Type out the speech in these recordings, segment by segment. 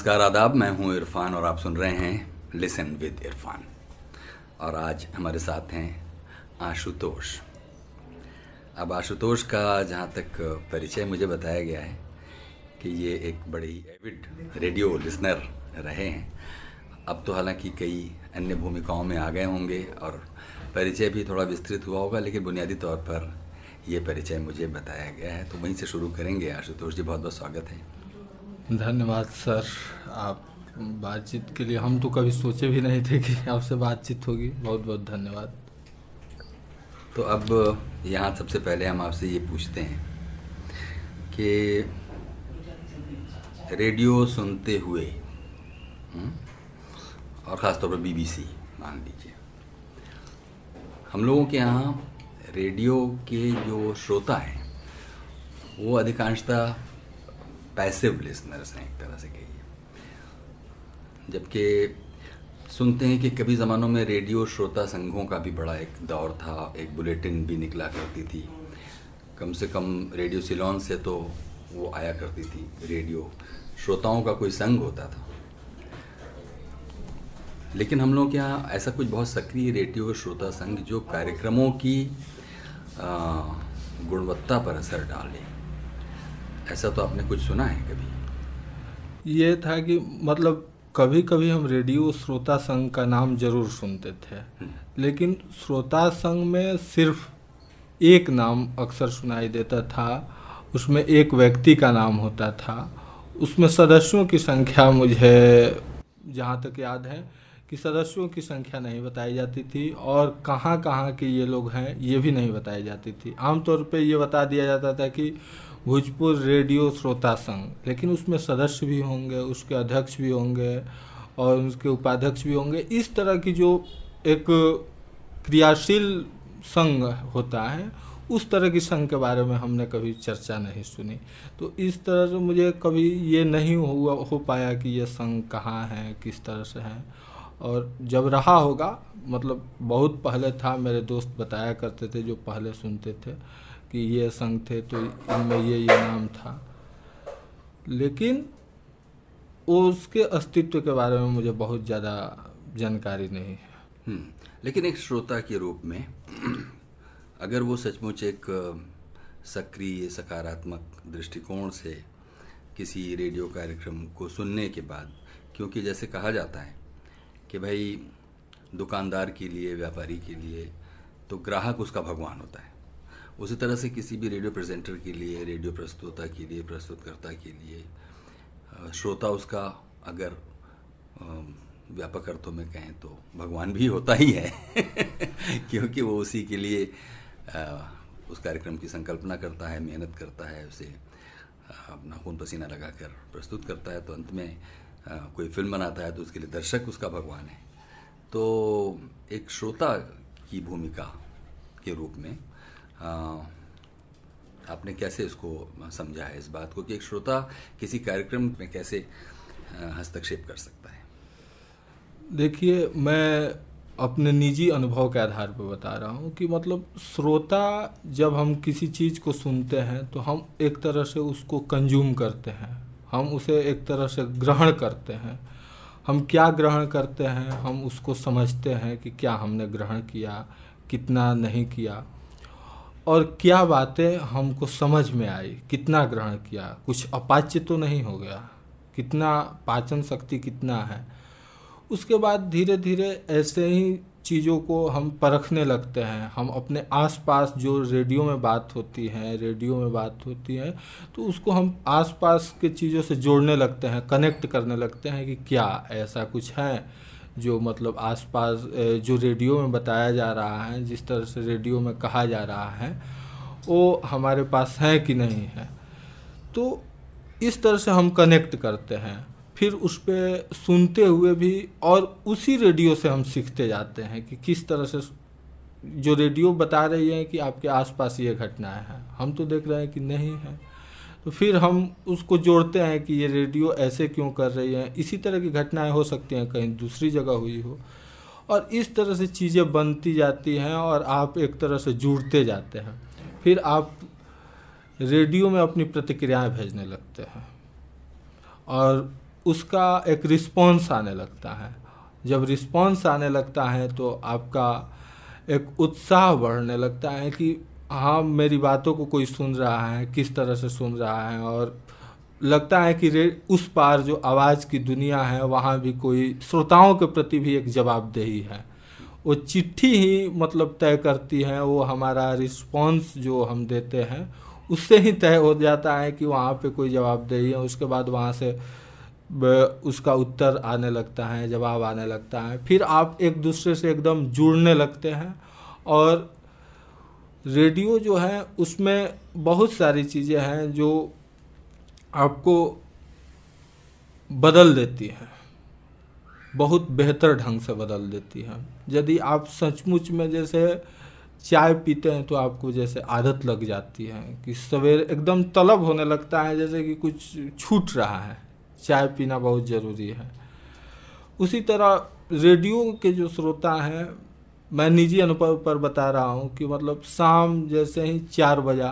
नमस्कार, आदाब। मैं हूँ इरफान और आप सुन रहे हैं लिसन विद इरफान। और आज हमारे साथ हैं आशुतोष। अब आशुतोष का जहाँ तक परिचय मुझे बताया गया है कि ये एक बड़ी एविड रेडियो लिसनर रहे हैं। अब तो हालाँकि कई अन्य भूमिकाओं में आ गए होंगे और परिचय भी थोड़ा विस्तृत हुआ होगा, लेकिन बुनियादी तौर पर ये परिचय मुझे बताया गया है। तो वहीं से शुरू करेंगे। आशुतोष जी बहुत बहुत स्वागत है। धन्यवाद सर। आप बातचीत के लिए हम तो कभी सोचे भी नहीं थे कि आपसे बातचीत होगी। बहुत बहुत धन्यवाद। तो अब यहाँ सबसे पहले हम आपसे ये पूछते हैं कि रेडियो सुनते हुए हम्म, और ख़ासतौर पर बीबीसी मान लीजिए हम लोगों के यहाँ रेडियो के जो श्रोता हैं वो अधिकांशतः पैसिव लिसनर्स हैं एक तरह से कहिए। जबकि सुनते हैं कि कभी ज़मानों में रेडियो श्रोता संघों का भी बड़ा एक दौर था, एक बुलेटिन भी निकला करती थी। कम से कम रेडियो सिलोन से तो वो आया करती थी, रेडियो। श्रोताओं का कोई संघ होता था। लेकिन हम लोग के यहाँ ऐसा कुछ बहुत सक्रिय रेडियो श्रोता संघ जो कार्यक्रमों की गुणवत्ता पर असर डाले। ऐसा तो आपने कुछ सुना है कभी? ये था कि मतलब कभी कभी हम रेडियो श्रोता संघ का नाम ज़रूर सुनते थे हम्म। लेकिन श्रोता संघ में सिर्फ़ एक नाम अक्सर सुनाई देता था उसमें एक व्यक्ति का नाम होता था। उसमें सदस्यों की संख्या मुझे जहाँ तक याद है कि सदस्यों की संख्या नहीं बताई जाती थी और कहाँ कहाँ के ये लोग हैं ये भी नहीं बताई जाती थी। आमतौर पे ये बता दिया जाता था कि भोजपुर रेडियो श्रोता संघ। लेकिन उसमें सदस्य भी होंगे, उसके अध्यक्ष भी होंगे और उसके उपाध्यक्ष भी होंगे। इस तरह की जो एक क्रियाशील संघ होता है, उस तरह की संघ के बारे में हमने कभी चर्चा नहीं सुनी। तो इस तरह से मुझे कभी ये नहीं हुआ, हो पाया कि ये संघ कहाँ है, किस तरह से है। और जब रहा होगा मतलब बहुत पहले था, मेरे दोस्त बताया करते थे, जो पहले सुनते थे। कि ये संघ थे तो इनमें ये ये नाम था। लेकिन उसके अस्तित्व के बारे में मुझे बहुत ज़्यादा जानकारी नहीं है। हम्म, लेकिन एक श्रोता के रूप में अगर वो सचमुच एक सक्रिय सकारात्मक दृष्टिकोण से किसी रेडियो कार्यक्रम को सुनने के बाद क्योंकि जैसे कहा जाता है कि भाई दुकानदार के लिए व्यापारी के लिए तो ग्राहक उसका भगवान होता है। उसी तरह से किसी भी रेडियो प्रेजेंटर के लिए, रेडियो प्रस्तुता के लिए, प्रस्तुतकर्ता के लिए श्रोता उसका अगर व्यापक अर्थों में कहें तो भगवान भी होता ही है, क्योंकि वो उसी के लिए उस कार्यक्रम की संकल्पना करता है, मेहनत करता है, उसे अपना खून पसीना लगाकर प्रस्तुत करता है तो अंत में कोई फ़िल्म बनाता है तो उसके लिए दर्शक उसका भगवान है। तो एक श्रोता की भूमिका के रूप में आपने कैसे इसको समझा है इस बात को कि एक श्रोता किसी कार्यक्रम में कैसे हस्तक्षेप कर सकता है? देखिए, मैं अपने निजी अनुभव के आधार पर बता रहा हूँ कि मतलब श्रोता जब हम किसी चीज़ को सुनते हैं तो हम एक तरह से उसको कंज्यूम करते हैं। हम उसे एक तरह से ग्रहण करते हैं। हम क्या ग्रहण करते हैं, हम उसको समझते हैं कि क्या हमने ग्रहण किया, कितना नहीं किया। और क्या बातें हमको समझ में आई? कितना ग्रहण किया? कुछ अपाच्य तो नहीं हो गया? कितना पाचन शक्ति कितना है? उसके बाद धीरे धीरे ऐसे ही चीज़ों को हम परखने लगते हैं। हम अपने आसपास जो रेडियो में बात होती है, रेडियो में बात होती है तो उसको हम आसपास के चीज़ों से जोड़ने लगते हैं, कनेक्ट करने लगते हैं कि क्या ऐसा कुछ है? जो मतलब आसपास जो रेडियो में बताया जा रहा है, जिस तरह से रेडियो में कहा जा रहा है, वो हमारे पास है कि नहीं है? तो इस तरह से हम कनेक्ट करते हैं। फिर उस पर सुनते हुए भी और उसी रेडियो से हम सीखते जाते हैं कि किस तरह से, जो रेडियो बता रही है कि आपके आसपास ये घटनाएँ हैं। हम तो देख रहे हैं कि नहीं है। तो फिर हम उसको जोड़ते हैं कि ये रेडियो ऐसे क्यों कर रही है? इसी तरह की घटनाएँ हो सकती हैं, कहीं दूसरी जगह हुई हो। और इस तरह से चीज़ें बनती जाती हैं और आप एक तरह से जुड़ते जाते हैं। फिर आप रेडियो में अपनी प्रतिक्रियाएँ भेजने लगते हैं और उसका एक रिस्पॉन्स आने लगता है। जब रिस्पॉन्स आने लगता है तो आपका एक उत्साह बढ़ने लगता है कि हाँ मेरी बातों को कोई सुन रहा है, किस तरह से सुन रहा है और लगता है कि रे, उस पार जो आवाज़ की दुनिया है, वहाँ भी कोई श्रोताओं के प्रति भी एक जवाबदेही है। वो चिट्ठी ही मतलब तय करती है, वो हमारा रिस्पॉन्स जो हम देते हैं, उससे ही तय हो जाता है कि वहाँ पे कोई जवाबदेही है। उसके बाद वहाँ से उसका उत्तर आने लगता है, जवाब आने लगता है। फिर आप एक दूसरे से एकदम जुड़ने लगते हैं और रेडियो जो है, उसमें बहुत सारी चीज़ें हैं जो आपको बदल देती हैं। बहुत बेहतर ढंग से बदल देती है। यदि आप सचमुच में जैसे चाय पीते हैं तो आपको जैसे आदत लग जाती है कि सवेरे एकदम तलब होने लगता है, जैसे कि कुछ छूट रहा है। चाय पीना बहुत ज़रूरी है। उसी तरह रेडियो के जो श्रोता हैं मैं निजी अनुभव पर बता रहा हूँ कि मतलब शाम जैसे ही चार बजा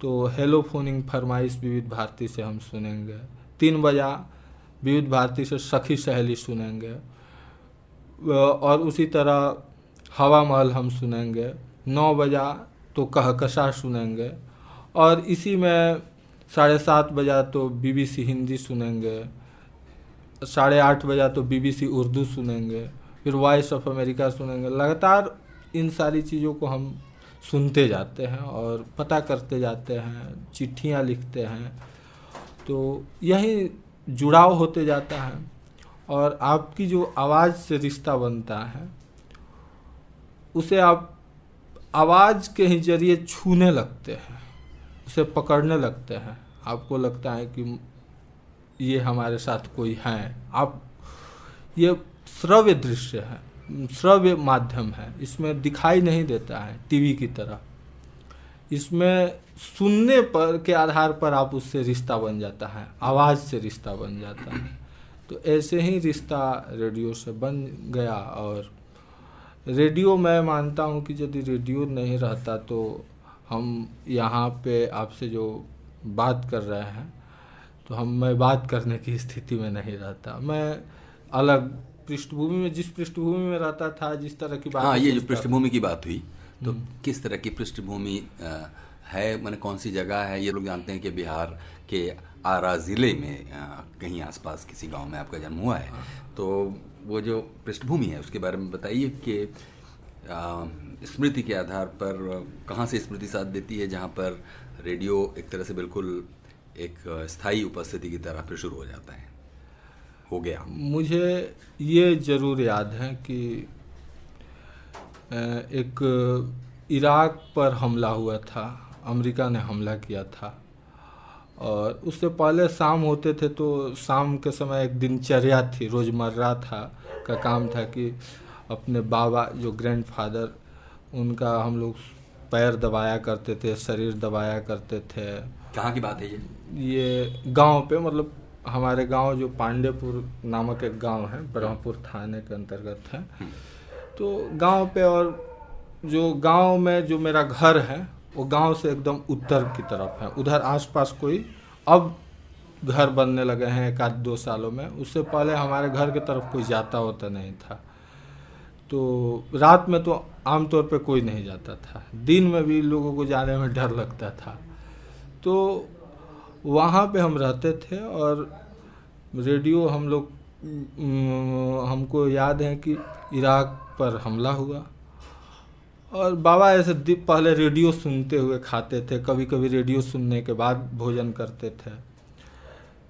तो हेलो फोनिंग फरमाइश विविध भारती से हम सुनेंगे। तीन बजा विविध भारती से सखी सहेली सुनेंगे। और उसी तरह हवा महल हम सुनेंगे। नौ बजा तो कहकशा सुनेंगे। और इसी में साढ़े सात बजा तो बीबीसी हिंदी सुनेंगे। साढ़े आठ बजा तो बीबीसी उर्दू सुनेंगे। फिर वॉइस ऑफ़ अमेरिका सुनेंगे। लगातार इन सारी चीज़ों को हम सुनते जाते हैं और पता करते जाते हैं, चिट्ठियाँ लिखते हैं। तो यही जुड़ाव होते जाता है और आपकी जो आवाज़ से रिश्ता बनता है, उसे आप आवाज़ के ही ज़रिए छूने लगते हैं, उसे पकड़ने लगते हैं। आपको लगता है कि ये हमारे साथ कोई है। आप ये श्रव्य दृश्य है, श्रव्य माध्यम है। इसमें दिखाई नहीं देता है टीवी की तरह। इसमें सुनने पर के आधार पर आप उससे रिश्ता बन जाता है, आवाज़ से रिश्ता बन जाता है। तो ऐसे ही रिश्ता रेडियो से बन गया और रेडियो मैं मानता हूँ कि यदि रेडियो नहीं रहता तो हम यहाँ पे आपसे जो बात कर रहे हैं तो हम, मैं बात करने की स्थिति में नहीं रहता। मैं अलग पृष्ठभूमि में जिस पृष्ठभूमि में रहता था जिस तरह की बात हाँ ये जो पृष्ठभूमि की बात हुई तो हम्म। किस तरह की पृष्ठभूमि है मैंने कौन सी जगह है ये लोग जानते हैं कि बिहार के आरा ज़िले में कहीं आसपास किसी गाँव में आपका जन्म हुआ है हाँ। तो वो जो पृष्ठभूमि है उसके बारे में बताइए कि स्मृति के आधार पर कहाँ से स्मृति साथ देती है जहाँ पर रेडियो एक तरह से बिल्कुल एक स्थायी उपस्थिति की तरह फिर शुरू हो जाता है हो गया। मुझे ये ज़रूर याद है कि एक इराक पर हमला हुआ था अमेरिका ने हमला किया था और उससे पहले शाम होते थे तो शाम के समय एक दिनचर्या थी रोज़मर्रा था का काम था कि अपने बाबा जो ग्रैंडफादर उनका हम लोग पैर दबाया करते थे शरीर दबाया करते थे। कहाँ की बात है ये? ये गाँव पे मतलब हमारे गाँव जो पांडेपुर नामक एक गाँव है ब्रह्मपुर थाने के अंतर्गत है। हम्म। तो गाँव पे और जो गाँव में जो मेरा घर है वो गाँव से एकदम उत्तर की तरफ़ है। उधर आसपास कोई अब घर बनने लगे हैं एक आध दो सालों में। उससे पहले हमारे घर की तरफ़ कोई जाता होता नहीं था। तो रात में तो आमतौर पे कोई नहीं जाता था। दिन में भी लोगों को जाने में डर लगता था। तो वहाँ पे हम रहते थे और रेडियो हम लोग हमको याद है कि इराक पर हमला हुआ। और बाबा ऐसे पहले रेडियो सुनते हुए खाते थे कभी कभी रेडियो सुनने के बाद भोजन करते थे।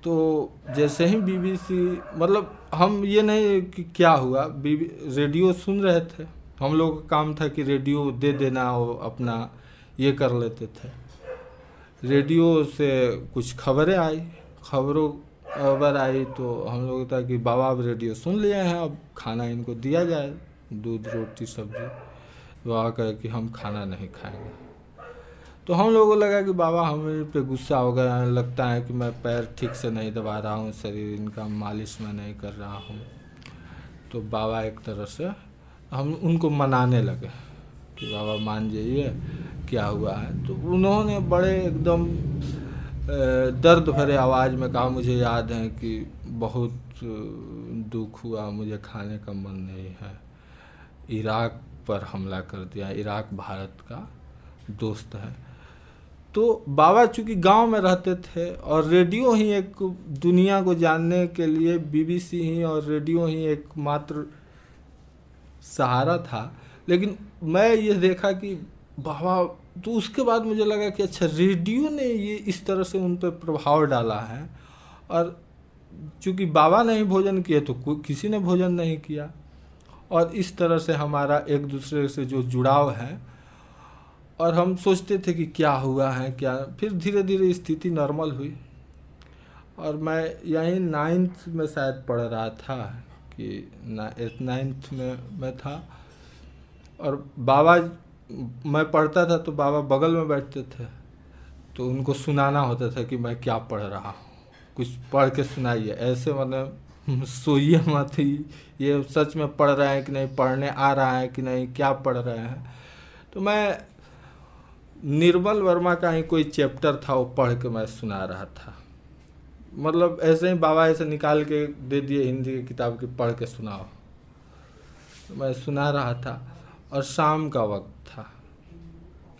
तो जैसे ही बीबीसी मतलब हम ये नहीं कि क्या हुआ रेडियो सुन रहे थे। हम लोग का काम था कि रेडियो दे देना और अपना ये कर लेते थे। रेडियो से कुछ खबरें आई। खबरों, खबर आई तो हम लोग था कि बाबा अब रेडियो सुन लिए हैं, अब खाना इनको दिया जाए, दूध, रोटी, सब्ज़ी। तो आकर कि हम खाना नहीं खाएँगे। तो हम लोगों को लगा कि बाबा हमें पे गुस्सा हो गया लगता है कि मैं पैर ठीक से नहीं दबा रहा हूँ, शरीर इनका मालिश मैं नहीं कर रहा हूँ। तो बाबा एक तरह से हम उनको मनाने लगे। कि बाबा मान जाइए, क्या हुआ? है तो उन्होंने बड़े एकदम दर्द भरे आवाज़ में कहा, मुझे याद है कि बहुत दुख हुआ, मुझे खाने का मन नहीं है। इराक पर हमला कर दिया। इराक भारत का दोस्त है। तो बाबा चूँकि गाँव में रहते थे और रेडियो ही एक दुनिया को जानने के लिए, बीबीसी ही और रेडियो ही एक मात्र सहारा था लेकिन मैं ये देखा कि बाबा तो उसके बाद मुझे लगा कि अच्छा रेडियो ने ये इस तरह से उन पर प्रभाव डाला है। और चूँकि बाबा ने ही भोजन किए तो किसी ने भोजन नहीं किया। और इस तरह से हमारा एक दूसरे से जो जुड़ाव है, और हम सोचते थे कि क्या हुआ है, क्या, फिर धीरे धीरे स्थिति नॉर्मल हुई। और मैं यहीं नाइन्थ में शायद पढ़ रहा था कि नाइन्थ में मैं था। और बाबा, मैं पढ़ता था तो बाबा बगल में बैठते थे तो उनको सुनाना होता था कि मैं क्या पढ़ रहा हूँ। कुछ पढ़ के सुनाइए। ऐसे मतलब सोइए मत ही। ये सच में पढ़ रहे हैं कि नहीं? पढ़ने आ रहा है कि नहीं? क्या पढ़ रहे हैं? तो मैं निर्मल वर्मा का ही कोई चैप्टर था, वो पढ़ के मैं सुना रहा था। मतलब ऐसे ही बाबा ऐसे निकाल के दे दिए, हिंदी की किताब की, पढ़ के सुनाओ। तो मैं सुना रहा था। और शाम का वक्त था।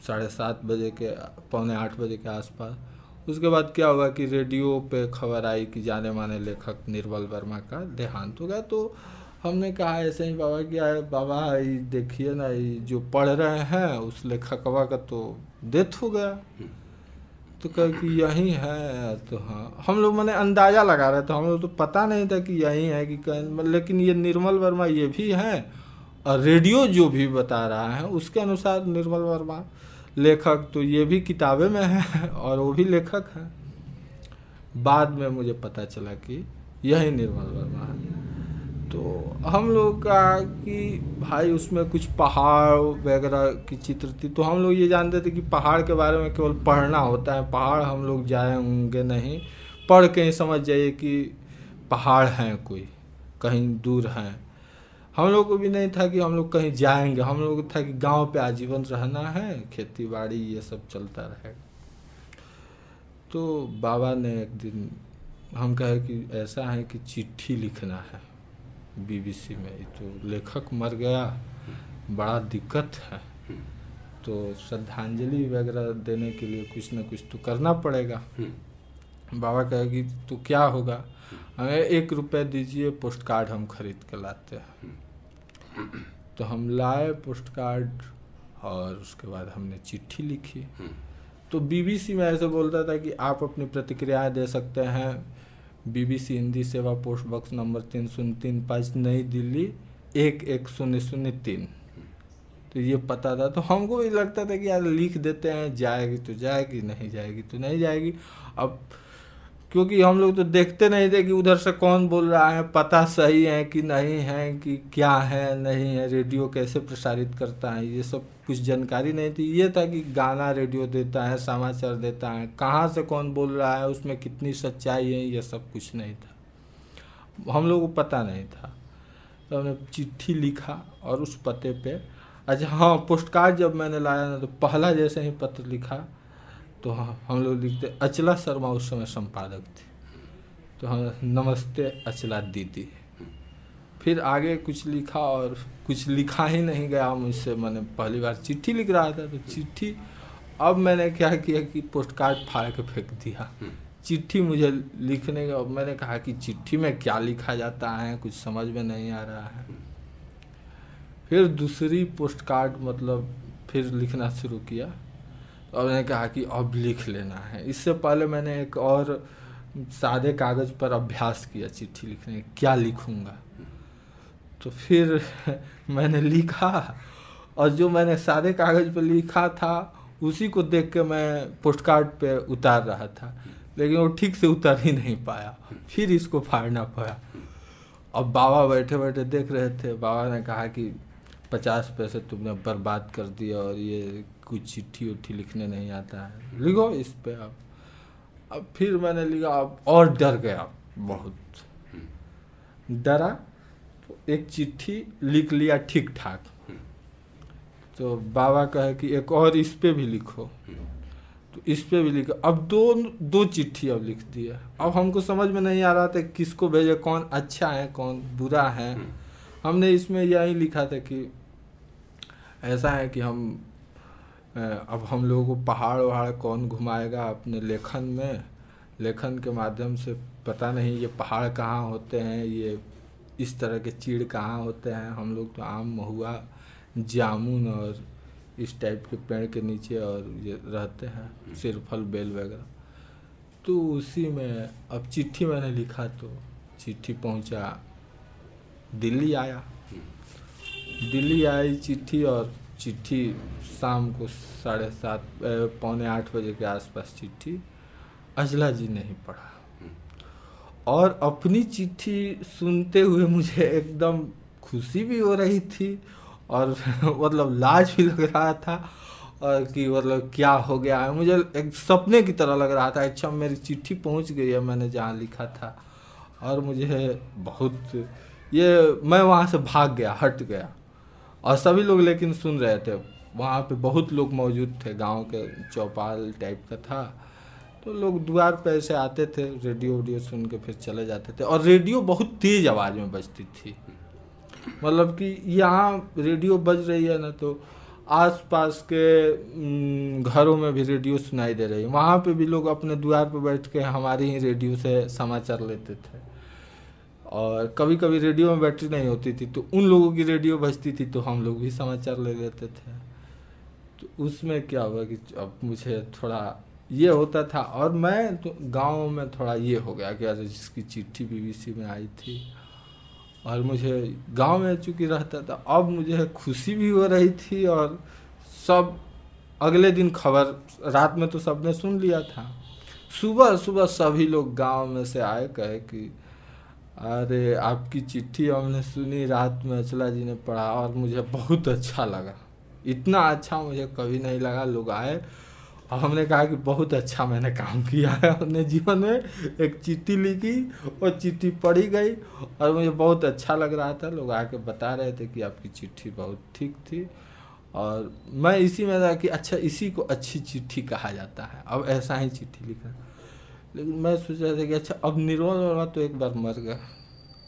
साढ़े सात बजे के, पौने आठ बजे के आसपास। उसके बाद क्या हुआ कि रेडियो पे खबर आई कि जाने माने लेखक निर्मल वर्मा का देहांत हो गया। तो हमने कहा ऐसे ही, बाबा क्या है बाबा ये देखिए ना ये जो पढ़ रहे हैं, उस लेखकवा का तो डेथ हो गया। तो कह कि, यही है। तो हाँ हम लोग मैंने अंदाज़ा लगा रहे थे। हम लोग तो पता नहीं था कि यही है कि लेकिन ये निर्मल वर्मा ये भी है और रेडियो जो भी बता रहा है, उसके अनुसार निर्मल वर्मा लेखक तो ये भी किताबें में है और वो भी लेखक है। बाद में मुझे पता चला कि यही निर्मल वर्मा है। तो हम लोग का कि भाई उसमें कुछ पहाड़ वगैरह की चित्र थी तो हम लोग ये जानते थे कि पहाड़ के बारे में केवल पढ़ना होता है। पहाड़ हम लोग जाए होंगे नहीं। पढ़ के ही समझ जाइए कि पहाड़ हैं कोई, कहीं दूर हैं। हम लोग को भी नहीं था कि हम लोग कहीं जाएँगे। हम लोग था कि गाँव पे आजीवन रहना है खेती बाड़ी ये सब चलता रहेगा। तो बाबा ने एक दिन हम कहे कि ऐसा है कि चिट्ठी लिखना है। बीबीसी में तो लेखक मर गया, बड़ा दिक्कत है। तो श्रद्धांजलि वगैरह देने के लिए कुछ ना कुछ तो करना पड़ेगा। बाबा कहे कि तो क्या होगा? हमें एक रुपये दीजिए, पोस्ट कार्ड हम खरीद के लाते हैं। तो हम लाए पोस्ट कार्ड और उसके बाद हमने चिट्ठी लिखी। तो बीबीसी में ऐसे बोलता था कि आप अपनी प्रतिक्रियाएँ दे सकते हैं। बीबीसी हिंदी सेवा पोस्ट बॉक्स नंबर तीन शून्य तीन पाँच नई दिल्ली एक एक शून्य शून्य तीन। तो ये पता था। तो हमको भी लगता था कि यार लिख देते हैं जाएगी तो जाएगी नहीं जाएगी तो नहीं जाएगी। अब क्योंकि हम लोग तो देखते नहीं थे कि उधर से कौन बोल रहा है, पता सही है कि नहीं है, कि क्या है, नहीं है, रेडियो कैसे प्रसारित करता है, ये सब कुछ जानकारी नहीं थी। ये था कि गाना रेडियो देता है, समाचार देता है, कहाँ से कौन बोल रहा है, उसमें कितनी सच्चाई है, ये सब कुछ नहीं था। हम लोग को पता नहीं था। तो हमने चिट्ठी लिखा और उस पते पे अच्छा हाँ पोस्ट कार्ड जब मैंने लाया ना तो पहला जैसे ही पत्र लिखा तो हाँ हम लोग लिखते अचला शर्मा उस समय संपादक थे। तो हम नमस्ते अचला दीदी। फिर आगे कुछ लिखा और कुछ लिखा ही नहीं गया मुझसे मैंने पहली बार चिट्ठी लिख रहा था तो चिट्ठी अब मैंने क्या किया कि पोस्ट कार्ड फाड़ के फेंक दिया। चिट्ठी मुझे लिखने का मैंने कहा कि चिट्ठी में क्या लिखा जाता है कुछ समझ में नहीं आ रहा है। फिर दूसरी पोस्ट कार्ड मतलब फिर लिखना शुरू किया। और मैंने कहा कि अब लिख लेना है। इससे पहले मैंने एक और सादे कागज़ पर अभ्यास किया चिट्ठी लिखने, क्या लिखूँगा? तो फिर मैंने लिखा, और जो मैंने सादे कागज़ पर लिखा था, उसी को देख के मैं पोस्ट कार्ड पे उतार रहा था, लेकिन वो ठीक से उतर ही नहीं पाया। फिर इसको फाड़ना पड़ा। अब बाबा बैठे बैठे देख रहे थे। बाबा ने कहा कि पचास पैसे तुमने बर्बाद कर दिया और ये कुछ चिट्ठी उट्ठी लिखने नहीं आता है। लिखो इस पे आप। अब फिर मैंने लिखा, अब और डर गया बहुत। डरा तो एक चिट्ठी लिख लिया ठीक ठाक तो बाबा कहे कि एक और इस पे भी लिखो। तो इस पे भी लिखा। अब दो दो चिट्ठी अब लिख दी है अब हमको समझ में नहीं आ रहा था किसको भेजे, कौन अच्छा है, कौन बुरा है। हमने इसमें यही लिखा था कि ऐसा है कि हम अब हम लोगों को पहाड़ वहाड़ कौन घुमाएगा अपने लेखन में? लेखन के माध्यम से पता नहीं ये पहाड़ कहाँ होते हैं ये इस तरह के चीड़ कहाँ होते हैं। हम लोग तो आम महुआ जामुन और इस टाइप के पेड़ के नीचे और ये रहते हैं सिरफल बेल वगैरह। तो उसी में अब चिट्ठी मैंने लिखा तो चिट्ठी पहुँचा। दिल्ली आया। दिल्ली आई चिट्ठी और चिट्ठी शाम को साढ़े सात पौने आठ बजे के आसपास चिट्ठी अजला जी नहीं पढ़ा। और अपनी चिट्ठी सुनते हुए मुझे एकदम खुशी भी हो रही थी और मतलब लाज भी लग रहा था और कि मतलब क्या हो गया है। मुझे एक सपने की तरह लग रहा था अच्छा मेरी चिट्ठी पहुँच गई है, मैंने जहाँ लिखा था। और मुझे बहुत ये मैं वहाँ से भाग गया, हट गया। और सभी लोग लेकिन सुन रहे थे, वहाँ पे बहुत लोग मौजूद थे, गाँव के चौपाल टाइप का था। तो लोग द्वार पे ऐसे आते थे रेडियो वडियो सुन के फिर चले जाते थे। और रेडियो बहुत तेज आवाज़ में बजती थी। मतलब कि यहाँ रेडियो बज रही है ना तो आसपास के घरों में भी रेडियो सुनाई दे रही है। वहाँ पे भी लोग अपने द्वार पे बैठ के हमारी ही रेडियो से समाचार लेते थे। और कभी कभी रेडियो में बैटरी नहीं होती थी तो उन लोगों की रेडियो बजती थी तो हम लोग भी समाचार ले लेते थे। तो उसमें क्या हुआ कि अब मुझे थोड़ा ये होता था और मैं तो गाँव में थोड़ा ये हो गया कि अरे जिसकी चिट्ठी बीबीसी में आई थी और मुझे गाँव में चूँकि रहता था, अब मुझे खुशी भी हो रही थी और सब अगले दिन खबर रात में तो सबने सुन लिया था। सुबह सुबह सभी लोग गाँव में से आए कहे कि अरे, आपकी चिट्ठी हमने सुनी, रात में अचला जी ने पढ़ा और मुझे बहुत अच्छा लगा। इतना अच्छा मुझे कभी नहीं लगा, लोग आए और हमने कहा कि बहुत अच्छा मैंने काम किया है। अपने जीवन में एक चिट्ठी लिखी और चिट्ठी पढ़ी गई और मुझे बहुत अच्छा लग रहा था। लोग आके बता रहे थे कि आपकी चिट्ठी बहुत ठीक थी और मैं इसी में था कि अच्छा इसी को अच्छी चिट्ठी कहा जाता है। अब ऐसा ही चिट्ठी लिखा। लेकिन मैं सोच रहा था कि अच्छा अब निर्मल वर्मा तो एक बार मर गया।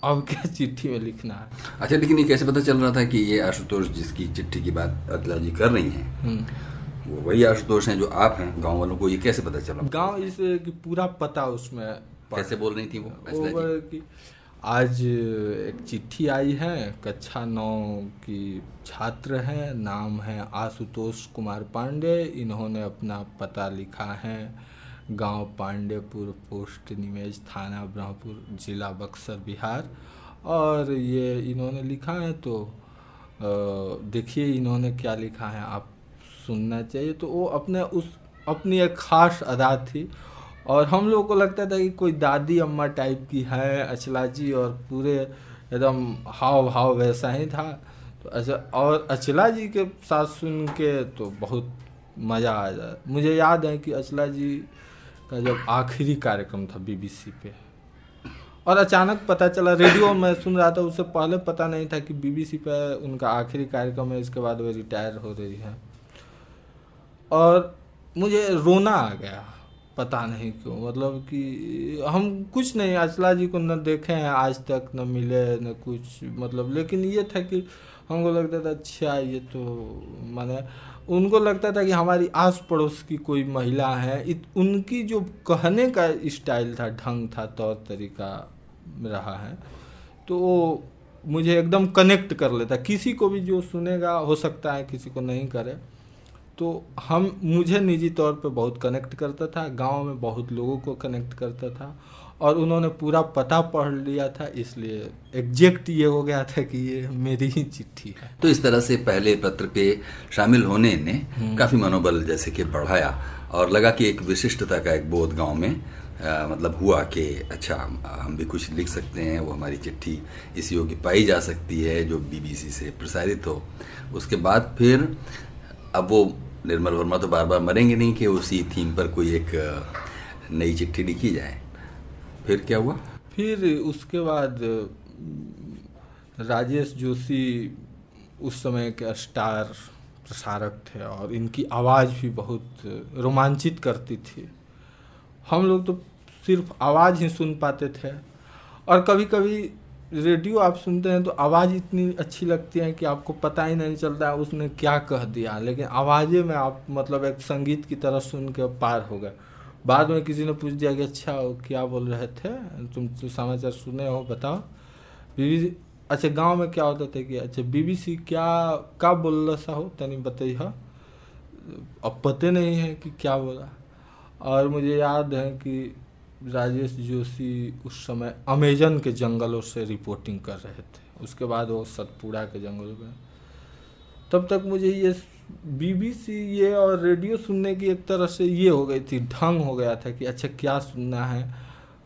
अब क्या चिट्ठी में लिखना है? अच्छा लेकिन ये कैसे पता चल रहा था कि ये आशुतोष जिसकी चिट्ठी की बात अदला जी कर रही हैं हम्म। वो वही आशुतोष हैं जो आप हैं गाँव वालों को ये कैसे पता चला? गाँव इस कि पूरा पता उसमें कैसे बोल रही थी वो वो कि आज एक चिट्ठी आई है कक्षा नौ की छात्र है नाम है आशुतोष कुमार पांडे इन्होंने अपना पता लिखा है। गाँव पांडेपुर, पोस्ट निमेज थाना ब्रह्मपुर, जिला बक्सर बिहार। और ये इन्होंने लिखा है तो देखिए इन्होंने क्या लिखा है, आप सुनना चाहिए। तो वो अपने उस, अपनी एक खास अदा थी। और हम लोगों को लगता था कि कोई दादी अम्मा टाइप की है अचला जी और पूरे एकदम हाव भाव वैसा ही था। तो अच्छा और अचला जी के साथ सुन के तो बहुत मज़ा आ जाए मुझे याद है कि अचला जी का जब आखिरी कार्यक्रम था बीबीसी पे। और अचानक पता चला रेडियो में सुन रहा था, उससे पहले पता नहीं था कि बीबीसी पे उनका आखिरी कार्यक्रम है, इसके बाद वे रिटायर हो रही है। और मुझे रोना आ गया, पता नहीं क्यों मतलब कि हम कुछ नहीं, अचला जी को न देखे हैं आज तक, न मिले, न कुछ मतलब लेकिन ये था कि हमको लगता था अच्छा ये तो माने उनको लगता था कि हमारी आस पड़ोस की कोई महिला है। इत, उनकी जो कहने का स्टाइल था ढंग था तौर तरीका रहा है तो वो मुझे एकदम कनेक्ट कर लेता। किसी को भी जो सुनेगा हो सकता है किसी को नहीं करे। तो हम मुझे निजी तौर पे बहुत कनेक्ट करता था गाँव में बहुत लोगों को कनेक्ट करता था। और उन्होंने पूरा पता पढ़ लिया था इसलिए एग्जैक्ट ये हो गया था कि ये मेरी ही चिट्ठी है। तो इस तरह से पहले पत्र के शामिल होने ने काफ़ी मनोबल जैसे कि बढ़ाया और लगा कि एक विशिष्टता का एक बोध गाँव में आ, मतलब हुआ कि अच्छा हम भी कुछ लिख सकते हैं वो हमारी चिट्ठी इस योग्य पाई जा सकती है जो बीबीसी से प्रसारित हो। उसके बाद फिर अब वो निर्मल वर्मा तो बार बार मरेंगे नहीं कि उसी थीम पर कोई एक नई चिट्ठी लिखी जाए। फिर क्या हुआ? फिर उसके बाद राजेश जोशी उस समय के स्टार प्रसारक थे और इनकी आवाज़ भी बहुत रोमांचित करती थी। हम लोग तो सिर्फ़ आवाज़ ही सुन पाते थे। और कभी कभी रेडियो आप सुनते हैं तो आवाज़ इतनी अच्छी लगती है कि आपको पता ही नहीं चलता है उसने क्या कह दिया। लेकिन आवाज़ें में आप मतलब एक संगीत की तरह सुन के पार हो गए। बाद में किसी ने पूछ दिया कि अच्छा क्या बोल रहे थे? तुम तो समाचार सुने हो, बताओ। बीबीसी अच्छा गाँव में क्या होता था कि अच्छा बीबीसी क्या क्या बोल सा हो, तनी बताइए अब पते नहीं है कि क्या बोला। और मुझे याद है कि राजेश जोशी उस समय अमेजन के जंगलों से रिपोर्टिंग कर रहे थे। उसके बाद वो सतपुड़ा के जंगलों में। तब तक मुझे ये बीबीसी ये और रेडियो सुनने की एक तरह से ये हो गई थी, ढंग हो गया था कि अच्छा क्या सुनना है।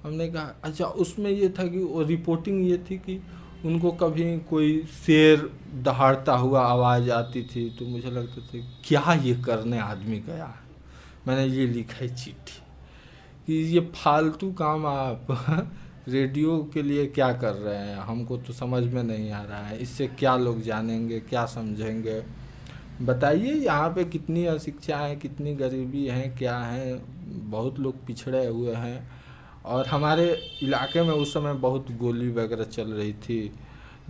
हमने कहा अच्छा उसमें ये था कि वो रिपोर्टिंग ये थी कि उनको कभी कोई शेर दहाड़ता हुआ आवाज़ आती थी तो मुझे लगता था क्या ये करने आदमी गया मैंने ये लिखा है चिट्ठी कि ये फालतू काम आप रेडियो के लिए क्या कर रहे हैं? हमको तो समझ में नहीं आ रहा है। इससे क्या लोग जानेंगे, क्या समझेंगे? बताइए यहाँ पे कितनी अशिक्षा है, कितनी गरीबी है, क्या है? बहुत लोग पिछड़े हुए हैं। और हमारे इलाके में उस समय बहुत गोली वगैरह चल रही थी।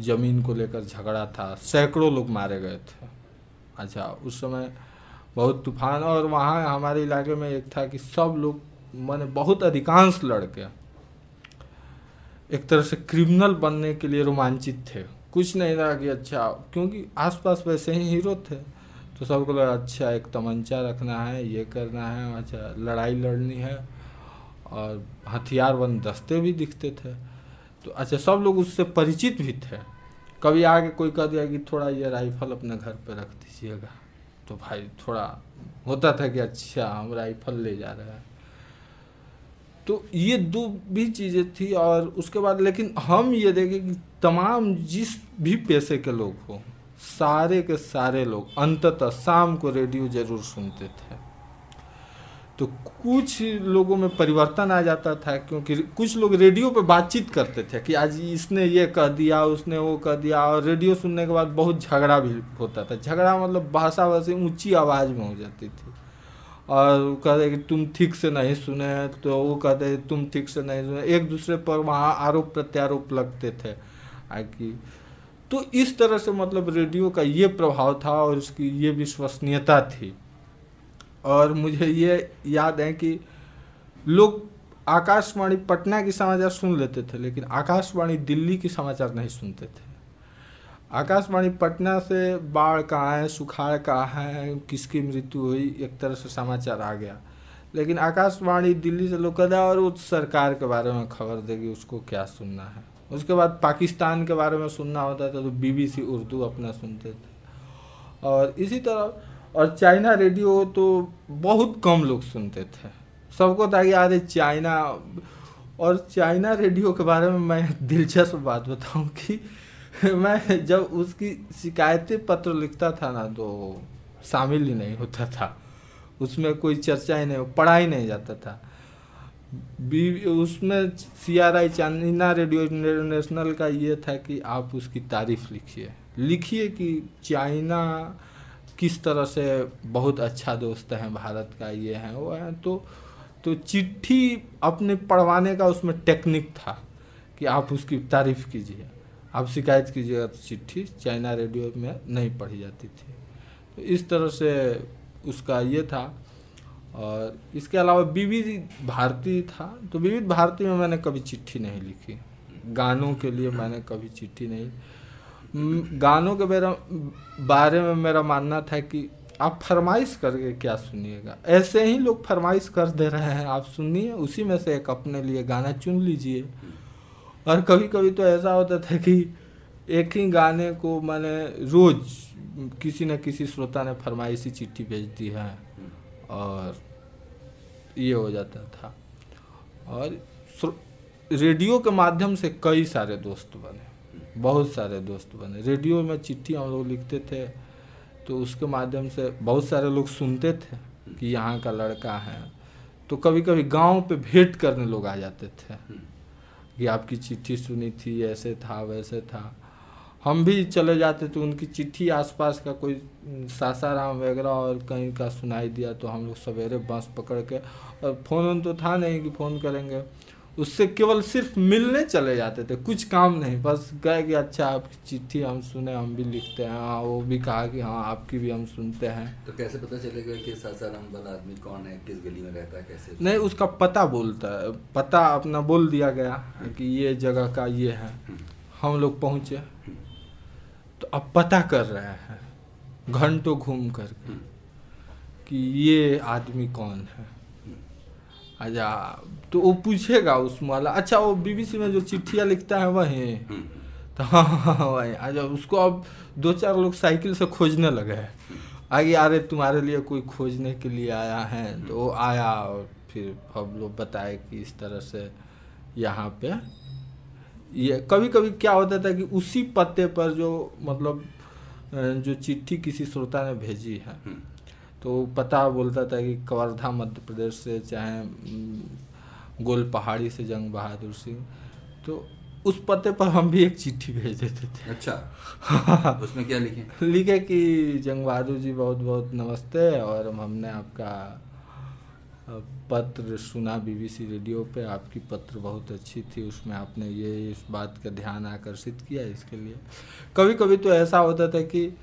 ज़मीन को लेकर झगड़ा था। सैकड़ों लोग मारे गए थे। अच्छा उस समय बहुत तूफ़ान और वहाँ हमारे इलाके में एक था कि सब लोग, मैंने बहुत अधिकांश लड़के एक तरह से क्रिमिनल बनने के लिए रोमांचित थे। कुछ नहीं रहा कि अच्छा क्योंकि आसपास वैसे ही हीरो थे तो सबको लगा अच्छा एक तमंचा रखना है, ये करना है अच्छा लड़ाई लड़नी है, और हथियार बंद दस्ते भी दिखते थे। तो अच्छा सब लोग उससे परिचित भी थे। कभी आगे कोई कह दिया कि थोड़ा ये राइफल अपने घर पर रख दीजिएगा। तो भाई, थोड़ा होता था कि अच्छा हम राइफल ले जा रहे हैं। तो ये दो भी चीज़ें थी और उसके बाद, लेकिन हम ये देखें कि तमाम जिस भी पैसे के लोग हो, सारे के सारे लोग अंततः शाम को रेडियो ज़रूर सुनते थे। तो कुछ लोगों में परिवर्तन आ जाता था, क्योंकि कुछ लोग रेडियो पे बातचीत करते थे कि आज इसने ये कह दिया, उसने वो कह दिया, और रेडियो सुनने के बाद बहुत झगड़ा भी होता था। झगड़ा मतलब भाषा वैसे ऊँची आवाज़ में हो जाती थी। और वो कहते कि तुम ठीक से नहीं सुने तो वो कहते तुम ठीक से नहीं सुने। एक दूसरे पर वहाँ आरोप प्रत्यारोप लगते थे कि। तो इस तरह से मतलब रेडियो का ये प्रभाव था और उसकी ये विश्वसनीयता थी। और मुझे ये याद है कि लोग आकाशवाणी पटना की समाचार सुन लेते थे, लेकिन आकाशवाणी दिल्ली की समाचार नहीं सुनते थे। आकाशवाणी पटना से बाढ़ कहाँ है, सुखाड़ कहाँ है, किसकी मृत्यु हुई, एक तरह से समाचार आ गया। लेकिन आकाशवाणी दिल्ली से लोग और उस सरकार के बारे में खबर देगी, उसको क्या सुनना है? उसके बाद पाकिस्तान के बारे में सुनना होता था तो बीबीसी उर्दू अपना सुनते थे। और इसी तरह, और चाइना रेडियो तो बहुत कम लोग सुनते थे। सबको था कि अरे चाइना, और चाइना रेडियो के बारे में मैं दिलचस्प बात बताऊँ कि मैं जब उसकी शिकायती पत्र लिखता था ना तो शामिल ही नहीं होता था। उसमें कोई चर्चा ही नहीं पढ़ा ही नहीं जाता था। बी, उसमें C R I China radio international का ये था कि आप उसकी तारीफ़ लिखिए। लिखिए कि चाइना किस तरह से बहुत अच्छा दोस्त है, भारत का ये है, वो है। तो तो चिट्ठी अपने पढ़वाने का उसमें टेक्निक था कि आप उसकी तारीफ़ कीजिए। आप शिकायत कीजिएगा तो चिट्ठी चाइना रेडियो में नहीं पढ़ी जाती थी। तो इस तरह से उसका ये था। और इसके अलावा विविध भारती था। तो विविध भारती में मैंने कभी चिट्ठी नहीं लिखी। गानों के लिए मैंने कभी चिट्ठी नहीं। गानों के मेरा, बारे में मेरा मानना था कि आप फरमाइश करके क्या सुनिएगा। ऐसे ही लोग फरमाइश कर दे रहे हैं, आप सुनिए, उसी में से एक अपने लिए गाना चुन लीजिए। और कभी कभी तो ऐसा होता था कि एक ही गाने को मैंने रोज किसी न किसी श्रोता ने फरमाइशी चिट्ठी भेज दी है और ये हो जाता था। और रेडियो के माध्यम से कई सारे दोस्त बने, बहुत सारे दोस्त बने। रेडियो में चिट्ठी हम लोग लिखते थे तो उसके माध्यम से बहुत सारे लोग सुनते थे कि यहाँ का लड़का है। तो कभी कभी गाँव पे भेंट करने लोग आ जाते थे। कि आपकी चिट्ठी सुनी थी, ऐसे था, वैसे था। हम भी चले जाते थे उनकी चिट्ठी आसपास का कोई सासाराम वगैरह और कहीं का सुनाई दिया तो हम लोग सवेरे बस पकड़ के, और फ़ोन तो था नहीं कि फ़ोन करेंगे। उससे केवल सिर्फ़ मिलने चले जाते थे कुछ काम नहीं बस गए कि अच्छा आपकी चिट्ठी हम सुने हम भी लिखते हैं हाँ वो भी कहा कि हाँ आपकी भी हम सुनते हैं। तो कैसे पता चलेगा कि सासाराम वाला आदमी कौन है किस गली में रहता है कैसे? नहीं उसका पता बोलता है पता अपना बोल दिया गया कि ये जगह का ये है। हम्म, हम लोग पहुँचे तो अब पता कर रहे हैं घंटों घूम करके हम्म, कि ये आदमी कौन है। अच्छा तो वो पूछेगा उस वाला अच्छा वो बीबीसी में जो चिट्ठियाँ लिखता है वही। हम्म, तो हाँ हाँ हाँ, वही अच्छा उसको अब दो चार लोग साइकिल से खोजने लगे हैं। आगे अरे तुम्हारे लिए कोई खोजने के लिए आया है? तो वो आया और फिर हम लोग बताए कि इस तरह से यहाँ पे ये कभी कभी क्या होता था कि उसी पते पर जो मतलब जो चिट्ठी किसी श्रोता ने भेजी है हम्म, तो पता बोलता था कि कवर्धा मध्य प्रदेश से चाहे गोल पहाड़ी से जंग बहादुर सिंह। तो उस पते पर हम भी एक चिट्ठी भेज देते थे। अच्छा। उसमें क्या लिखे? लिखे कि जंग बहादुर जी बहुत बहुत नमस्ते और हमने आपका पत्र सुना बीबीसी रेडियो पे। आपकी पत्र बहुत अच्छी थी उसमें आपने ये इस बात का ध्यान आकर्षित किया इसके लिए। कभी कभी तो ऐसा होता था कि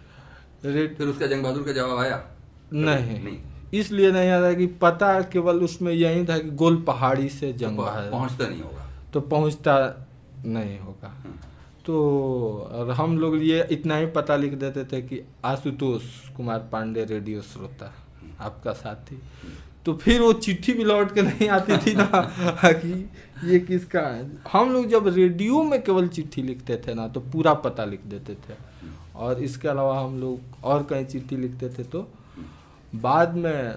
रेड फिर उसका जंग बहादुर का जवाब आया? नहीं। नहीं। इसलिए नहीं आता कि पता केवल उसमें यही था कि गोल पहाड़ी से जंग तो बहादुर पहुँचता नहीं होगा। तो पहुँचता नहीं होगा। हम्म, तो और हम लोग ये इतना ही पता लिख देते थे कि आशुतोष कुमार पांडे रेडियो श्रोता आपका साथी। तो फिर वो चिट्ठी भी लौट के नहीं आती थी ना कि ये किसका है। हम लोग जब रेडियो में केवल चिट्ठी लिखते थे ना तो पूरा पता लिख देते थे। और इसके अलावा हम लोग और कहीं चिट्ठी लिखते थे तो बाद में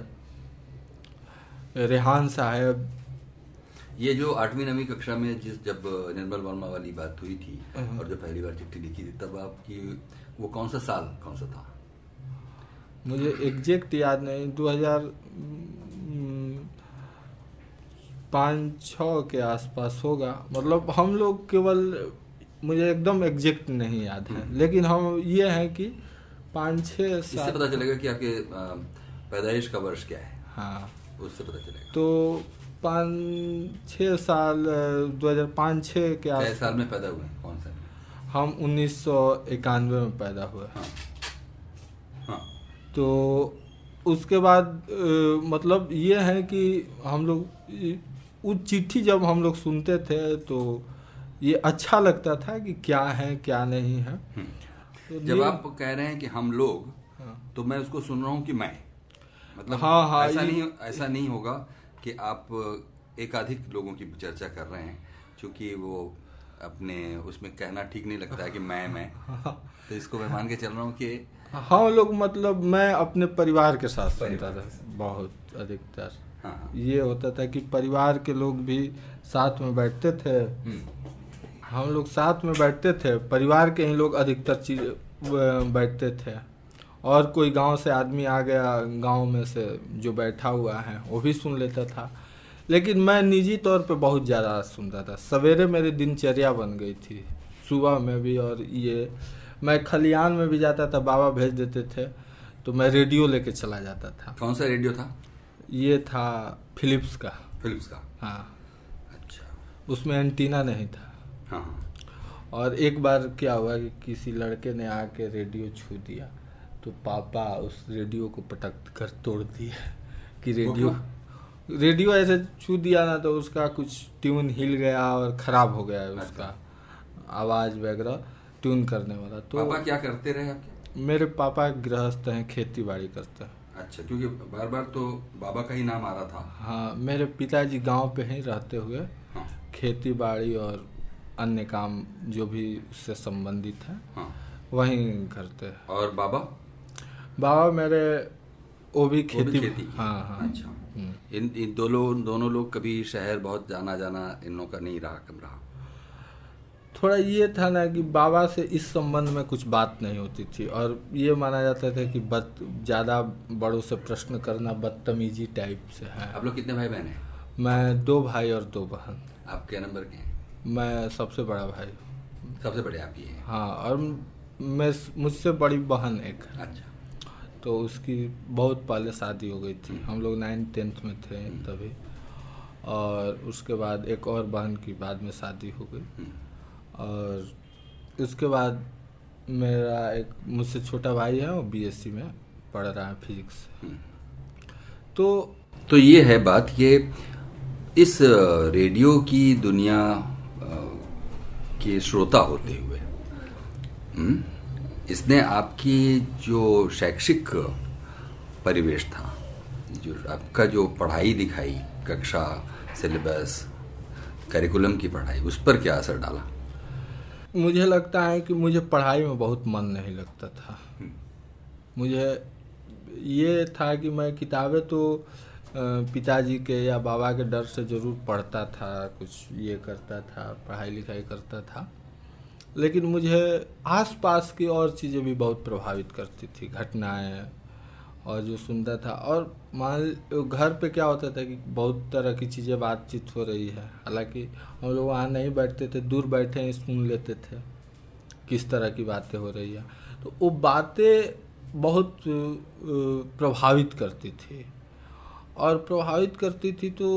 रेहान साहब ये जो आठवीं नवीं कक्षा में जिस जब निर्मल वर्मा वाली बात हुई थी हम्म। और जब पहली बार चिट्ठी लिखी थी तब आपकी वो कौन सा साल कौन सा था? मुझे एग्जैक्ट याद नहीं दो हज़ार पाँच छ के आसपास होगा। मतलब हम लोग केवल मुझे एकदम एग्जैक्ट नहीं याद है। लेकिन हम ये हैं कि पाँच छः इससे पता चलेगा कि आपके अ, पैदाइश का वर्ष क्या है? हाँ। उससे पता चलेगा। तो पाँच छः साल दो हज़ार पाँच छः के आस साल में पैदा हुए कौन सा हम उन्नीस सौ इक्यानवे में पैदा हुए। हाँ। हाँ। तो उसके बाद अ, मतलब ये है कि हम लोग वो चिट्ठी जब हम लोग सुनते थे तो ये अच्छा लगता था कि क्या है क्या नहीं है। हम्म। तो जब आप कह रहे हैं कि हम लोग हाँ। तो मैं उसको सुन रहा हूँ कि मैं। मतलब हाँ, हाँ, ऐसा नहीं ऐसा नहीं होगा कि आप एकाधिक लोगों की चर्चा कर रहे हैं क्योंकि वो अपने उसमें कहना ठीक नहीं लगता है कि मैं मैं। तो इसको मैं मान के चल रहा हूँ कि हम लोग मतलब मैं अपने परिवार के साथ सुनता था बहुत अधिकतर हाँ हाँ। ये होता था कि परिवार के लोग भी साथ में बैठते थे। हम्म, हम लोग साथ में बैठते थे परिवार के ही लोग अधिकतर चीज़ बैठते थे। और कोई गाँव से आदमी आ गया गाँव में से जो बैठा हुआ है वो भी सुन लेता था। लेकिन मैं निजी तौर पे बहुत ज़्यादा सुनता था। सवेरे मेरी दिनचर्या बन गई थी सुबह में भी और ये मैं खलियान में भी जाता था बाबा भेज देते थे तो मैं रेडियो लेके चला जाता था। कौन सा रेडियो था? ये था फिलिप्स का। फिलिप्स का? हाँ। अच्छा। उसमें एंटीना नहीं था। हाँ। और एक बार क्या हुआ कि किसी लड़के ने आके रेडियो छू दिया। तो पापा उस रेडियो को पटक कर तोड़ दिए कि रेडियो रेडियो ऐसे छू दिया ना तो उसका कुछ ट्यून हिल गया और खराब हो गया है उसका। आवाज़ वगैरह ट्यून करने वाला। तो पापा क्या करते रहे आपके? मेरे पापा गृहस्थ हैं खेती बाड़ी करते हैं। अच्छा क्योंकि बार बार तो बाबा का ही नाम आ रहा था। हाँ मेरे पिताजी गाँव पे ही रहते हुए। हाँ। खेती बाड़ी और अन्य काम जो भी उससे संबंधित है हाँ। वहीं करते हैं। और बाबा? बाबा मेरे वो भी वो भी खेती खेती। हाँ हाँ। अच्छा। हम्म। इन इन दोनों दोनों लोग कभी शहर बहुत जाना जाना इन लोगों का नहीं रहा कम रहा? थोड़ा ये था ना कि बाबा से इस संबंध में कुछ बात नहीं होती थी और ये माना जाता था कि बद ज़्यादा बड़ों से प्रश्न करना बदतमीजी टाइप से है। आप लोग कितने भाई बहन हैं? मैं दो भाई और दो बहन। आप क्या नंबर के हैं? मैं सबसे बड़ा भाई। सबसे बड़े आप ही? हैं हाँ और मैं मुझसे बड़ी बहन एक है। अच्छा। तो उसकी बहुत पहले शादी हो गई थी। हम लोग नाइन्थ टेंथ में थे तभी। और उसके बाद एक और बहन की बाद में शादी हो गई। और उसके बाद मेरा एक मुझसे छोटा भाई है वो बीएससी में पढ़ रहा है फिजिक्स तो तो ये है बात ये इस रेडियो की दुनिया के श्रोता होते हुए। हम्म, इसने आपकी जो शैक्षिक परिवेश था जो आपका जो पढ़ाई दिखाई कक्षा सिलेबस करिकुलम की पढ़ाई उस पर क्या असर डाला? मुझे लगता है कि मुझे पढ़ाई में बहुत मन नहीं लगता था। मुझे ये था कि मैं किताबें तो पिताजी के या बाबा के डर से ज़रूर पढ़ता था कुछ ये करता था पढ़ाई लिखाई करता था। लेकिन मुझे आसपास की और चीज़ें भी बहुत प्रभावित करती थी, घटनाएँ और जो सुनता था। और मान घर पे क्या होता था कि बहुत तरह की चीज़ें बातचीत हो रही है। हालाँकि हम लोग वहाँ नहीं बैठते थे, दूर बैठे ही सुन लेते थे किस तरह की बातें हो रही है। तो वो बातें बहुत प्रभावित करती थी। और प्रभावित करती थी तो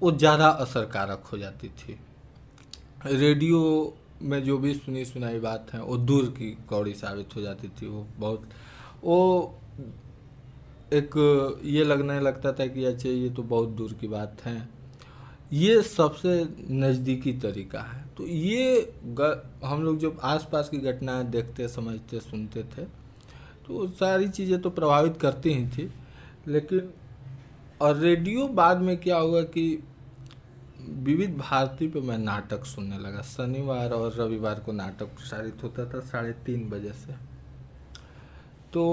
वो ज़्यादा असरकारक हो जाती थी। रेडियो में जो भी सुनी सुनाई बात है, वो दूर की कौड़ी साबित हो जाती थी वो बहुत। वो एक ये लगने लगता था कि अच्छा ये तो बहुत दूर की बात है। ये सबसे नज़दीकी तरीका है। तो ये हम लोग जब आसपास की घटनाएँ देखते, समझते, सुनते थे तो सारी चीज़ें तो प्रभावित करती ही थी। लेकिन, और रेडियो बाद में क्या हुआ कि विविध भारती पे मैं नाटक सुनने लगा। शनिवार और रविवार को नाटक प्रसारित होता था साढ़े तीन बजे से। तो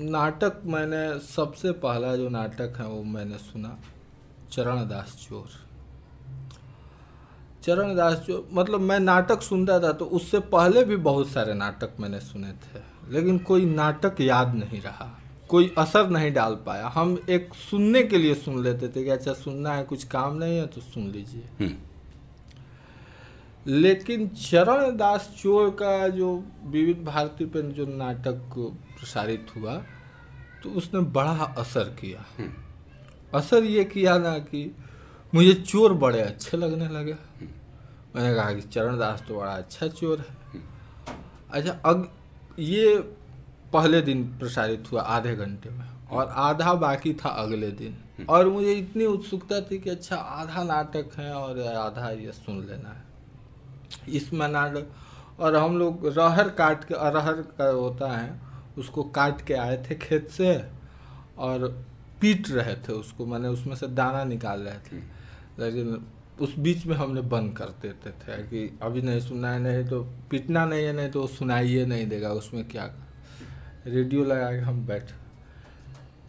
नाटक मैंने, सबसे पहला जो नाटक है वो मैंने सुना चरणदास चोर चरणदास चोर मतलब मैं नाटक सुनता था तो उससे पहले भी बहुत सारे नाटक मैंने सुने थे, लेकिन कोई नाटक याद नहीं रहा। कोई असर नहीं डाल पाया। हम एक सुनने के लिए सुन लेते थे कि अच्छा सुनना है कुछ काम नहीं है तो सुन लीजिए। लेकिन चरण दास चोर का जो विविध भारती पे जो नाटक प्रसारित हुआ तो उसने बड़ा असर किया। असर ये किया ना कि मुझे चोर बड़े अच्छे लगने लगे। मैंने कहा कि चरण दास तो बड़ा अच्छा चोर है। अच्छा अग ये पहले दिन प्रसारित हुआ आधे घंटे में। और आधा बाकी था अगले दिन। और मुझे इतनी उत्सुकता थी कि अच्छा आधा नाटक है और आधा ये सुन लेना है। इसमें नाटक और हम लोग रहर काट के अरहर का होता है उसको काट के आए थे खेत से और पीट रहे थे उसको। मैंने उसमें से दाना निकाल रहे थे। लेकिन उस बीच में हमने बंद कर देते थे कि अभी नहीं सुनना है नहीं तो पीटना नहीं है नहीं तो सुनाइए नहीं देगा उसमें क्या रेडियो लगा के हम बैठ।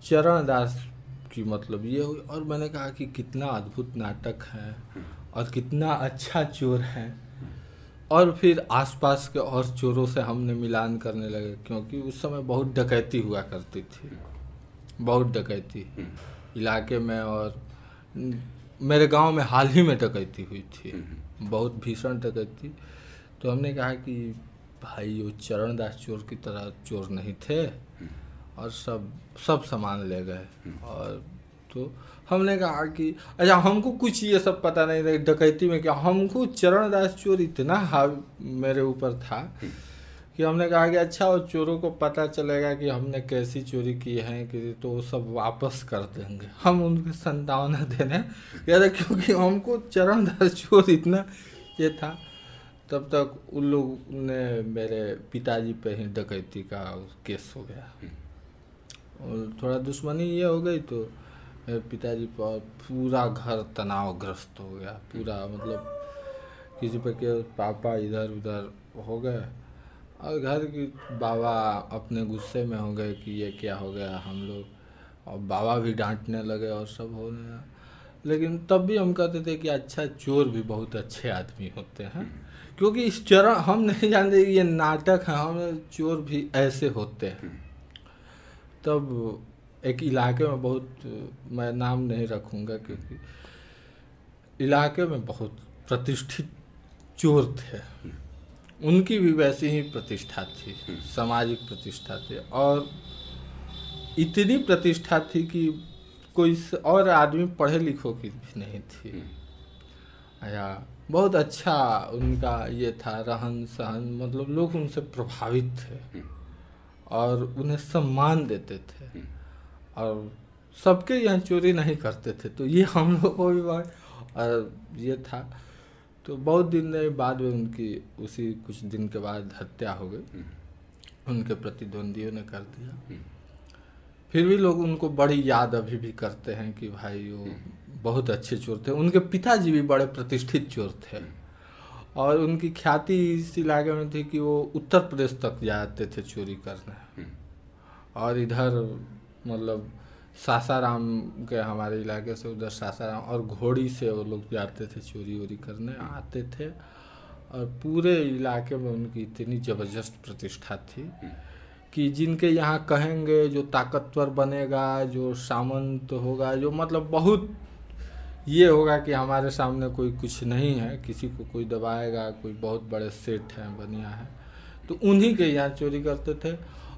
चरण दास की मतलब ये हुई और मैंने कहा कि कितना अद्भुत नाटक है और कितना अच्छा चोर है। और फिर आसपास के और चोरों से हमने मिलान करने लगे क्योंकि उस समय बहुत डकैती हुआ करती थी। बहुत डकैती। इलाके में और मेरे गाँव में हाल ही में डकैती हुई थी। बहुत भीषण डकैती। तो हमने कहा कि भाई वो चरणदास चोर की तरह चोर नहीं थे और सब सब सामान ले गए। और तो हमने कहा कि अच्छा हमको कुछ ये सब पता नहीं था डकैती में क्या? हमको चरणदास चोर इतना हाव मेरे ऊपर था कि हमने कहा कि अच्छा और चोरों को पता चलेगा कि हमने कैसी चोरी की है कि तो वो सब वापस कर देंगे। हम उनके संतावना देने थे क्योंकि हमको चरणदास चोर इतना ये था। तब तक उन लोग ने मेरे पिताजी पे ही डकैती का केस हो गया। और थोड़ा दुश्मनी ये हो गई तो मेरे पिताजी पर पूरा घर तनावग्रस्त हो गया। पूरा मतलब किसी पे के पापा इधर उधर हो गए। और घर की बाबा अपने गुस्से में हो गए कि ये क्या हो गया हम लोग। और बाबा भी डांटने लगे और सब होने लगा। लेकिन तब भी हम कहते थे कि अच्छा चोर भी बहुत अच्छे आदमी होते हैं। क्योंकि इस चरण हम नहीं जानते ये नाटक है हम चोर भी ऐसे होते हैं। तब एक इलाके में बहुत मैं नाम नहीं रखूँगा क्योंकि इलाके में बहुत प्रतिष्ठित चोर थे। उनकी भी वैसी ही प्रतिष्ठा थी सामाजिक प्रतिष्ठा थी और इतनी प्रतिष्ठा थी कि कोई और आदमी पढ़े लिखों की भी नहीं थी। या बहुत अच्छा उनका ये था रहन सहन मतलब लोग उनसे प्रभावित थे और उन्हें सम्मान देते थे। और सबके यहाँ चोरी नहीं करते थे तो ये हम लोग को भी और ये था। तो बहुत दिन बाद में उनकी उसी कुछ दिन के बाद हत्या हो गई। उनके प्रतिद्वंदियों ने कर दिया। फिर भी लोग उनको बड़ी याद अभी भी करते हैं कि भाई वो बहुत अच्छे चोर थे। उनके पिताजी भी बड़े प्रतिष्ठित चोर थे। और उनकी ख्याति इस इलाके में थी कि वो उत्तर प्रदेश तक जाते थे चोरी करने। और इधर मतलब सासाराम के हमारे इलाके से उधर सासाराम और घोड़ी से वो लोग जाते थे चोरी वोरी करने आते थे। और पूरे इलाके में उनकी इतनी ज़बरदस्त प्रतिष्ठा थी। कि जिनके यहाँ कहेंगे जो ताकतवर बनेगा जो सामंत होगा जो मतलब बहुत ये होगा कि हमारे सामने कोई कुछ नहीं है किसी को कोई दबाएगा कोई बहुत बड़े सेठ हैं बनिया है तो उन्हीं के यहाँ चोरी करते थे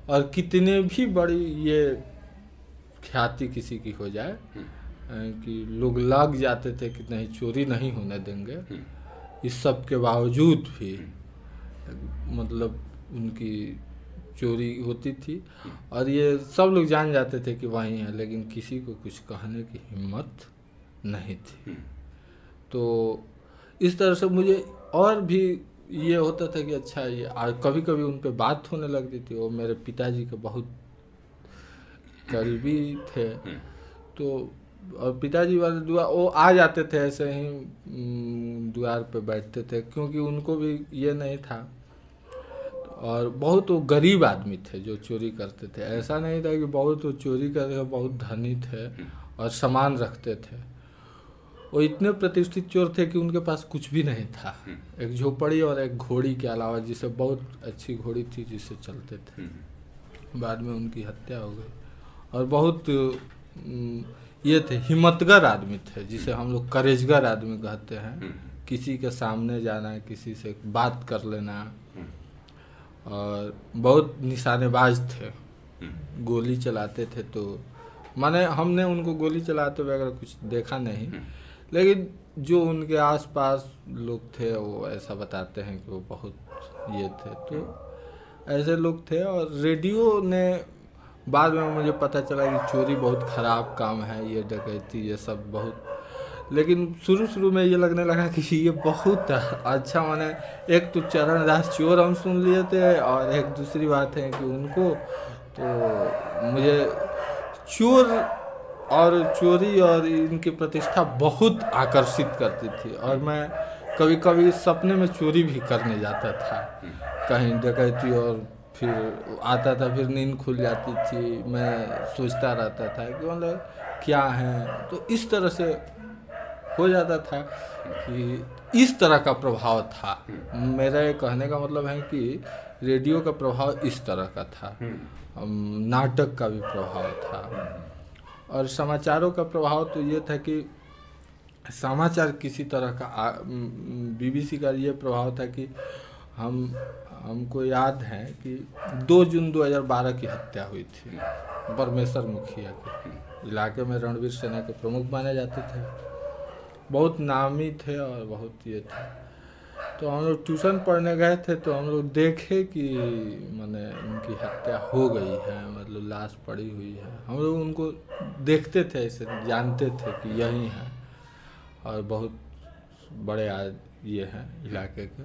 और कितने भी बड़ी ये ख्याति किसी की हो जाए हम्म। कि लोग लग जाते थे कि नहीं चोरी नहीं होने देंगे हम्म। इस सब के बावजूद भी हम्म। मतलब उनकी चोरी होती थी और ये सब लोग जान जाते थे कि वहीं है लेकिन किसी को कुछ कहने की हिम्मत नहीं थी। तो इस तरह से मुझे और भी ये होता था कि अच्छा ये और कभी कभी उन पर बात होने लगती थी वो मेरे पिताजी के बहुत करीबी थे। तो और पिताजी वाले दुआ वो आ जाते थे ऐसे ही द्वार पे बैठते थे क्योंकि उनको भी ये नहीं था। और बहुत वो गरीब आदमी थे जो चोरी करते थे। ऐसा नहीं था कि बहुत वो चोरी करके बहुत धनी थे और सामान रखते थे। वो इतने प्रतिष्ठित चोर थे कि उनके पास कुछ भी नहीं था। एक झोपड़ी और एक घोड़ी के अलावा जिसे बहुत अच्छी घोड़ी थी जिसे चलते थे। बाद में उनकी हत्या हो गई। और बहुत ये थे, हिम्मतगर आदमी थे, जिसे हम लोग करेजगर आदमी कहते हैं। किसी के सामने जाना, किसी से बात कर लेना। और बहुत निशानेबाज थे। हम्म। गोली चलाते थे तो माने हमने उनको गोली चलाते हुए अगर कुछ देखा नहीं लेकिन जो उनके आसपास लोग थे वो ऐसा बताते हैं कि वो बहुत ये थे। तो ऐसे लोग थे और रेडियो ने बाद में मुझे पता चला कि चोरी बहुत ख़राब काम है ये डकैती ये सब बहुत लेकिन शुरू शुरू में ये लगने लगा कि ये बहुत अच्छा माने, एक तो चरण दास चोर हम सुन लिए थे और एक दूसरी बात है कि उनको तो मुझे चोर और चोरी और इनकी प्रतिष्ठा बहुत आकर्षित करती थी और मैं कभी कभी सपने में चोरी भी करने जाता था। कहीं डकैती और फिर आता था, फिर नींद खुल जाती थी। मैं सोचता रहता था कि मतलब क्या है? तो इस तरह से हो जाता था कि इस तरह का प्रभाव था। मेरा ये कहने का मतलब है कि रेडियो का प्रभाव इस तरह का था। नाटक का भी प्रभाव था। और समाचारों का प्रभाव तो ये था कि समाचार किसी तरह का बीबीसी का ये प्रभाव था कि हम, हमको याद है कि 2 जून 2012 की हत्या हुई थी। परमेश्वर मुखिया के इलाके में रणवीर सेना के प्रमुख माने जाते थे। बहुत नामी थे और बहुत ये थे। तो हम लोग ट्यूशन पढ़ने गए थे तो हम लोग देखे कि मैंने उनकी हत्या हो गई है मतलब लाश पड़ी हुई है। हम लोग उनको देखते थे, ऐसे जानते थे कि यही है और बहुत बड़े ये हैं इलाके के।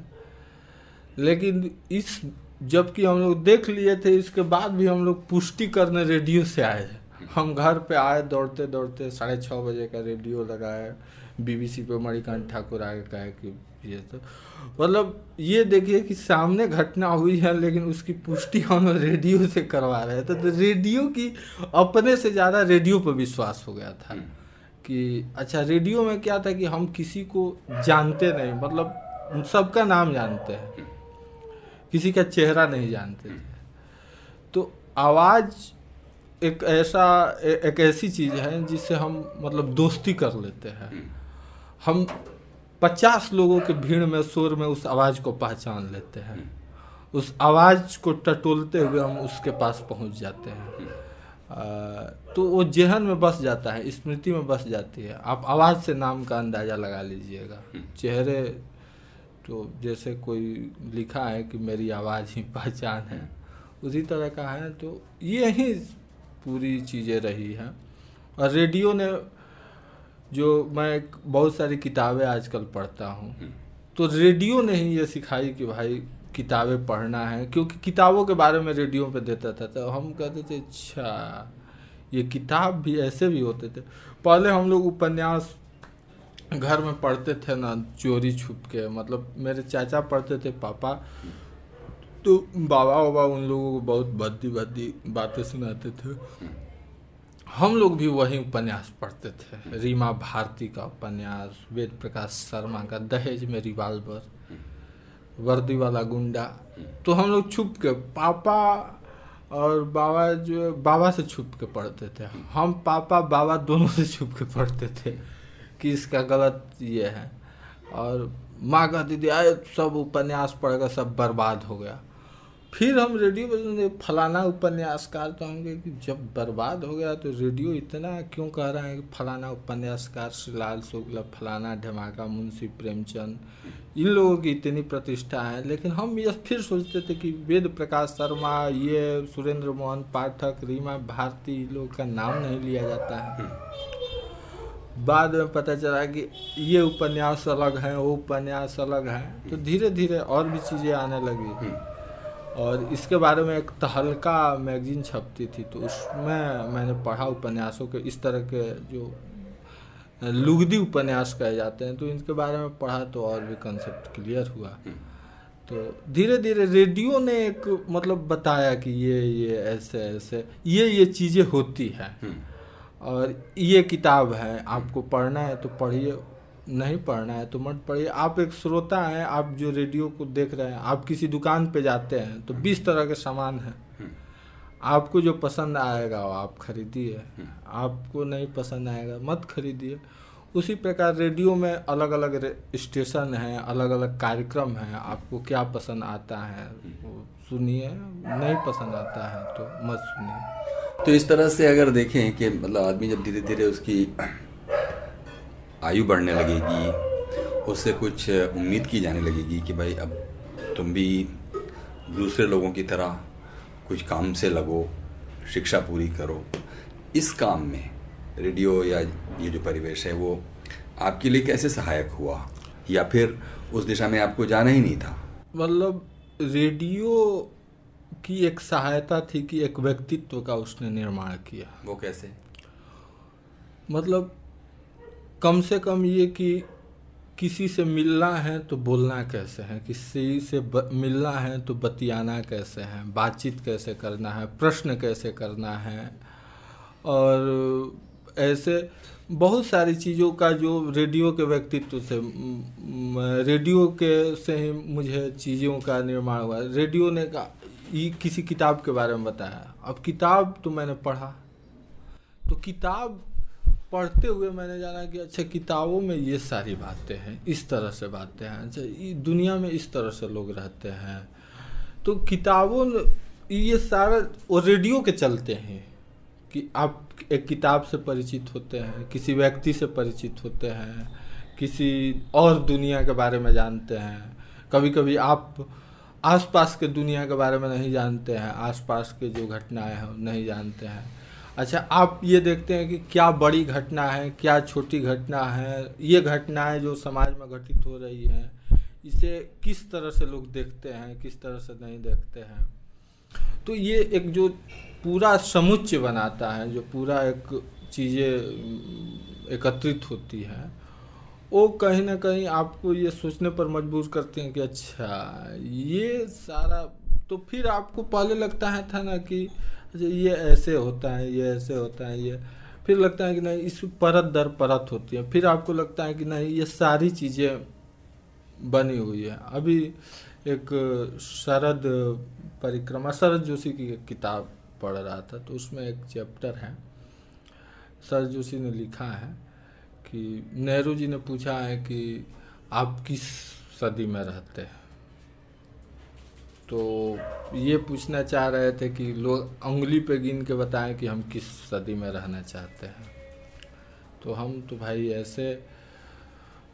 लेकिन इस, जबकि हम लोग देख लिए थे, इसके बाद भी हम लोग पुष्टि करने रेडियो से आए हम घर पे आए दौड़ते दौड़ते साढ़े छः बजे का रेडियो लगाए बीबीसी पे मणिकांत ठाकुर आगे कहे कि ये तो मतलब ये देखिए कि सामने घटना हुई है लेकिन उसकी पुष्टि हम रेडियो से करवा रहे थे तो रेडियो की अपने से ज़्यादा रेडियो पर विश्वास हो गया था कि अच्छा रेडियो में क्या था कि हम किसी को जानते नहीं मतलब सबका नाम जानते हैं। किसी का चेहरा नहीं जानते थे। तो आवाज़ एक ऐसा एक ऐसी चीज़ है जिससे हम मतलब दोस्ती कर लेते हैं। हम पचास लोगों के भीड़ में शोर में उस आवाज़ को पहचान लेते हैं। उस आवाज़ को टटोलते हुए हम उसके पास पहुँच जाते हैं। आ, तो वो जेहन में बस जाता है स्मृति में बस जाती है। आप आवाज़ से नाम का अंदाज़ा लगा लीजिएगा। चेहरे तो जैसे कोई लिखा है कि मेरी आवाज़ ही पहचान है। उसी तरह का है तो ये ही पूरी चीज़ें रही हैं। और रेडियो ने जो मैं बहुत सारी किताबें आजकल पढ़ता हूँ तो रेडियो ने ही ये सिखाई कि भाई किताबें पढ़ना है क्योंकि किताबों के बारे में रेडियो पे देता था तो हम कहते थे अच्छा ये किताब भी ऐसे भी होते थे। पहले हम लोग उपन्यास घर में पढ़ते थे ना चोरी छुप के मतलब मेरे चाचा पढ़ते थे पापा तो बाबा बाबा उन लोगों को बहुत भद्दी भद्दी बातें सुनाते थे। हम लोग भी वही उपन्यास पढ़ते थे। रीमा भारती का उपन्यास वेद प्रकाश शर्मा का, दहेज में रिवाल्वर, वर्दी वाला गुंडा। तो हम लोग छुप के, पापा और बाबा जो बाबा से छुप के पढ़ते थे। हम पापा, बाबा दोनों से छुप के पढ़ते थे कि इसका गलत ये है। और माँ कहती थी आए, सब उपन्यास पढ़कर सब बर्बाद हो गया। फिर हम रेडियो पर फलाना उपन्यासकार तो होंगे कि जब बर्बाद हो गया तो रेडियो इतना क्यों कह रहा है कि फलाना उपन्यासकार श्रीलाल शुक्ला फलाना धमाका मुंशी प्रेमचंद, इन लोगों की इतनी प्रतिष्ठा है। लेकिन हम ये फिर सोचते थे कि वेद प्रकाश शर्मा, ये सुरेंद्र मोहन पाठक, रीमा भारती लोगों का नाम नहीं लिया जाता है। बाद में पता चला कि ये उपन्यास अलग है, वो उपन्यास अलग है। तो धीरे धीरे और भी चीज़ें आने लगी। और इसके बारे में एक तहलका मैगजीन छपती थी तो उसमें मैंने पढ़ा उपन्यासों के इस तरह के जो लुगदी उपन्यास कहे जाते हैं तो इनके बारे में पढ़ा तो और भी कंसेप्ट क्लियर हुआ। तो धीरे धीरे रेडियो ने एक मतलब बताया कि ये ये ऐसे ऐसे ये ये चीज़ें होती हैं। और ये किताब है आपको पढ़ना है तो पढ़िए। नहीं पढ़ना है तो मत पढ़िए। आप एक श्रोता हैं आप जो रेडियो को देख रहे हैं आप किसी दुकान पे जाते हैं तो बीस तरह के सामान हैं। आपको जो पसंद आएगा वो आप खरीदिए। आपको नहीं पसंद आएगा मत खरीदिए। उसी प्रकार रेडियो में अलग अलग स्टेशन हैं अलग अलग कार्यक्रम हैं आपको क्या पसंद आता है सुनिए। नहीं पसंद आता है तो मत सुनिए। तो इस तरह से अगर देखें कि मतलब आदमी जब धीरे धीरे उसकी आयु बढ़ने लगेगी उससे कुछ उम्मीद की जाने लगेगी कि भाई अब तुम भी दूसरे लोगों की तरह कुछ काम से लगो शिक्षा पूरी करो। इस काम में रेडियो या ये जो परिवेश है वो आपके लिए कैसे सहायक हुआ? या फिर उस दिशा में आपको जाना ही नहीं था? मतलब रेडियो की एक सहायता थी कि एक व्यक्तित्व का उसने निर्माण किया। वो कैसे? मतलब कम से कम ये कि किसी से मिलना है तो बोलना कैसे है? किसी से ब, मिलना है तो बतियाना कैसे है? बातचीत कैसे करना है? प्रश्न कैसे करना है? और ऐसे बहुत सारी चीज़ों का जो रेडियो के व्यक्तित्व से रेडियो के से ही मुझे चीज़ों का निर्माण हुआ। रेडियो ने का ये किसी किताब के बारे में बताया। अब किताब तो मैंने पढ़ा। तो किताब पढ़ते हुए मैंने जाना कि अच्छा किताबों में ये सारी बातें हैं, इस तरह से बातें हैं। अच्छा दुनिया में इस तरह से लोग रहते हैं। तो किताबों ये सारा वो रेडियो के चलते हैं कि आप एक किताब से परिचित होते हैं, किसी व्यक्ति से परिचित होते हैं, किसी और दुनिया के बारे में जानते हैं। कभी कभी आप आसपास के दुनिया के बारे में नहीं जानते हैं, आसपास के जो घटनाएँ हैं, नहीं जानते हैं। अच्छा आप ये देखते हैं कि क्या बड़ी घटना है, क्या छोटी घटना है? ये घटनाएँ जो समाज में घटित हो रही है, इसे किस तरह से लोग देखते हैं, किस तरह से नहीं देखते हैं? तो ये एक जो पूरा समुच्चय बनाता है, जो पूरा एक चीज़ें एकत्रित होती है, वो कहीं ना कहीं आपको ये सोचने पर मजबूर करते हैं कि अच्छा ये सारा तो फिर आपको पहले लगता है था ना कि ये ऐसे होता है, ये ऐसे होता है, ये। फिर लगता है कि नहीं, इस परत दर परत होती है। फिर आपको लगता है कि नहीं, ये सारी चीज़ें बनी हुई है। अभी एक शरद परिक्रमा, शरद जोशी की किताब पढ़ रहा था तो उसमें एक चैप्टर है। शरद जोशी ने लिखा है कि नेहरू जी ने पूछा है कि आप किस सदी में रहते हैं? तो ये पूछना चाह रहे थे कि लोग उंगली पे गिन के बताएँ कि हम किस सदी में रहना चाहते हैं। तो हम तो भाई ऐसे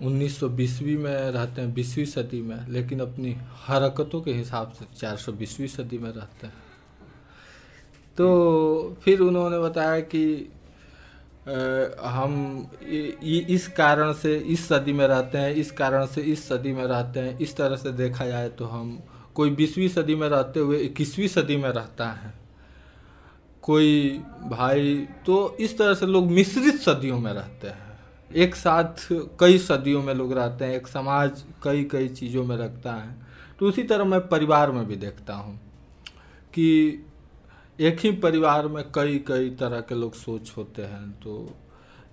उन्नीस सौ बीसवीं में रहते हैं बीसवीं सदी में लेकिन अपनी हरकतों के हिसाब से चार सौ बीसवीं सदी में रहते हैं। तो फिर उन्होंने बताया कि आ, हम इ, इस कारण से इस सदी में रहते हैं इस कारण से इस सदी में रहते हैं इस तरह से देखा जाए तो हम कोई बीसवीं सदी में रहते हुए इक्कीसवीं सदी में रहता है, कोई भाई तो इस तरह से लोग मिश्रित सदियों में रहते हैं। एक साथ कई सदियों में लोग रहते हैं, एक समाज कई कई चीज़ों में रखता है। तो उसी तरह मैं परिवार में भी देखता हूँ कि एक ही परिवार में कई कई तरह के लोग सोच होते हैं। तो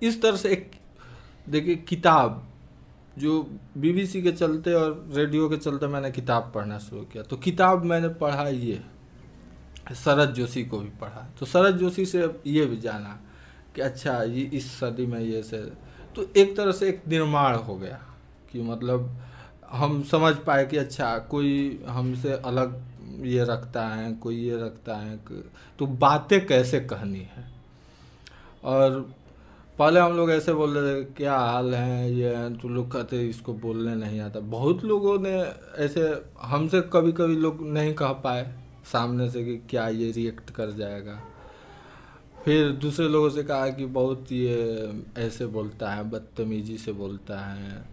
इस तरह से एक, देखिए, किताब जो बीबीसी के चलते और रेडियो के चलते मैंने किताब पढ़ना शुरू किया। तो किताब मैंने पढ़ा ये, शरद जोशी को भी पढ़ा। तो शरद जोशी से ये भी जाना कि अच्छा ये इस सदी में ये से। तो एक तरह से एक निर्माण हो गया कि मतलब हम समझ पाए कि अच्छा कोई हमसे अलग ये रखता है, कोई ये रखता है। तो बातें कैसे कहनी है? और पहले हम लोग ऐसे बोल रहे थे, क्या हाल है ये? तो लोग कहते इसको बोलने नहीं आता। बहुत लोगों ने ऐसे हमसे कभी कभी लोग नहीं कह पाए सामने से कि क्या ये रिएक्ट कर जाएगा। फिर दूसरे लोगों से कहा कि बहुत ये ऐसे बोलता है, बदतमीजी से बोलता है।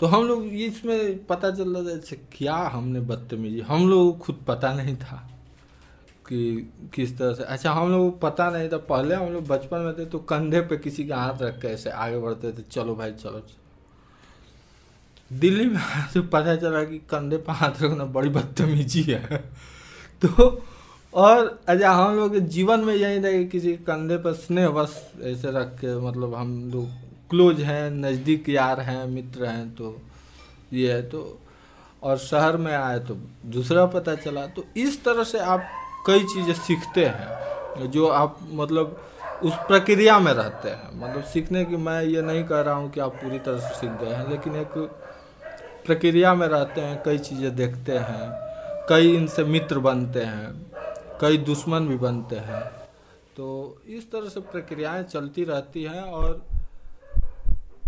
तो हम लोग इसमें पता चल रहा था अच्छा क्या हमने बदतमीजी? हम लोग खुद पता नहीं था। कि किस तरह से। अच्छा हम लोग पता नहीं था पहले हम लोग बचपन में थे तो कंधे पे किसी का हाथ रख के ऐसे आगे बढ़ते थे चलो भाई चलो, चलो। दिल्ली में तो पता चला कि कंधे पर हाथ रखना बड़ी बदतमीजी है। तो और अच्छा हम लोग के जीवन में यही था कि किसी कंधे पर स्नेह बस ऐसे रख के मतलब हम लोग क्लोज हैं नज़दीक यार हैं मित्र हैं तो ये है तो और शहर में आए तो दूसरा पता चला। तो इस तरह से आप कई चीज़ें सीखते हैं, जो आप मतलब उस प्रक्रिया में रहते हैं। मतलब सीखने की मैं ये नहीं कह रहा हूँ कि आप पूरी तरह से सीख गए हैं, लेकिन एक प्रक्रिया में रहते हैं, कई चीज़ें देखते हैं, कई इनसे मित्र बनते हैं, कई दुश्मन भी बनते हैं। तो इस तरह से प्रक्रियाएँ चलती रहती हैं और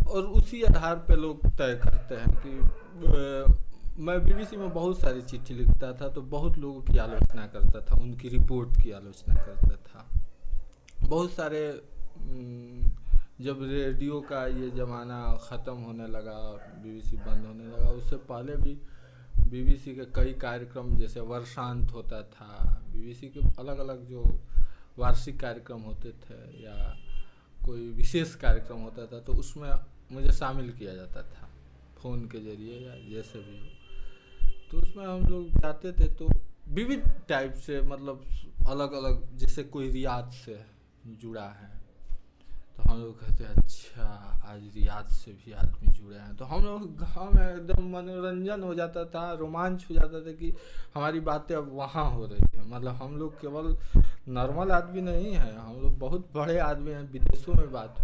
और उसी आधार पे लोग तय करते हैं कि मैं बीबीसी में बहुत सारी चिट्ठी लिखता था तो बहुत लोगों की आलोचना करता था, उनकी रिपोर्ट की आलोचना करता था। बहुत सारे जब रेडियो का ये ज़माना ख़त्म होने लगा बीबीसी बंद होने लगा, उससे पहले भी बीबीसी के कई कार्यक्रम, जैसे वर्षांत होता था बीबीसी के अलग अलग जो वार्षिक कार्यक्रम होते थे या कोई विशेष कार्यक्रम होता था तो उसमें मुझे शामिल किया जाता था, फ़ोन के ज़रिए या जैसे भी हो। तो उसमें हम लोग जाते थे तो विविध टाइप से मतलब अलग अलग जैसे कोई रियाज से जुड़ा है तो हम लोग कहते हैं अच्छा आज रियाज से भी आदमी जुड़े हैं। तो हम लोग गाँव में एकदम मनोरंजन हो जाता था, रोमांच हो जाता था कि हमारी बातें अब वहाँ हो रही है। मतलब हम लोग केवल नॉर्मल आदमी नहीं हैं, हम लोग बहुत बड़े आदमी हैं, विदेशों में बात।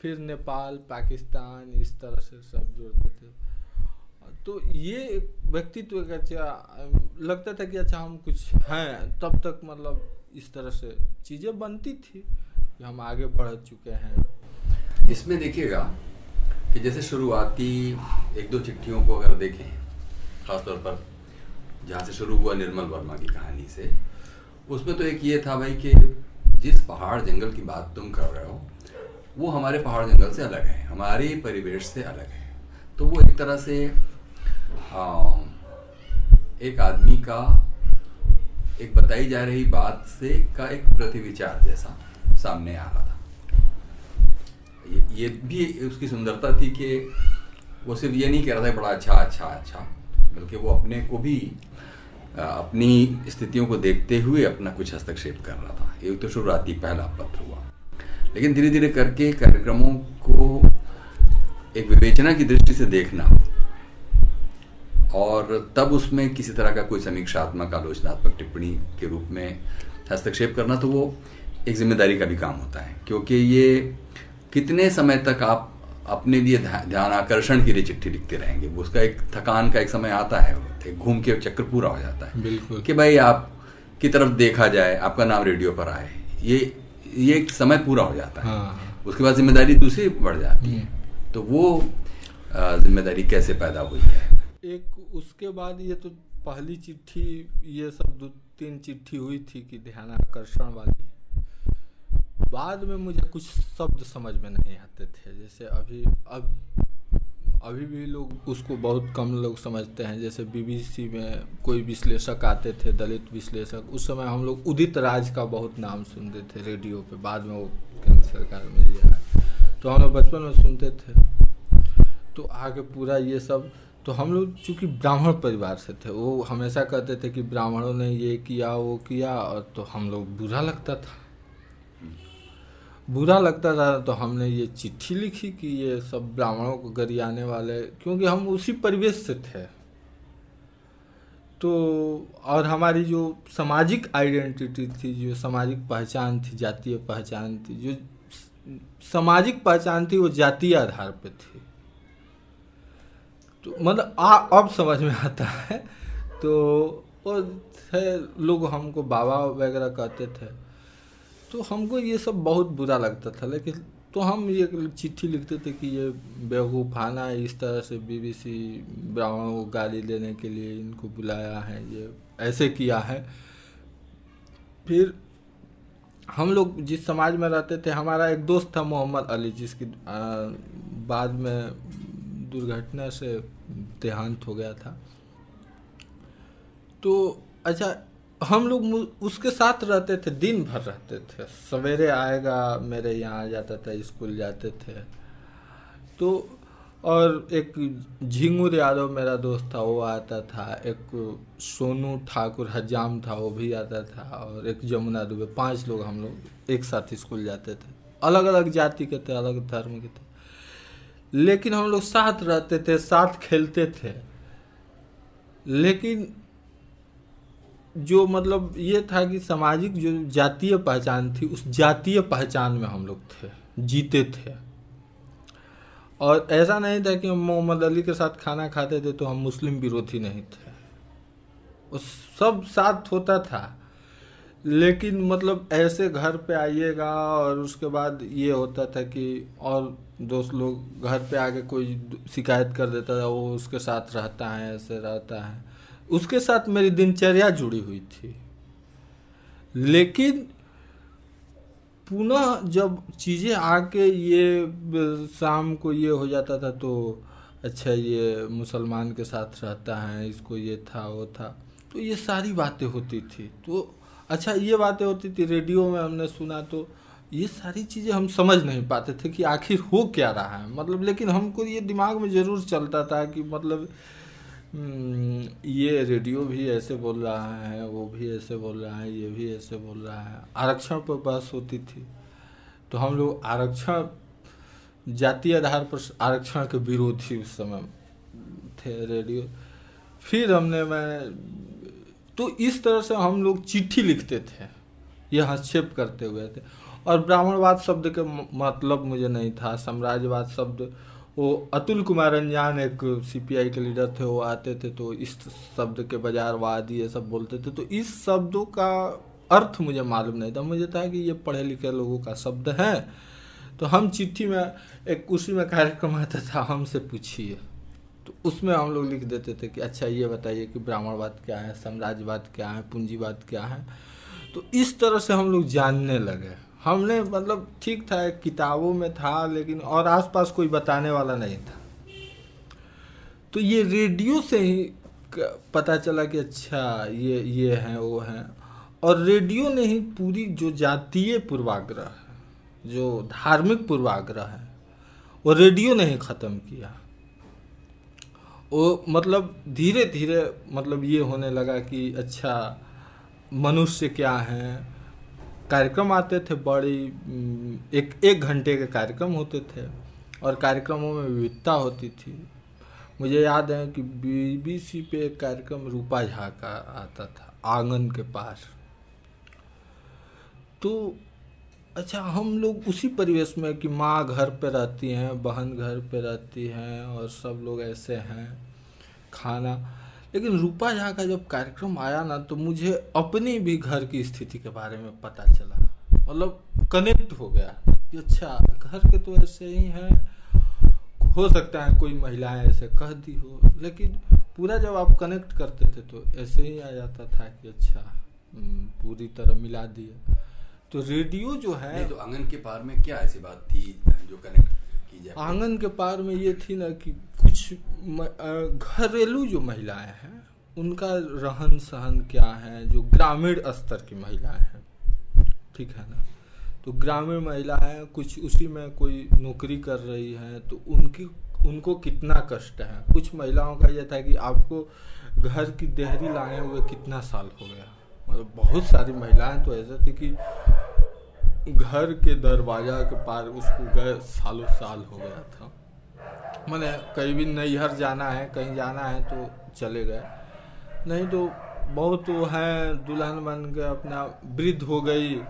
फिर नेपाल, पाकिस्तान, इस तरह से सब जुड़ते थे। तो ये व्यक्तित्व का अच्छा लगता था कि अच्छा हम कुछ हैं। तब तक मतलब इस तरह से चीज़ें बनती थी कि हम आगे बढ़ चुके हैं। इसमें देखिएगा कि जैसे शुरुआती एक दो चिट्ठियों को अगर देखें, खासतौर पर जहाँ से शुरू हुआ निर्मल वर्मा की कहानी से, उसमें तो एक ये था भाई कि जिस पहाड़ जंगल की बात तुम कर रहे हो, वो हमारे पहाड़ जंगल से अलग है, हमारे परिवेश से अलग है। तो वो एक तरह से एक आदमी का एक बताई जा रही बात से का एक प्रतिविचार जैसा सामने आ रहा था। ये, ये भी उसकी सुंदरता थी कि वो सिर्फ़ ये नहीं कह रहा था बड़ा अच्छा अच्छा अच्छा बल्कि वो अपने को भी अपनी स्थितियों को देखते हुए अपना कुछ हस्तक्षेप कर रहा था। ये तो शुरुआती पहला पत्र हुआ। लेकिन धीरे धीरे करके कार्यक्रमों को एक विवेचना की दृष्टि से देखना और तब उसमें किसी तरह का कोई समीक्षात्मक आलोचनात्मक टिप्पणी के रूप में हस्तक्षेप करना तो वो एक ज़िम्मेदारी का भी काम होता है क्योंकि ये कितने समय तक आप अपने लिए ध्यान आकर्षण के लिए चिट्ठी लिखते रहेंगे उसका एक थकान का एक समय आता है एक घूम के चक्कर पूरा हो जाता है। बिल्कुल। कि भाई आप की तरफ़ देखा जाए आपका नाम रेडियो पर आए ये ये एक समय पूरा हो जाता है। हाँ। उसके बाद ज़िम्मेदारी दूसरी बढ़ जाती है। हम्म। तो वो ज़िम्मेदारी कैसे पैदा हुई है? एक उसके बाद ये तो पहली चिट्ठी, ये सब दो तीन चिट्ठी हुई थी कि ध्यान आकर्षण वाली। बाद में मुझे कुछ शब्द समझ में नहीं आते थे। जैसे अभी, अब, अभी भी लोग उसको बहुत कम लोग समझते हैं। जैसे बीबीसी में कोई विश्लेषक आते थे, दलित विश्लेषक, उस समय हम लोग उदित राज का बहुत नाम सुनते थे रेडियो पे। बाद में वो केंद्र सरकार में लिया तो हम लोग बचपन में सुनते थे। तो आगे पूरा ये सब तो हम लोग चूँकि ब्राह्मण परिवार से थे, वो हमेशा कहते थे कि ब्राह्मणों ने ये किया, वो किया, और तो हम लोग बुरा लगता था। बुरा लगता था तो हमने ये चिट्ठी लिखी कि ये सब ब्राह्मणों को गरियाने वाले, क्योंकि हम उसी परिवेश से थे। तो और हमारी जो सामाजिक आइडेंटिटी थी, जो सामाजिक पहचान थी, जातीय पहचान थी, जो सामाजिक पहचान थी, वो जातीय आधार पे थी। तो मतलब आ, अब समझ में आता है। तो वो थे लोग हमको बाबा वगैरह कहते थे। तो हमको ये सब बहुत बुरा लगता था, लेकिन तो हम ये चिट्ठी लिखते थे कि ये बेवकूफ़ाना इस तरह से बीबीसी ब्राह्मणों को गाली देने के लिए इनको बुलाया है, ये ऐसे किया है। फिर हम लोग जिस समाज में रहते थे, हमारा एक दोस्त था मोहम्मद अली, जिसकी बाद में दुर्घटना से देहांत हो गया था। तो अच्छा हम लोग उसके साथ रहते थे, दिन भर रहते थे। सवेरे आएगा, मेरे यहाँ आ जाता था, स्कूल जाते थे। तो और एक झिंगुर यादव मेरा दोस्त था, वो आता था। एक सोनू ठाकुर हजाम था, वो भी आता था। और एक जमुना दुबे, पाँच लोग हम लोग एक साथ स्कूल जाते थे। अलग अलग जाति के थे, अलग धर्म के थे। लेकिन हम लोग साथ रहते थे, साथ खेलते थे। लेकिन जो मतलब ये था कि सामाजिक जो जातीय पहचान थी, उस जातीय पहचान में हम लोग थे, जीते थे। और ऐसा नहीं था कि हम मोहम्मद अली के साथ खाना खाते थे तो हम मुस्लिम विरोधी नहीं थे। उस सब साथ होता था। लेकिन मतलब ऐसे घर पे आइएगा और उसके बाद ये होता था कि और दोस्त लोग घर पे आके कोई शिकायत कर देता था, वो उसके साथ रहता है, ऐसे रहता है। उसके साथ मेरी दिनचर्या जुड़ी हुई थी। लेकिन पुनः जब चीज़ें आके ये शाम को ये हो जाता था तो अच्छा ये मुसलमान के साथ रहता है, इसको ये था, वो था तो ये सारी बातें होती थी। तो अच्छा ये बातें होती थी रेडियो में हमने सुना तो ये सारी चीज़ें हम समझ नहीं पाते थे कि आखिर हो क्या रहा है। मतलब लेकिन हमको ये दिमाग में ज़रूर चलता था कि मतलब हम्म, ये रेडियो भी ऐसे बोल रहा है वो भी ऐसे बोल रहा है ये भी ऐसे बोल रहा है। आरक्षण पर बहस होती थी। तो हम लोग आरक्षण जातीय आधार पर आरक्षण के विरोधी उस समय थे रेडियो। फिर हमने मैं तो इस तरह से हम लोग चिट्ठी लिखते थे। ये हस्तक्षेप करते हुए थे। और ब्राह्मणवाद शब्द के मतलब मुझे नहीं था। साम्राज्यवाद शब्द, वो अतुल कुमार रंजान एक सीपीआई के लीडर थे, वो आते थे तो इस शब्द के बाजारवाद, ये सब बोलते थे। तो इस शब्दों का अर्थ मुझे मालूम नहीं था। मुझे था कि ये पढ़े लिखे लोगों का शब्द है। तो हम चिट्ठी में, एक उसी में कार्यक्रम आता था, हमसे पूछिए। तो उसमें हम लोग लिख देते थे कि अच्छा ये बताइए कि ब्राह्मणवाद क्या है साम्राज्यवाद क्या है पूंजीवाद क्या है। तो इस तरह से हम लोग जानने लगे। हमने मतलब ठीक था किताबों में था, लेकिन और आसपास कोई बताने वाला नहीं था। तो ये रेडियो से ही पता चला कि अच्छा ये ये है, वो है। और रेडियो ने ही पूरी जो जातीय पूर्वाग्रह है, जो धार्मिक पूर्वाग्रह है, वो रेडियो ने ही ख़त्म किया। वो मतलब धीरे धीरे मतलब ये होने लगा कि अच्छा मनुष्य क्या है? कार्यक्रम आते थे, बड़ी एक एक घंटे के कार्यक्रम होते थे और कार्यक्रमों में विविधता होती थी। मुझे याद है कि बीबीसी पे एक कार्यक्रम रूपा झा का आता था, आँगन के पास। तो अच्छा हम लोग उसी परिवेश में कि माँ घर पे रहती हैं बहन घर पे रहती हैं और सब लोग ऐसे हैं खाना। लेकिन रूपा झा का जब कार्यक्रम आया ना तो मुझे अपनी भी घर की स्थिति के बारे में पता चला। मतलब कनेक्ट हो गया कि अच्छा घर के तो ऐसे ही हैं। हो सकता है कोई महिलाएँ ऐसे कह दी हो लेकिन पूरा जब आप कनेक्ट करते थे तो ऐसे ही आ जाता था कि अच्छा हम्म, पूरी तरह मिला दिए तो रेडियो जो है तो आँगन के पार में क्या ऐसी बात थी जो कनेक्ट की जाए आँगन के पार में ये थी ना कि कुछ घरेलू जो महिलाएँ हैं उनका रहन सहन क्या है जो ग्रामीण स्तर की महिलाएँ हैं। ठीक है ना? तो ग्रामीण महिलाएँ कुछ उसी में कोई नौकरी कर रही है तो उनकी उनको कितना कष्ट है? कुछ महिलाओं का यह था कि आपको घर की देहरी लाए हुए कितना साल हो गया। मतलब बहुत सारी महिलाएँ तो ऐसे थी कि घर के दरवाज़ा के पार उसको गए, सालों साल हो गया था। मैंने कहीं भी नैहर जाना है, कहीं जाना है तो चले गए। नहीं तो बहुत वो हैं, दुल्हन बन के अपना वृद्ध हो गई।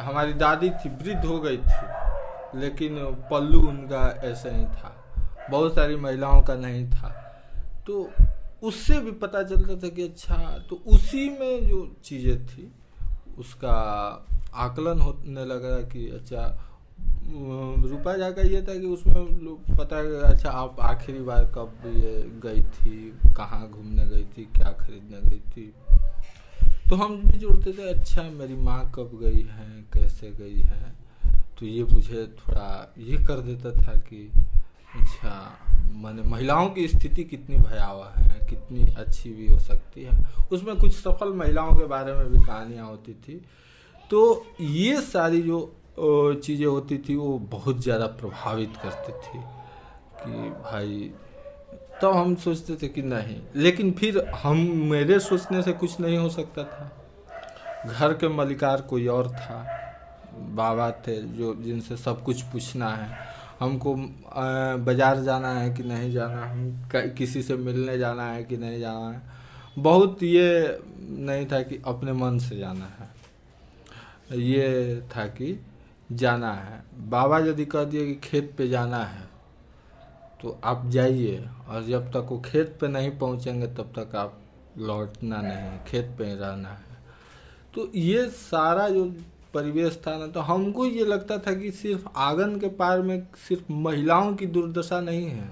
हमारी दादी थी, वृद्ध हो गई थी, लेकिन पल्लू उनका ऐसे ही था। बहुत सारी महिलाओं का नहीं था। तो उससे भी पता चलता था कि अच्छा तो उसी में जो चीज़ें थी, उसका आकलन होने लगा कि अच्छा रुपा जाकर ये था कि उसमें लोग पता अच्छा आप आखिरी बार कब ये गई थी, कहाँ घूमने गई थी, क्या खरीदने गई थी? तो हम भी जोड़ते थे अच्छा मेरी माँ कब गई है, कैसे गई है? तो ये मुझे थोड़ा ये कर देता था कि अच्छा मैंने महिलाओं की स्थिति कितनी भयावह है, कितनी अच्छी भी हो सकती है। उसमें कुछ सफल महिलाओं के बारे में भी कहानियाँ होती थी। तो ये सारी जो चीज़ें होती थी, वो बहुत ज़्यादा प्रभावित करती थी कि भाई तो हम सोचते थे कि नहीं। लेकिन फिर हम, मेरे सोचने से कुछ नहीं हो सकता था। घर के मलिकार कोई और था, बाबा थे जो, जिनसे सब कुछ पूछना है। हमको बाज़ार जाना है कि नहीं जाना हम किसी से मिलने जाना है कि नहीं जाना है? बहुत ये नहीं था कि अपने मन से जाना है। ये था कि जाना है। बाबा यदि कह दिए कि खेत पे जाना है तो आप जाइए और जब तक वो खेत पे नहीं पहुँचेंगे, तब तक आप लौटना नहीं खेत पे रहना है। तो ये सारा जो परिवेश था ना तो हमको ये लगता था कि सिर्फ़ आँगन के पार में सिर्फ़ महिलाओं की दुर्दशा नहीं है।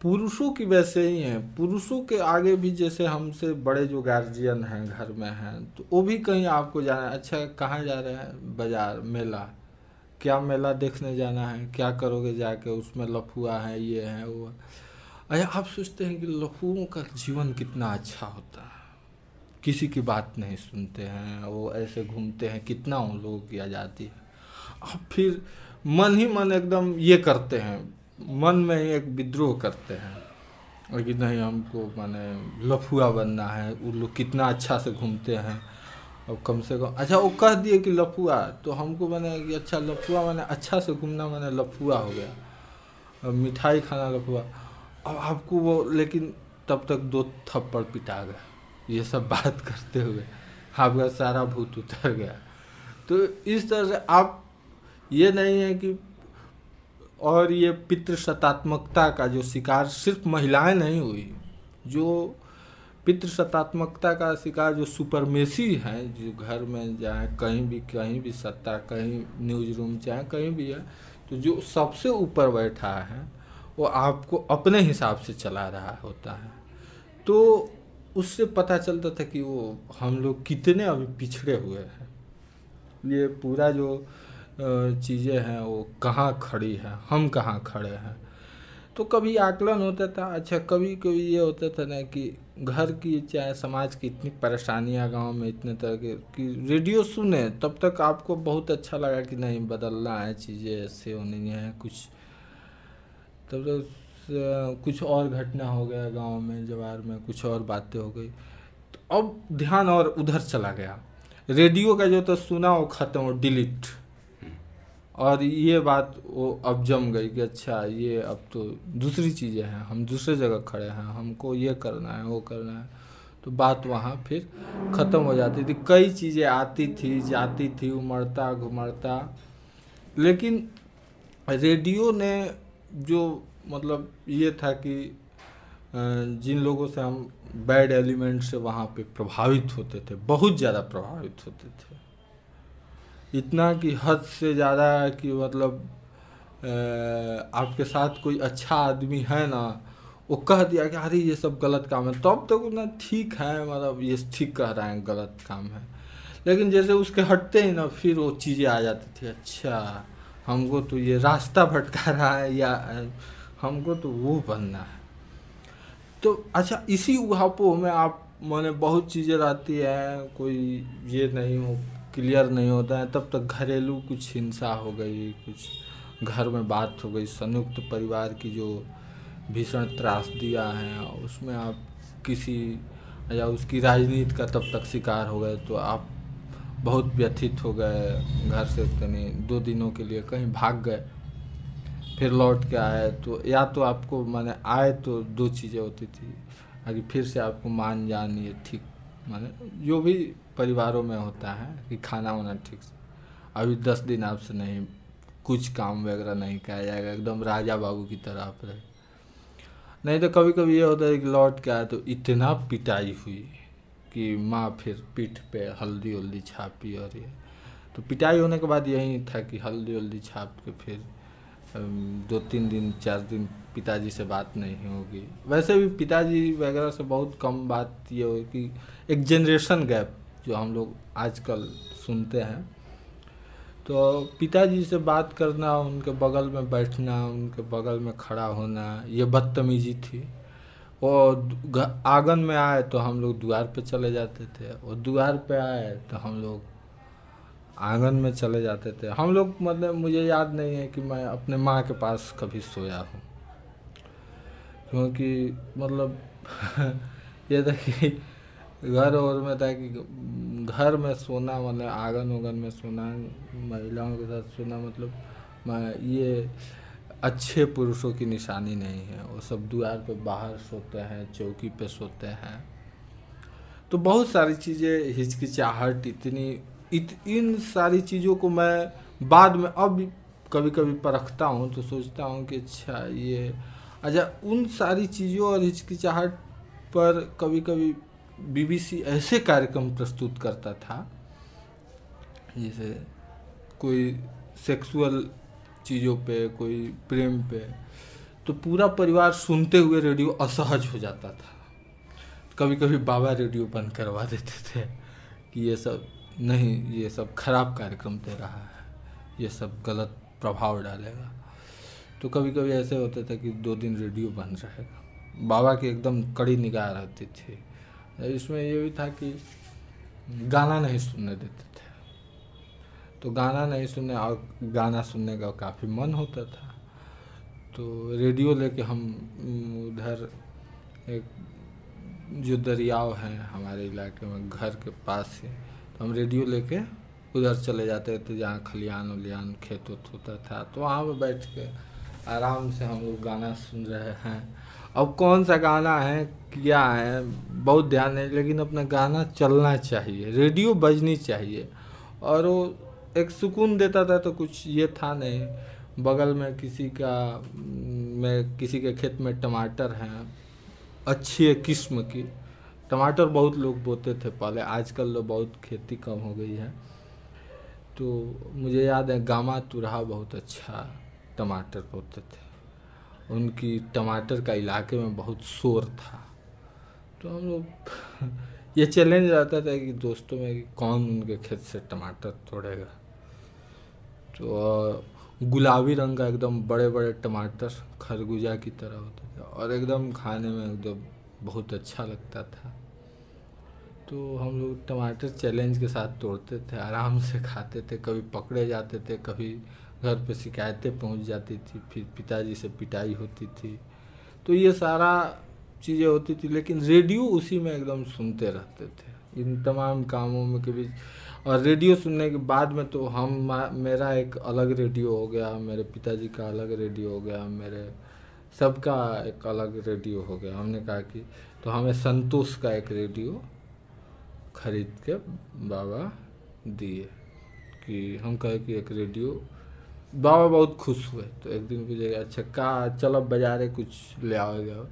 पुरुषों की वैसे ही हैं। पुरुषों के आगे भी जैसे हमसे बड़े जो गार्जियन हैं, घर में हैं तो वो भी कहीं आपको जाना है। अच्छा कहाँ जा रहे हैं? बाज़ार, मेला। क्या मेला देखने जाना है? क्या करोगे जाके? उसमें लफुआ है, ये है, वो अच्छा आप सोचते हैं कि लफुओं का जीवन कितना अच्छा होता है। किसी की बात नहीं सुनते हैं, वो ऐसे घूमते हैं, कितना उन लोगों की आज़ादी है। अब फिर मन ही मन एकदम ये करते हैं, मन में एक विद्रोह करते हैं लेकिन नहीं हमको माने लफुआ बनना है, वो लोग कितना अच्छा से घूमते हैं। अब कम से कम अच्छा वो कह दिए कि लफुआ तो हमको मैंने कि अच्छा लफुआ मैंने अच्छा से घूमना मैंने लफुआ हो गया। और मिठाई खाना लफुआ। अब आपको वो लेकिन तब तक दो थप्पड़ पिटा गए। ये सब बात करते हुए आपका सारा भूत उतर गया। तो इस तरह से आप, ये नहीं है कि, और ये पितृसत्तात्मकता का जो शिकार सिर्फ़ महिलाएँ नहीं हुई, जो पितृसत्तात्मकता का शिकार जो सुपरमेसी हैं, जो घर में जाए, कहीं भी कहीं भी सत्ता, कहीं न्यूज़ रूम चाहे कहीं भी है तो जो सबसे ऊपर बैठा है, वो आपको अपने हिसाब से चला रहा होता है। तो उससे पता चलता था कि वो हम लोग कितने अभी पिछड़े हुए हैं। ये पूरा जो चीज़ें हैं, वो कहाँ खड़ी है, हम कहाँ खड़े हैं। तो कभी आकलन होता था अच्छा कभी कभी ये होता था ना कि घर की चाहे समाज की इतनी परेशानियाँ गाँव में इतने तरह के, कि रेडियो सुने, तब तक आपको बहुत अच्छा लगा कि नहीं, बदलना है चीज़ें, ऐसे होनी है कुछ। तब तक तो कुछ और घटना हो गया गाँव में, जवार में, कुछ और बातें हो गई। तो अब ध्यान और उधर चला गया। रेडियो का जो तो सुना वो ख़त्म डिलीट। और ये बात वो अब जम गई कि अच्छा ये अब तो दूसरी चीज़ें हैं, हम दूसरे जगह खड़े हैं, हमको ये करना है, वो करना है। तो बात वहाँ फिर ख़त्म हो जाती थी। कई चीज़ें आती थी, जाती थी, उमड़ता, घुमड़ता। लेकिन रेडियो ने जो मतलब ये था कि जिन लोगों से हम बैड एलिमेंट से वहाँ पे प्रभावित होते थे, बहुत ज़्यादा प्रभावित होते थे। इतना कि हद से ज़्यादा कि मतलब आपके साथ कोई अच्छा आदमी है ना, वो कह दिया कि, अरे, ये सब गलत काम है। तब तो ना ठीक है मतलब ये ठीक कह रहे हैं, गलत काम है। लेकिन जैसे उसके हटते ही ना, फिर वो चीज़ें आ जाती थी अच्छा हमको तो ये रास्ता भटका रहा है या हमको तो वो बनना है। तो अच्छा इसी उहापों में आप, मैंने बहुत चीज़ें रहती है, कोई ये नहीं हो, क्लियर नहीं होता है, तब तक घरेलू कुछ हिंसा हो गई, कुछ घर में बात हो गई, संयुक्त परिवार की जो भीषण त्रासदियाँ हैं, उसमें आप किसी, या उसकी राजनीति का तब तक शिकार हो गए तो आप बहुत व्यथित हो गए, घर से तनी दो दिनों के लिए कहीं भाग गए। फिर लौट के आए तो या तो आपको माने आए तो दो चीज़ें होती थी, आगे फिर से आपको मान जान ये ठीक, माने जो भी परिवारों में होता है कि खाना वाना ठीक से। अभी दस दिन आपसे नहीं, कुछ काम वगैरह नहीं किया जाएगा, एकदम राजा बाबू की तरह आप रहे। नहीं तो कभी कभी ये होता है कि लौट के आए तो इतना पिटाई हुई कि माँ फिर पीठ पे हल्दी वल्दी छापी और ये। तो पिटाई होने के बाद यही था कि हल्दी वल्दी छाप के फिर दो तीन दिन, चार दिन पिताजी से बात नहीं होगी। वैसे भी पिताजी वगैरह से बहुत कम बात ये हो कि एक जनरेशन गैप जो हम लोग आजकल सुनते हैं। तो पिताजी से बात करना, उनके बगल में बैठना, उनके बगल में खड़ा होना, ये बदतमीजी थी। और आँगन में आए तो हम लोग द्वार पे चले जाते थे। और द्वार पे आए तो हम लोग आँगन में चले जाते थे। हम लोग मतलब मुझे याद नहीं है कि मैं अपने माँ के पास कभी सोया हूँ। क्योंकि मतलब ये था कि घर और में था कि घर में सोना मतलब आँगन उगन में सोना, महिलाओं के साथ सोना मतलब मैं ये अच्छे पुरुषों की निशानी नहीं है। वो सब द्वार पे बाहर सोते हैं, चौकी पे सोते हैं। तो बहुत सारी चीज़ें, हिचकिचाहट, इतनी इत, इन सारी चीज़ों को मैं बाद में अब कभी कभी परखता हूँ तो सोचता हूँ कि अच्छा ये अच्छा उन सारी चीज़ों और हिचकिचाहट पर कभी कभी बीबीसी ऐसे कार्यक्रम प्रस्तुत करता था जैसे कोई सेक्सुअल चीज़ों पे कोई प्रेम पे तो पूरा परिवार सुनते हुए रेडियो असहज हो जाता था। कभी कभी बाबा रेडियो बंद करवा देते थे कि ये सब नहीं, ये सब खराब कार्यक्रम दे रहा है। ये सब गलत प्रभाव डालेगा। तो कभी कभी ऐसे होता था कि दो दिन रेडियो बंद रहेगा। बाबा की एकदम कड़ी निगाह रहती थी। इसमें ये भी था कि गाना नहीं सुनने देते थे। तो गाना नहीं सुनने और गाना सुनने का काफ़ी मन होता था। तो रेडियो लेके हम उधर एक जो दरियाव है हमारे इलाके में, घर के पास तो हम रेडियो लेके उधर चले जाते थे, जहाँ खलियान उलियान खेत उत होता था। तो वहाँ पर बैठ के आराम से हम लोग गाना सुन रहे हैं। अब कौन सा गाना है, क्या है, बहुत ध्यान है, लेकिन अपना गाना चलना चाहिए, रेडियो बजनी चाहिए। और वो एक सुकून देता था तो कुछ ये था नहीं। बगल में किसी का, में किसी के खेत में टमाटर हैं, अच्छी किस्म की। टमाटर बहुत लोग बोते थे पहले, आजकल तो बहुत खेती कम हो गई है। तो मुझे याद है, गामा तुरहा बहुत अच्छा टमाटर बोते थे। उनकी टमाटर का इलाके में बहुत शोर था। तो हम लोग ये चैलेंज रहता था कि दोस्तों में कौन उनके खेत से टमाटर तोड़ेगा। तो गुलाबी रंग का एकदम बड़े बड़े टमाटर खरबूजा की तरह होते थे और एकदम खाने में एकदम बहुत अच्छा लगता था। तो हम लोग टमाटर चैलेंज के साथ तोड़ते थे, आराम से खाते थे, कभी पकड़े जाते थे, कभी घर पे शिकायतें पहुँच जाती थी, फिर पिताजी से पिटाई होती थी। तो ये सारा चीज़ें होती थी, लेकिन रेडियो उसी में एकदम सुनते रहते थे। इन तमाम कामों में के बीच, और रेडियो सुनने के बाद में तो हम, मेरा एक अलग रेडियो हो गया, मेरे पिताजी का अलग रेडियो हो गया, मेरे सबका एक अलग रेडियो हो गया। हमने कहा कि तो हमें संतोष का एक रेडियो खरीद के बाबा दिए कि हम कहे कि एक रेडियो। बाबा बहुत खुश हुए तो एक दिन पूछे अच्छा का चलो, बाजारे कुछ ले आओ जाओ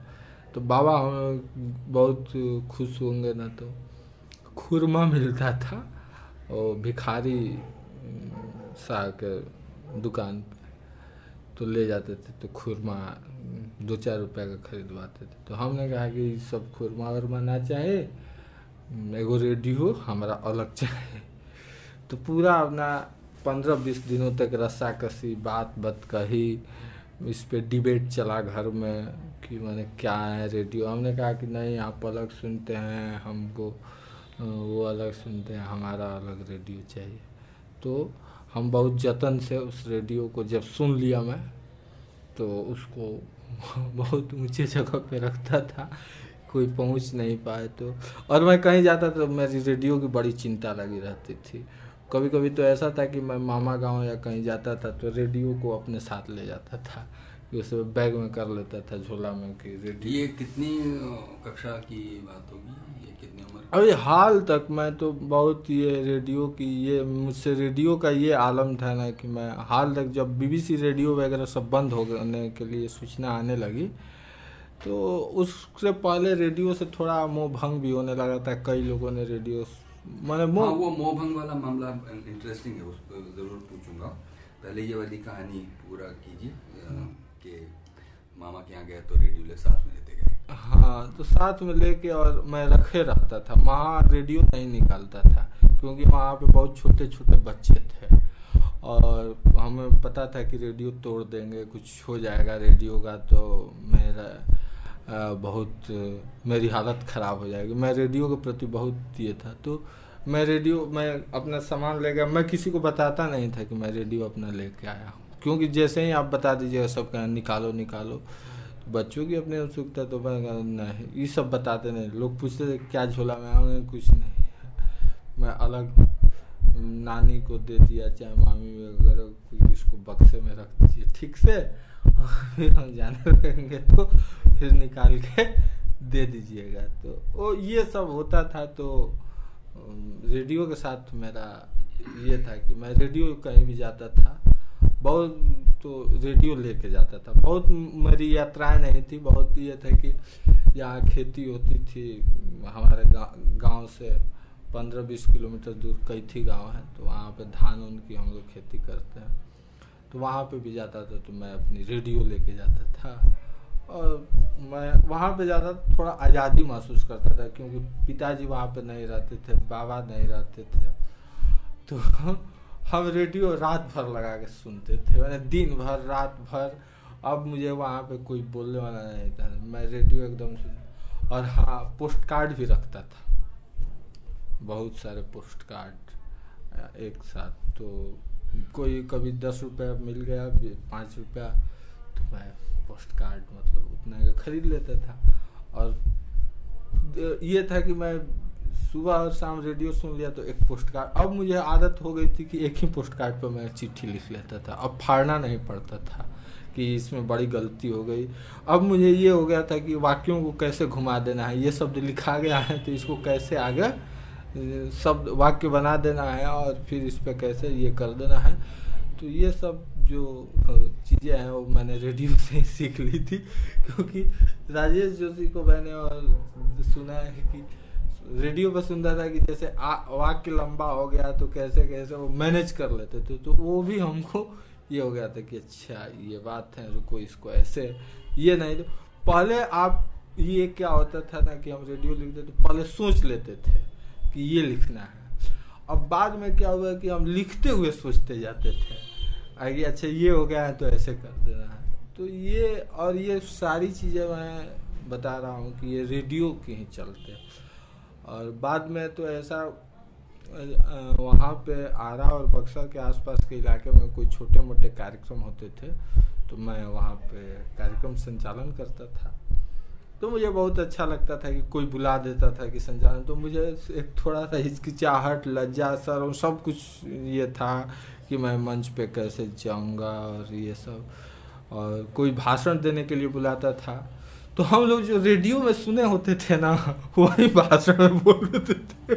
तो बाबा हम बहुत खुश होंगे ना तो खुरमा मिलता था और भिखारी शाह के दुकान पे तो ले जाते थे तो खुरमा दो चार रुपये का खरीदवाते थे। तो हमने कहा कि सब खुरमा वरमा ना चाहे एगो रेडियो हमारा अलग चाहे। तो पूरा अपना पंद्रह बीस दिनों तक रस्सा कसी बात बत कही, इस पर डिबेट चला घर में कि मैंने क्या है रेडियो। हमने कहा कि नहीं, आप अलग सुनते हैं, हमको वो अलग सुनते हैं, हमारा अलग रेडियो चाहिए। तो हम बहुत जतन से उस रेडियो को जब सुन लिया मैं तो उसको बहुत ऊँचे जगह पे रखता था। कोई पहुँच नहीं पाए तो। और मैं कहीं जाता तो मेरी रेडियो की बड़ी चिंता लगी रहती थी। कभी कभी तो ऐसा था कि मैं मामा गाँव या कहीं जाता था तो रेडियो को अपने साथ ले जाता था। कि उसे बैग में कर लेता था झोला में कि रेडियो। ये कितनी कक्षा की बात होगी? ये कितनी उम्र? अभी हाल तक मैं तो बहुत ये रेडियो की ये मुझसे रेडियो का ये आलम था ना कि मैं हाल तक जब बीबीसी रेडियो वगैरह सब बंद हो गने के लिए सूचना आने लगी तो उससे पहले रेडियो से थोड़ा मोह भंग भी होने लगा था कई लोगों ने रेडियो मैंने मो... हाँ, वो मोहभंग वाला मामला इंटरेस्टिंग है उस पर ज़रूर पूछूँगा। पहले ये वाली कहानी पूरा कीजिए कि मामा के यहाँ गए तो रेडियो ले साथ में लेते गए। हाँ तो साथ में लेके और मैं रखे रहता था। वहाँ रेडियो नहीं निकालता था क्योंकि वहाँ पे बहुत छोटे छोटे बच्चे थे। और हमें पता था कि रेडियो तोड़ देंगे कुछ हो जाएगा रेडियो का तो मेरा बहुत मेरी हालत ख़राब हो जाएगी। मैं रेडियो के प्रति बहुत ये था तो मैं रेडियो, मैं अपना सामान ले गया मैं किसी को बताता नहीं था कि मैं रेडियो अपना लेके आया हूँ। क्योंकि जैसे ही आप बता दीजिएगा, सब कहना निकालो निकालो। बच्चों की अपनी उत्सुकता तो मैं नहीं, ये सब बताते नहीं। लोग पूछते थे, क्या झोला में आऊँगे कुछ नहीं। मैं अलग, नानी को दे दिया, चाहे मामी वगैरह कोई इसको बक्से में रख दीजिए। ठीक से? फिर हम जाने लगेंगे तो फिर निकाल के दे दीजिएगा। तो वो ये सब होता था तो रेडियो के साथ मेरा ये था कि मैं रेडियो कहीं भी जाता था, बहुत तो रेडियो लेके जाता था। बहुत मेरी यात्राएँ नहीं थी, बहुत ये था कि यहाँ खेती होती थी, हमारे गाँव से पंद्रह बीस किलोमीटर दूर कैथी गाँव है तो वहाँ पे धान उनकी हम लोग खेती करते हैं। तो वहाँ पे भी जाता था तो मैं अपनी रेडियो लेके जाता था। और मैं वहाँ पे ज़्यादा थोड़ा आज़ादी महसूस करता था, क्योंकि पिताजी वहाँ पे नहीं रहते थे, बाबा नहीं रहते थे। तो हम रेडियो रात भर लगा के सुनते थे, मैंने दिन भर, रात भर, अब मुझे वहाँ पे कोई बोलने वाला नहीं था। मैं रेडियो एकदम सुन और हाँ पोस्ट कार्ड भी रखता था। बहुत सारे पोस्ट कार्ड एक साथ तो कोई कभी दस रुपया मिल गया पाँच रुपया तो मैं पोस्ट कार्ड मतलब उतना का खरीद लेता था। और ये था कि मैं सुबह और शाम रेडियो सुन लिया तो एक पोस्ट कार्ड अब मुझे आदत हो गई थी कि एक ही पोस्ट कार्ड पर मैं चिट्ठी लिख लेता था। अब फाड़ना नहीं पड़ता था कि इसमें बड़ी गलती हो गई। अब मुझे ये हो गया था कि वाक्यों को कैसे घुमा देना है, ये शब्द लिखा गया है तो इसको कैसे आगे शब्द वाक्य बना देना है और फिर इस पर कैसे ये कर देना है। तो ये सब जो चीज़ें हैं वो मैंने रेडियो से ही सीख ली थी, क्योंकि राजेश जोशी को मैंने और सुना है कि रेडियो पर सुनता था कि जैसे वाक्य लंबा हो गया तो कैसे कैसे वो मैनेज कर लेते थे। तो वो भी हमको ये हो गया था कि अच्छा ये बात है, रुको इसको ऐसे, ये नहीं तो पहले आप, ये क्या होता था ना कि हम रेडियो लिखते तो पहले सोच लेते थे। कि ये लिखना है। अब बाद में क्या हुआ कि हम लिखते हुए सोचते जाते थे। आगे अच्छा ये हो गया है तो ऐसे कर देना है। तो ये और ये सारी चीज़ें मैं बता रहा हूँ कि ये रेडियो के ही चलते और बाद में तो ऐसा वहाँ पे आरा और बक्सर के आसपास के इलाके में कोई छोटे मोटे कार्यक्रम होते थे तो मैं वहाँ पे कार्यक्रम संचालन करता था। तो मुझे बहुत अच्छा लगता था कि कोई बुला देता था कि संचालन तो मुझे एक थोड़ा सा हिचकिचाहट, लज्जा, सर और सब कुछ ये था कि मैं मंच पे कैसे जाऊँगा और ये सब। और कोई भाषण देने के लिए बुलाता था। तो हम लोग जो रेडियो में सुने होते थे ना, वही भाषण में बोल देते थे।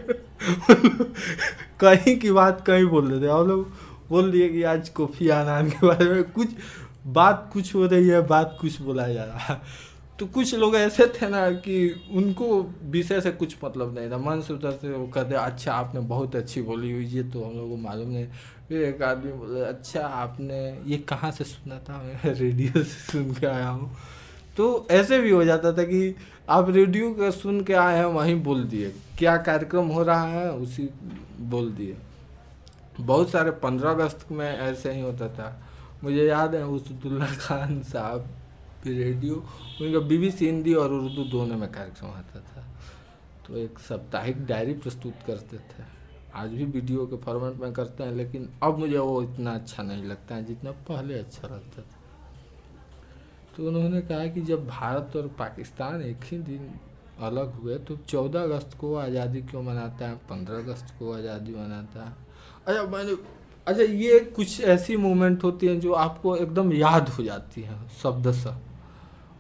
कहीं की बात कहीं बोल देते हम लोग बोल दिए कि आज कोफी आनान के बारे में कुछ, बात कुछ हो रही है, बात कुछ बोला जा रहा है। तो कुछ लोग ऐसे थे ना कि उनको विषय से कुछ मतलब नहीं था। मन से उधर से वो कहते अच्छा आपने बहुत अच्छी बोली हुई, ये तो हम लोग को मालूम नहीं। फिर एक आदमी बोले अच्छा आपने ये कहाँ से सुना था? मैं रेडियो से सुन के आया हूँ। तो ऐसे भी हो जाता था कि आप रेडियो का सुन के आए हैं, वहीं बोल दिए। क्या कार्यक्रम हो रहा है, उसी बोल दिए। बहुत सारे, पंद्रह अगस्त में ऐसे ही होता था। मुझे याद है उसदुल्ला खान साहब रेडियो, उनका बीबीसी हिंदी और उर्दू दोनों में कार्यक्रम आता था। तो एक साप्ताहिक डायरी प्रस्तुत करते थे। आज भी वीडियो के फॉर्मेट में करते हैं, लेकिन अब मुझे वो इतना अच्छा नहीं लगता है जितना पहले अच्छा लगता था। तो उन्होंने कहा कि जब भारत और पाकिस्तान एक ही दिन अलग हुए तो चौदह अगस्त को आज़ादी क्यों मनाता है? पंद्रह अगस्त को आज़ादी मनाता है। अच्छा मैंने अच्छा ये कुछ ऐसी मूवमेंट होती हैं जो आपको एकदम याद हो जाती हैं शब्दशः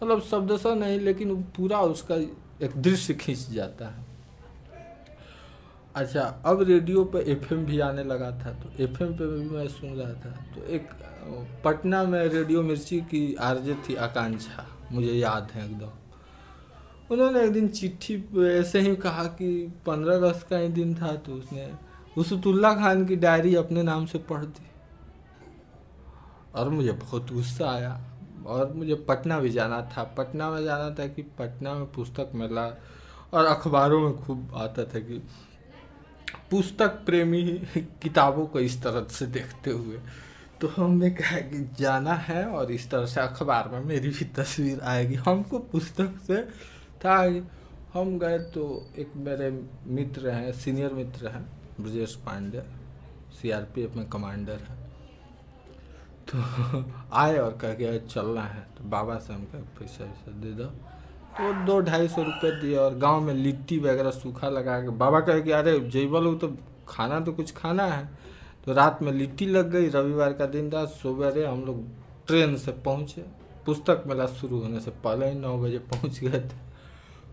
मतलब शब्दशः नहीं, लेकिन पूरा उसका एक दृश्य खींच जाता है। अच्छा अब रेडियो पे एफएम भी आने लगा था तो एफएम पे भी मैं सुन रहा था। तो एक, पटना में रेडियो मिर्ची की आरजे थी आकांक्षा, मुझे याद है एकदम। उन्होंने एक दिन चिट्ठी ऐसे ही कहा कि पंद्रह अगस्त का ही दिन था तो उसने उसतुल्ला खान की डायरी अपने नाम से पढ़ दी। और मुझे बहुत गुस्सा आया। और मुझे पटना भी जाना था। पटना में जाना था कि पटना में पुस्तक मेला और अखबारों में खूब आता था कि पुस्तक प्रेमी किताबों को इस तरह से देखते हुए। तो हमने कहा कि जाना है और इस तरह से अखबार में मेरी भी तस्वीर आएगी। हमको पुस्तक से था हम गए तो एक मेरे मित्र हैं, सीनियर मित्र हैं, ब्रजेश पांडे सीआरपीएफ में कमांडर है। तो आए और कह के चलना है। तो बाबा से हम पैसा वैसा दे दो। तो दो ढाई सौ रुपये दिए और गाँव में लिट्टी वगैरह सूखा लगा के बाबा कहे कि, अरे जैबल हो तो खाना तो कुछ खाना है। तो रात में लिट्टी लग गई, रविवार का दिन था सवेरे हम लोग ट्रेन से पहुँचे। पुस्तक मेला शुरू होने से पहले ही नौ बजे पहुँच गए थे।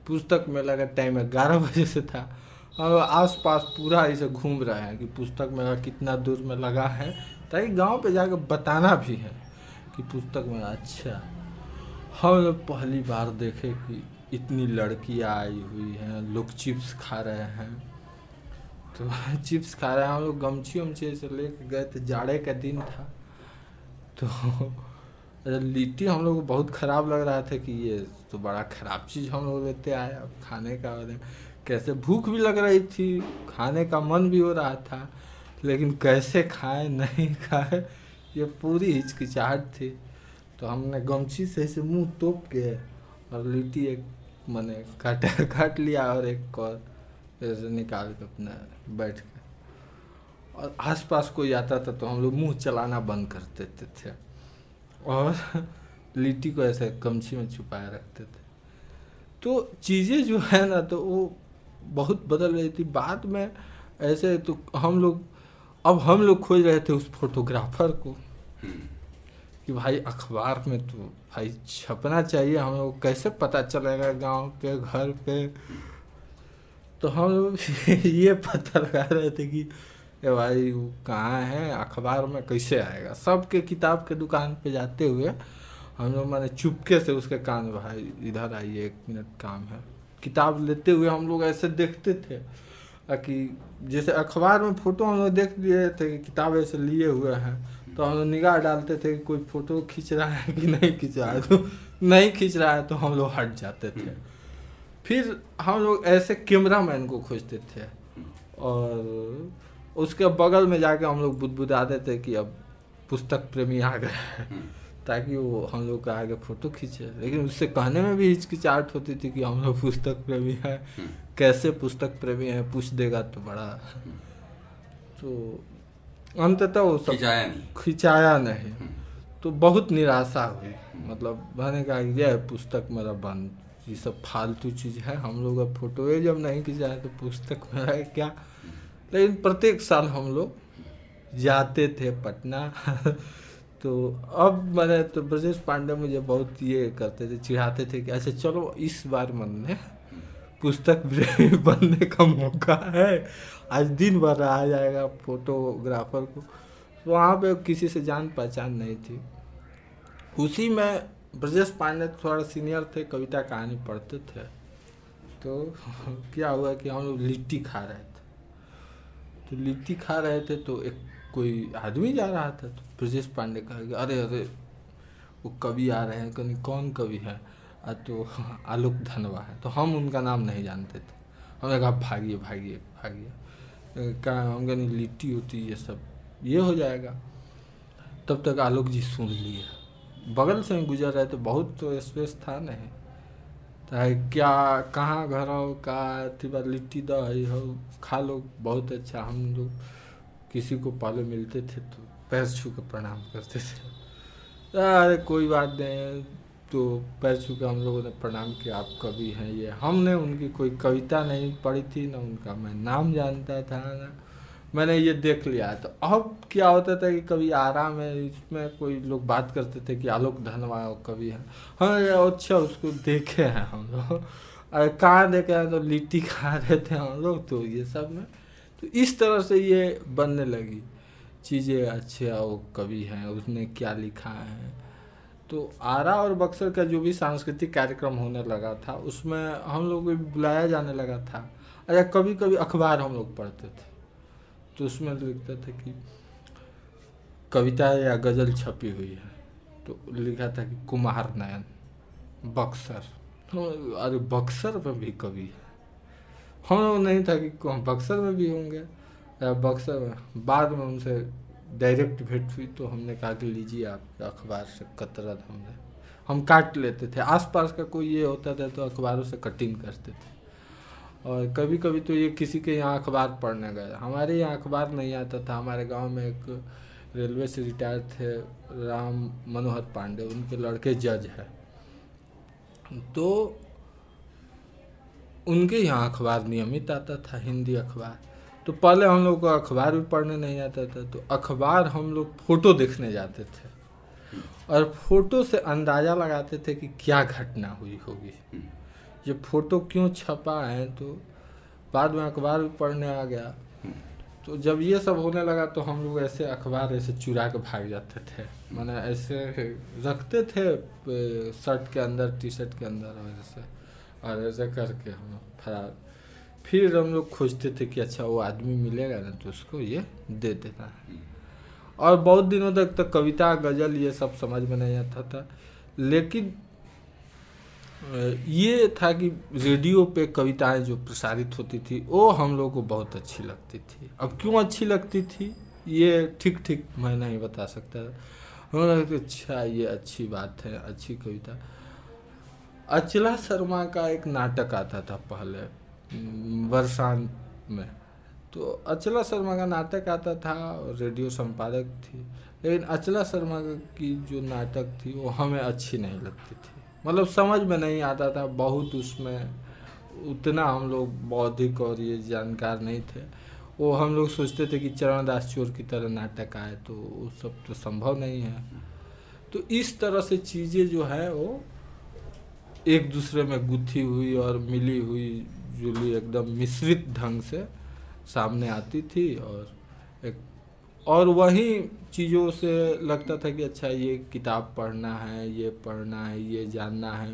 पुस्तक मेला का टाइम ग्यारह बजे से था। और आस पास पूरा ऐसे घूम रहे हैं कि पुस्तक मेला कितना दूर में लगा है। ताकि गाँव पे जाकर बताना भी है कि पुस्तक में अच्छा हम लोग पहली बार देखे कि इतनी लड़कियाँ आई हुई हैं, लोग चिप्स खा रहे हैं। तो चिप्स खा रहे हैं, हम लोग गमछी उमछी से लेके गए थे, जाड़े का दिन था। तो लिट्टी हम लोग को बहुत ख़राब लग रहा था कि ये तो बड़ा ख़राब चीज़ हम लोग लेते आए, अब खाने का कैसे भूख भी लग रही थी, खाने का मन भी हो रहा था। लेकिन कैसे खाए, नहीं खाए, ये पूरी हिचकिचाहट थी। तो हमने गमछी से ऐसे मुँह तोप के और लिट्टी एक, मैंने काट काट लिया और एक और ऐसे निकाल के अपना बैठ के और आसपास कोई आता था तो हम लोग मुँह चलाना बंद कर देते थे और लिट्टी को ऐसे गमछी में छुपाए रखते थे। तो चीज़ें जो है ना तो वो बहुत बदल रही थी। बाद में ऐसे तो हम लोग अब हम लोग खोज रहे थे उस फोटोग्राफर को कि भाई अखबार में तो भाई छपना चाहिए हम लोग कैसे पता चलेगा गाँव पे घर पे? तो हम लोग ये पता लगा रहे थे कि ए भाई वो कहाँ है? अखबार में कैसे आएगा? सबके किताब के दुकान पे जाते हुए हम लोग मैंने चुपके से उसके कान भाई इधर आइए एक मिनट काम है। किताब लेते हुए हम लोग ऐसे देखते थे। कि जैसे अखबार में फ़ोटो हम लोग देख लिए थे कि किताब ऐसे लिए हुए हैं तो हम लोग निगाह डालते थे कि कोई फ़ोटो खींच रहा है कि नहीं खींच रहा है तो नहीं खींच रहा है तो हम लोग हट जाते थे। फिर हम लोग ऐसे कैमरा मैन को खोजते थे और उसके बगल में जाके हम लोग बुदबुदाते थे कि अब पुस्तक प्रेमी आ गए हैं, ताकि वो हम लोग का आगे फ़ोटो खींचे। लेकिन उससे कहने में भी हिचकिचाहट होती थी कि हम लोग पुस्तक प्रेमी हैं कैसे पुस्तक प्रेमी है पूछ देगा तो बड़ा। तो अंततः वो सब खिंचाया नहीं। खिंचाया नहीं। तो बहुत निराशा हुई। मतलब मैंने कहा यह पुस्तक मेरा बंद ये सब फालतू चीज़ है हम लोग अब फ़ोटो जब नहीं खिंचाए तो पुस्तक मेरा क्या? लेकिन प्रत्येक साल हम लोग जाते थे पटना। तो अब मैंने तो ब्रजेश पांडे मुझे बहुत ये करते थे चिढ़ाते थे कि अच्छा चलो इस बार मन ने पुस्तक बनने का मौका है। आज दिन भर आ जाएगा फोटोग्राफर को। तो वहाँ पे किसी से जान पहचान नहीं थी। उसी में ब्रजेश पांडे थोड़ा सीनियर थे, कविता कहानी पढ़ते थे। तो क्या हुआ कि हम लोग लिट्टी खा रहे थे। तो लिट्टी खा रहे थे तो एक कोई आदमी जा रहा था। तो ब्रजेश पांडे कहा अरे अरे, वो कवि आ रहे हैं। कहीं कौन कवि है? तो आलोक धनवा है। तो हम उनका नाम नहीं जानते थे। हमने कहा भागिए भागिए भागिए। कहा हम कहीं लिट्टी होती, ये सब, ये हो जाएगा। तब तक आलोक जी सुन लिए। बगल से गुजर रहे थे बहुत तो स्पेस था नहीं। तो क्या, कहाँ घर हो का बार लिट्टी दही हो, खा लो, बहुत अच्छा। हम लोग किसी को पहले मिलते थे तो पैर छू कर प्रणाम करते थे। अरे कोई बात नहीं तो पैर छू के हम लोगों ने प्रणाम किया, आप कवि हैं ये। हमने उनकी कोई कविता नहीं पढ़ी थी, ना उनका मैं नाम जानता था, ना मैंने ये देख लिया। तो अब क्या होता था कि कभी आराम है, इसमें कोई लोग बात करते थे कि आलोक धनवा कवि है। हाँ अच्छा उसको देखे हैं हम लोग। अरे, कहाँ देखे हैं? तो लिट्टी खा रहे थे हम लोग तो ये सब में। तो इस तरह से ये बनने लगी। चीज़ें अच्छे वो कवि हैं, उसने क्या लिखा है? तो आरा और बक्सर का जो भी सांस्कृतिक कार्यक्रम होने लगा था, उसमें हम लोग को बुलाया जाने लगा था। अच्छा कभी कभी अखबार हम लोग पढ़ते थे। तो उसमें लिखता था कि कविता या गज़ल छपी हुई है। तो लिखा था कि कुमार नयन, बक्सर। तो अरे, बक्सर में भी कवि है। हम लोग नहीं था कि बक्सर में भी होंगे या बक्सर में। बाद में उनसे डायरेक्ट भेंट हुई तो हमने कहा कि लीजिए आप अखबार से कतरत हमने। हम काट लेते थे। आसपास का कोई ये होता था तो अखबारों से कटिंग करते थे। और कभी कभी तो ये किसी के यहाँ अखबार पढ़ने गए हमारे यहाँ अखबार नहीं आता था। हमारे गाँव में एक रेलवे से रिटायर थे राम मनोहर पांडे। उनके लड़के जज है। तो उनके यहाँ अखबार नियमित आता था, हिंदी अखबार। तो पहले हम लोग को अखबार भी पढ़ने नहीं आता था तो अखबार हम लोग फ़ोटो देखने जाते थे। और फ़ोटो से अंदाज़ा लगाते थे कि क्या घटना हुई होगी। ये फ़ोटो क्यों छपा है तो बाद में अखबार भी पढ़ने आ गया। तो जब ये सब होने लगा तो हम लोग ऐसे अखबार ऐसे चुरा के भाग जाते थे। मैंने ऐसे रखते थे शर्ट के अंदर टी शर्ट के अंदर और ऐसे और ऐसे करके हम फरार फिर हम लोग खोजते थे कि अच्छा वो आदमी मिलेगा ना तो उसको ये दे देना। और बहुत दिनों तक तो कविता, गज़ल ये सब समझ में नहीं आता था। लेकिन ये था कि रेडियो पे कविताएँ जो प्रसारित होती थी, वो हम लोग को बहुत अच्छी लगती थी। अब क्यों अच्छी लगती थी, ये ठीक ठीक मैं नहीं बता सकता। हम लगता अच्छा ये अच्छी बात है, अच्छी कविता। अचला शर्मा का एक नाटक आता था पहले। वर्षांत में। तो अचला शर्मा का नाटक आता था, रेडियो संपादक थी। लेकिन अचला शर्मा की जो नाटक थी, वो हमें अच्छी नहीं लगती थी। मतलब समझ में नहीं आता था, बहुत उसमें उतना हम लोग बौद्धिक और ये जानकार नहीं थे। वो हम लोग सोचते थे कि चरणदास चोर की तरह नाटक आए तो वो सब तो संभव नहीं है। तो इस तरह से चीज़ें जो है, वो एक दूसरे में गुथी हुई और मिली हुई जुली एकदम मिश्रित ढंग से सामने आती थी और एक, और वही चीज़ों से लगता था कि अच्छा ये किताब पढ़ना है, ये पढ़ना है, ये जानना है,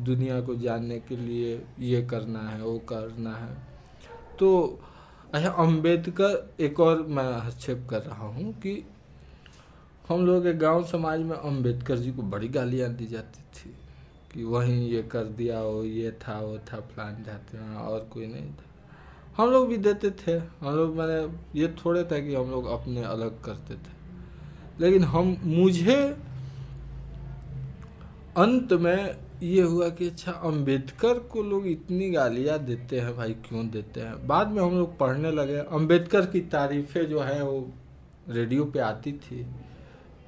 दुनिया को जानने के लिए ये करना है, वो करना है। तो अच्छा अंबेडकर एक और मैं हस्तक्षेप कर रहा हूँ कि हम लोग के गाँव समाज में अंबेडकर जी को बड़ी गालियाँ दी जाती थी। कि वहीं ये कर दिया हो, ये था, वो था, फलान जाते हैं, और कोई नहीं था। हम लोग भी देते थे। हम लोग मैंने ये थोड़े था कि हम लोग अपने अलग करते थे। लेकिन हम, मुझे अंत में ये हुआ कि अच्छा अंबेडकर को लोग इतनी गालियाँ देते हैं, भाई क्यों देते हैं? बाद में हम लोग पढ़ने लगे। अंबेडकर की तारीफ़ें जो है, वो रेडियो पे आती थी।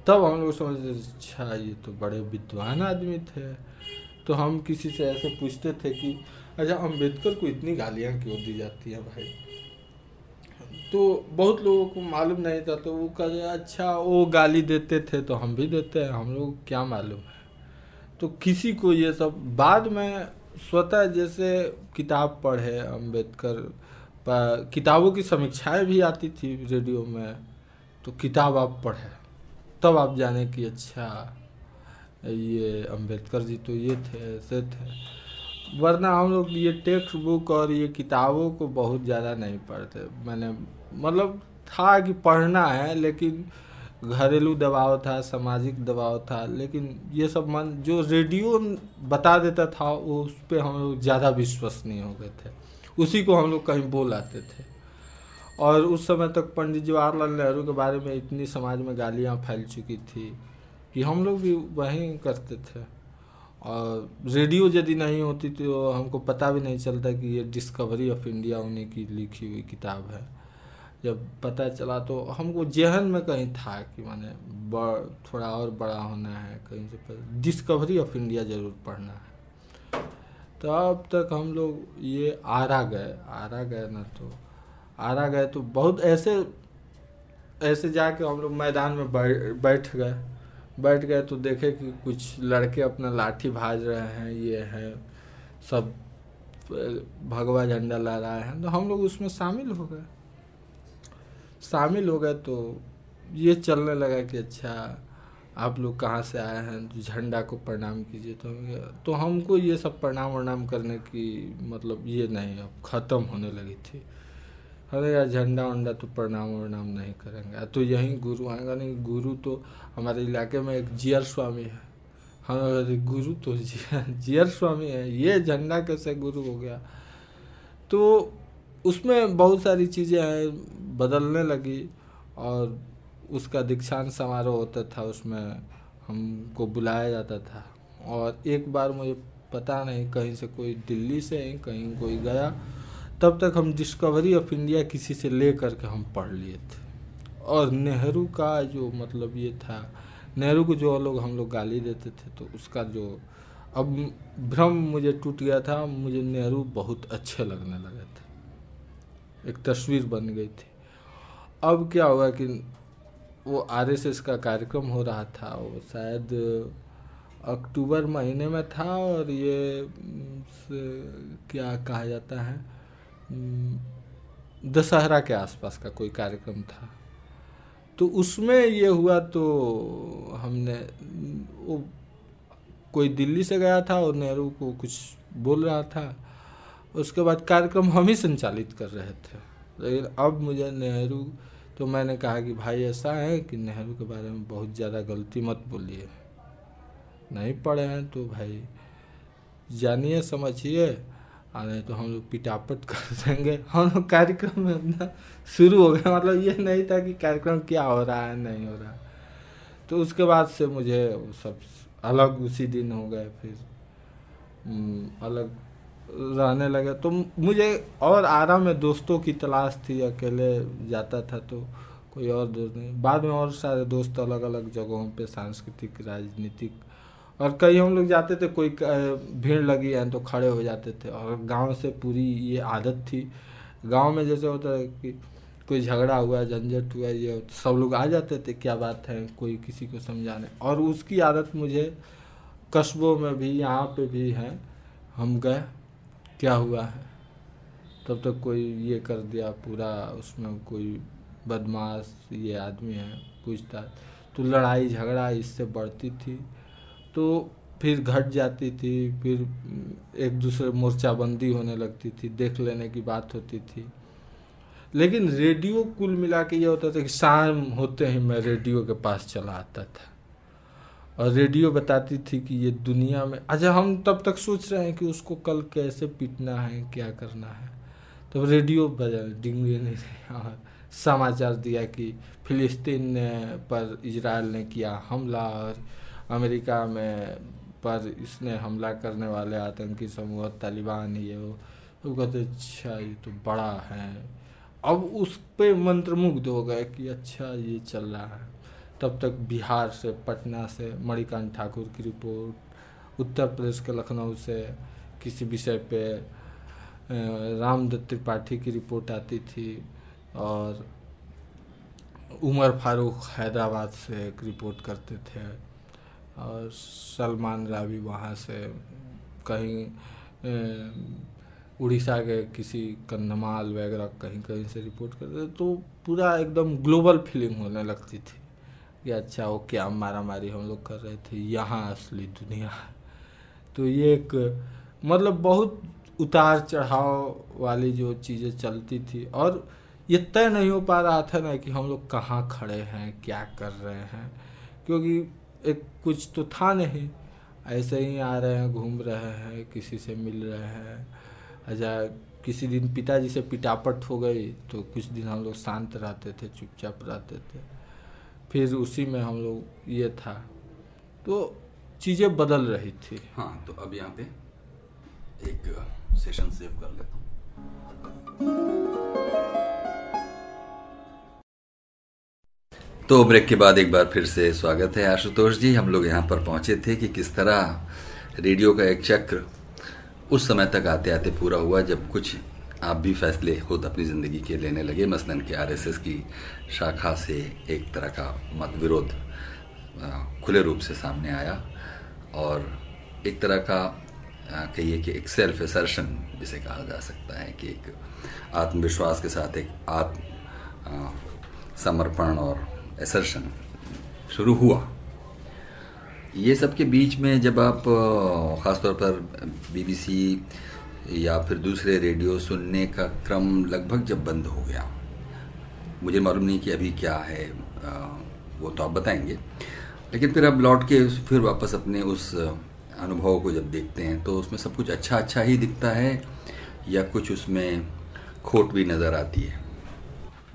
तब हम लोग समझते अच्छा ये तो बड़े विद्वान आदमी थे। तो हम किसी से ऐसे पूछते थे कि अच्छा अंबेडकर को इतनी गालियाँ क्यों दी जाती हैं भाई? तो बहुत लोगों को मालूम नहीं था तो वो कह अच्छा वो गाली देते थे तो हम भी देते हैं, हम लोग क्या मालूम है? तो किसी को ये सब, बाद में स्वतः जैसे किताब पढ़े अंबेडकर किताबों की समीक्षाएँ भी आती थी रेडियो में तो किताब आप पढ़े, तब आप जाने कि अच्छा ये अंबेडकर जी तो ये थे, ऐसे थे। वरना हम लोग ये टेक्स्ट बुक और ये किताबों को बहुत ज़्यादा नहीं पढ़ते। मैंने मतलब था कि पढ़ना है, लेकिन घरेलू दबाव था, सामाजिक दबाव था, लेकिन ये सब मन, जो रेडियो बता देता था वो उस पर हम लोग ज़्यादा विश्वसनीय हो गए थे। उसी को हम लोग कहीं बोल आते थे। और उस समय तक पंडित जवाहरलाल नेहरू के बारे में इतनी समाज में गालियाँ फैल चुकी थी। कि हम लोग भी वहीं करते थे। और रेडियो यदि नहीं होती तो हमको पता भी नहीं चलता कि ये डिस्कवरी ऑफ़ इंडिया उन्हीं की लिखी हुई किताब है। जब पता चला तो हमको जहन में कहीं था कि माने थोड़ा और बड़ा होना है, कहीं से डिस्कवरी ऑफ़ इंडिया ज़रूर पढ़ना है। तो अब तक हम लोग ये आरा गए आरा गए ना तो आरा गए तो बहुत ऐसे ऐसे जाके हम लोग मैदान में बैठ गए। बैठ गए तो देखे कि कुछ लड़के अपना लाठी भाज रहे हैं, ये है, सब भगवा झंडा ला रहा है। तो हम लोग उसमें शामिल हो गए। शामिल हो गए तो ये चलने लगा कि अच्छा आप लोग कहाँ से आए हैं? तो झंडा को प्रणाम कीजिए। तो हम तो हमको ये सब प्रणाम वनाम करने की मतलब ये नहीं, अब ख़त्म होने लगी थी। अरे यार, झंडा वंडा तो प्रणाम वनाम नहीं करेंगे। तो यहीं गुरु आएगा नहीं, गुरु तो हमारे इलाके में एक जियर स्वामी है। हम गुरु तो जियर स्वामी है। ये झंडा कैसे गुरु हो गया? तो उसमें बहुत सारी चीज़ें हैं, बदलने लगी और उसका दीक्षांत समारोह होता था, उसमें हमको बुलाया जाता था। और एक बार मुझे पता नहीं, कहीं से कोई दिल्ली से कहीं कोई गया तब तक हम डिस्कवरी ऑफ़ इंडिया किसी से ले करके हम पढ़ लिए थे। और नेहरू का जो मतलब ये था, नेहरू को जो लोग हम लोग गाली देते थे तो उसका जो अब भ्रम मुझे टूट गया था, मुझे नेहरू बहुत अच्छे लगने लगे थे। एक तस्वीर बन गई थी। अब क्या हुआ कि वो आरएसएस का कार्यक्रम हो रहा था, वो शायद अक्टूबर महीने में था, और ये क्या कहा जाता है? दशहरा के आसपास का कोई कार्यक्रम था। तो उसमें ये हुआ तो हमने, वो कोई दिल्ली से गया था और नेहरू को कुछ बोल रहा था। उसके बाद कार्यक्रम हम ही संचालित कर रहे थे। लेकिन अब मुझे नेहरू तो मैंने कहा कि भाई ऐसा है कि नेहरू के बारे में बहुत ज़्यादा गलती मत बोलिए। नहीं पढ़े हैं तो भाई जानिए, समझिए। और रहे तो हम लोग पिटापट कर देंगे। हम लोग कार्यक्रम में अपना शुरू हो गया। मतलब ये नहीं था कि कार्यक्रम क्या हो रहा है, नहीं हो रहा है। तो उसके बाद से मुझे सब अलग उसी दिन हो गए, फिर अलग रहने लगे। तो मुझे और आराम में दोस्तों की तलाश थी, अकेले जाता था तो कोई और दोस्त नहीं। बाद में और सारे दोस्त अलग अलग जगहों पे सांस्कृतिक, राजनीतिक और कहीं हम लोग जाते थे, कोई भीड़ लगी है तो खड़े हो जाते थे। और गाँव से पूरी ये आदत थी। गाँव में जैसे होता है कि कोई झगड़ा हुआ, झंझट हुआ, ये सब लोग आ जाते थे, क्या बात है, कोई किसी को समझाने। और उसकी आदत मुझे कस्बों में भी, यहाँ पे भी है। हम गए, क्या हुआ है? तब तक तो कोई ये कर दिया, पूरा उसमें कोई बदमाश, ये आदमी है, पूछता तो लड़ाई झगड़ा इससे बढ़ती थी। तो फिर घट जाती थी, फिर एक दूसरे मोर्चाबंदी होने लगती थी, देख लेने की बात होती थी। लेकिन रेडियो कुल मिला के ये होता था कि शाम होते ही मैं रेडियो के पास चला आता था। और रेडियो बताती थी कि ये दुनिया में अच्छा हम तब तक सोच रहे हैं कि उसको कल कैसे पीटना है, क्या करना है। तब तो रेडियो बजा डिंगे ने और समाचार दिया कि फिलिस्तीन ने पर इजराइल ने किया हमला और अमेरिका में पर इसने हमला करने वाले आतंकी समूह तालिबान, ये है तो कहते अच्छा ये तो बड़ा है। अब उस पर मंत्रमुग्ध हो गए कि अच्छा ये चल रहा है। तब तक बिहार से, पटना से, मणिकांत ठाकुर की रिपोर्ट, उत्तर प्रदेश के लखनऊ से किसी विषय पे रामदत्त त्रिपाठी की रिपोर्ट आती थी और उमर फारूक हैदराबाद से एक रिपोर्ट करते थे। और सलमान रावी वहाँ से कहीं उड़ीसा के किसी कंधमाल वगैरह कहीं कहीं से रिपोर्ट करते तो पूरा एकदम ग्लोबल फीलिंग होने लगती थी कि अच्छा वो क्या मारा मारी हम लोग कर रहे थे, यहाँ असली दुनिया। तो ये एक मतलब बहुत उतार चढ़ाव वाली जो चीज़ें चलती थी, और ये तय नहीं हो पा रहा था ना कि हम लोग कहाँ खड़े हैं, क्या कर रहे हैं, क्योंकि एक कुछ तो था नहीं। ऐसे ही आ रहे हैं, घूम रहे हैं, किसी से मिल रहे हैं। अच्छा किसी दिन पिताजी से पिटापट हो गई तो कुछ दिन हम लोग शांत रहते थे, चुपचाप रहते थे। फिर उसी में हम लोग, ये था। तो चीज़ें बदल रही थी। हाँ तो अब यहाँ पे एक सेशन सेव कर लेता हूँ। तो ब्रेक के बाद एक बार फिर से स्वागत है आशुतोष जी। हम लोग यहाँ पर पहुँचे थे कि किस तरह रेडियो का एक चक्र उस समय तक आते आते पूरा हुआ जब कुछ आप भी फैसले खुद अपनी ज़िंदगी के लेने लगे। मसलन कि आरएसएस की शाखा से एक तरह का मत विरोध खुले रूप से सामने आया और एक तरह का कहिए कि एक सेल्फ एसर्शन जिसे कहा जा सकता है कि एक आत्मविश्वास के साथ एक आत्म समर्पण और एसर्शन शुरू हुआ। ये सब के बीच में जब आप ख़ासतौर पर बीबीसी या फिर दूसरे रेडियो सुनने का क्रम लगभग जब बंद हो गया, मुझे मालूम नहीं कि अभी क्या है वो तो आप बताएँगे। लेकिन फिर अब लौट के फिर वापस अपने उस अनुभव को जब देखते हैं तो उसमें सब कुछ अच्छा अच्छा ही दिखता है या कुछ उसमें खोट भी नज़र आती है।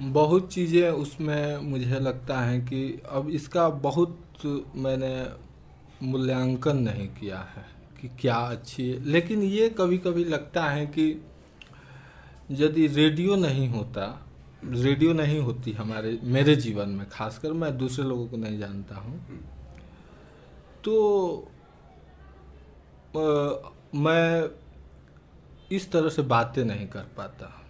बहुत चीज़ें उसमें मुझे लगता है कि अब इसका बहुत मैंने मूल्यांकन नहीं किया है कि क्या अच्छी है। लेकिन ये कभी कभी लगता है कि यदि रेडियो नहीं होता रेडियो नहीं होती हमारे मेरे जीवन में खासकर मैं दूसरे लोगों को नहीं जानता हूँ तो आ, मैं इस तरह से बातें नहीं कर पाता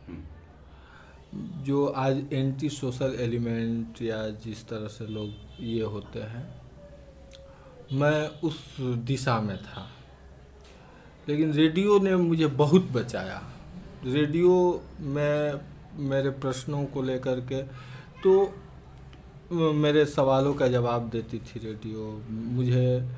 जो आज एंटी सोशल एलिमेंट या जिस तरह से लोग ये होते हैं, मैं उस दिशा में था। लेकिन रेडियो ने मुझे बहुत बचाया। रेडियो में मेरे प्रश्नों को लेकर के तो मेरे सवालों का जवाब देती थी रेडियो। मुझे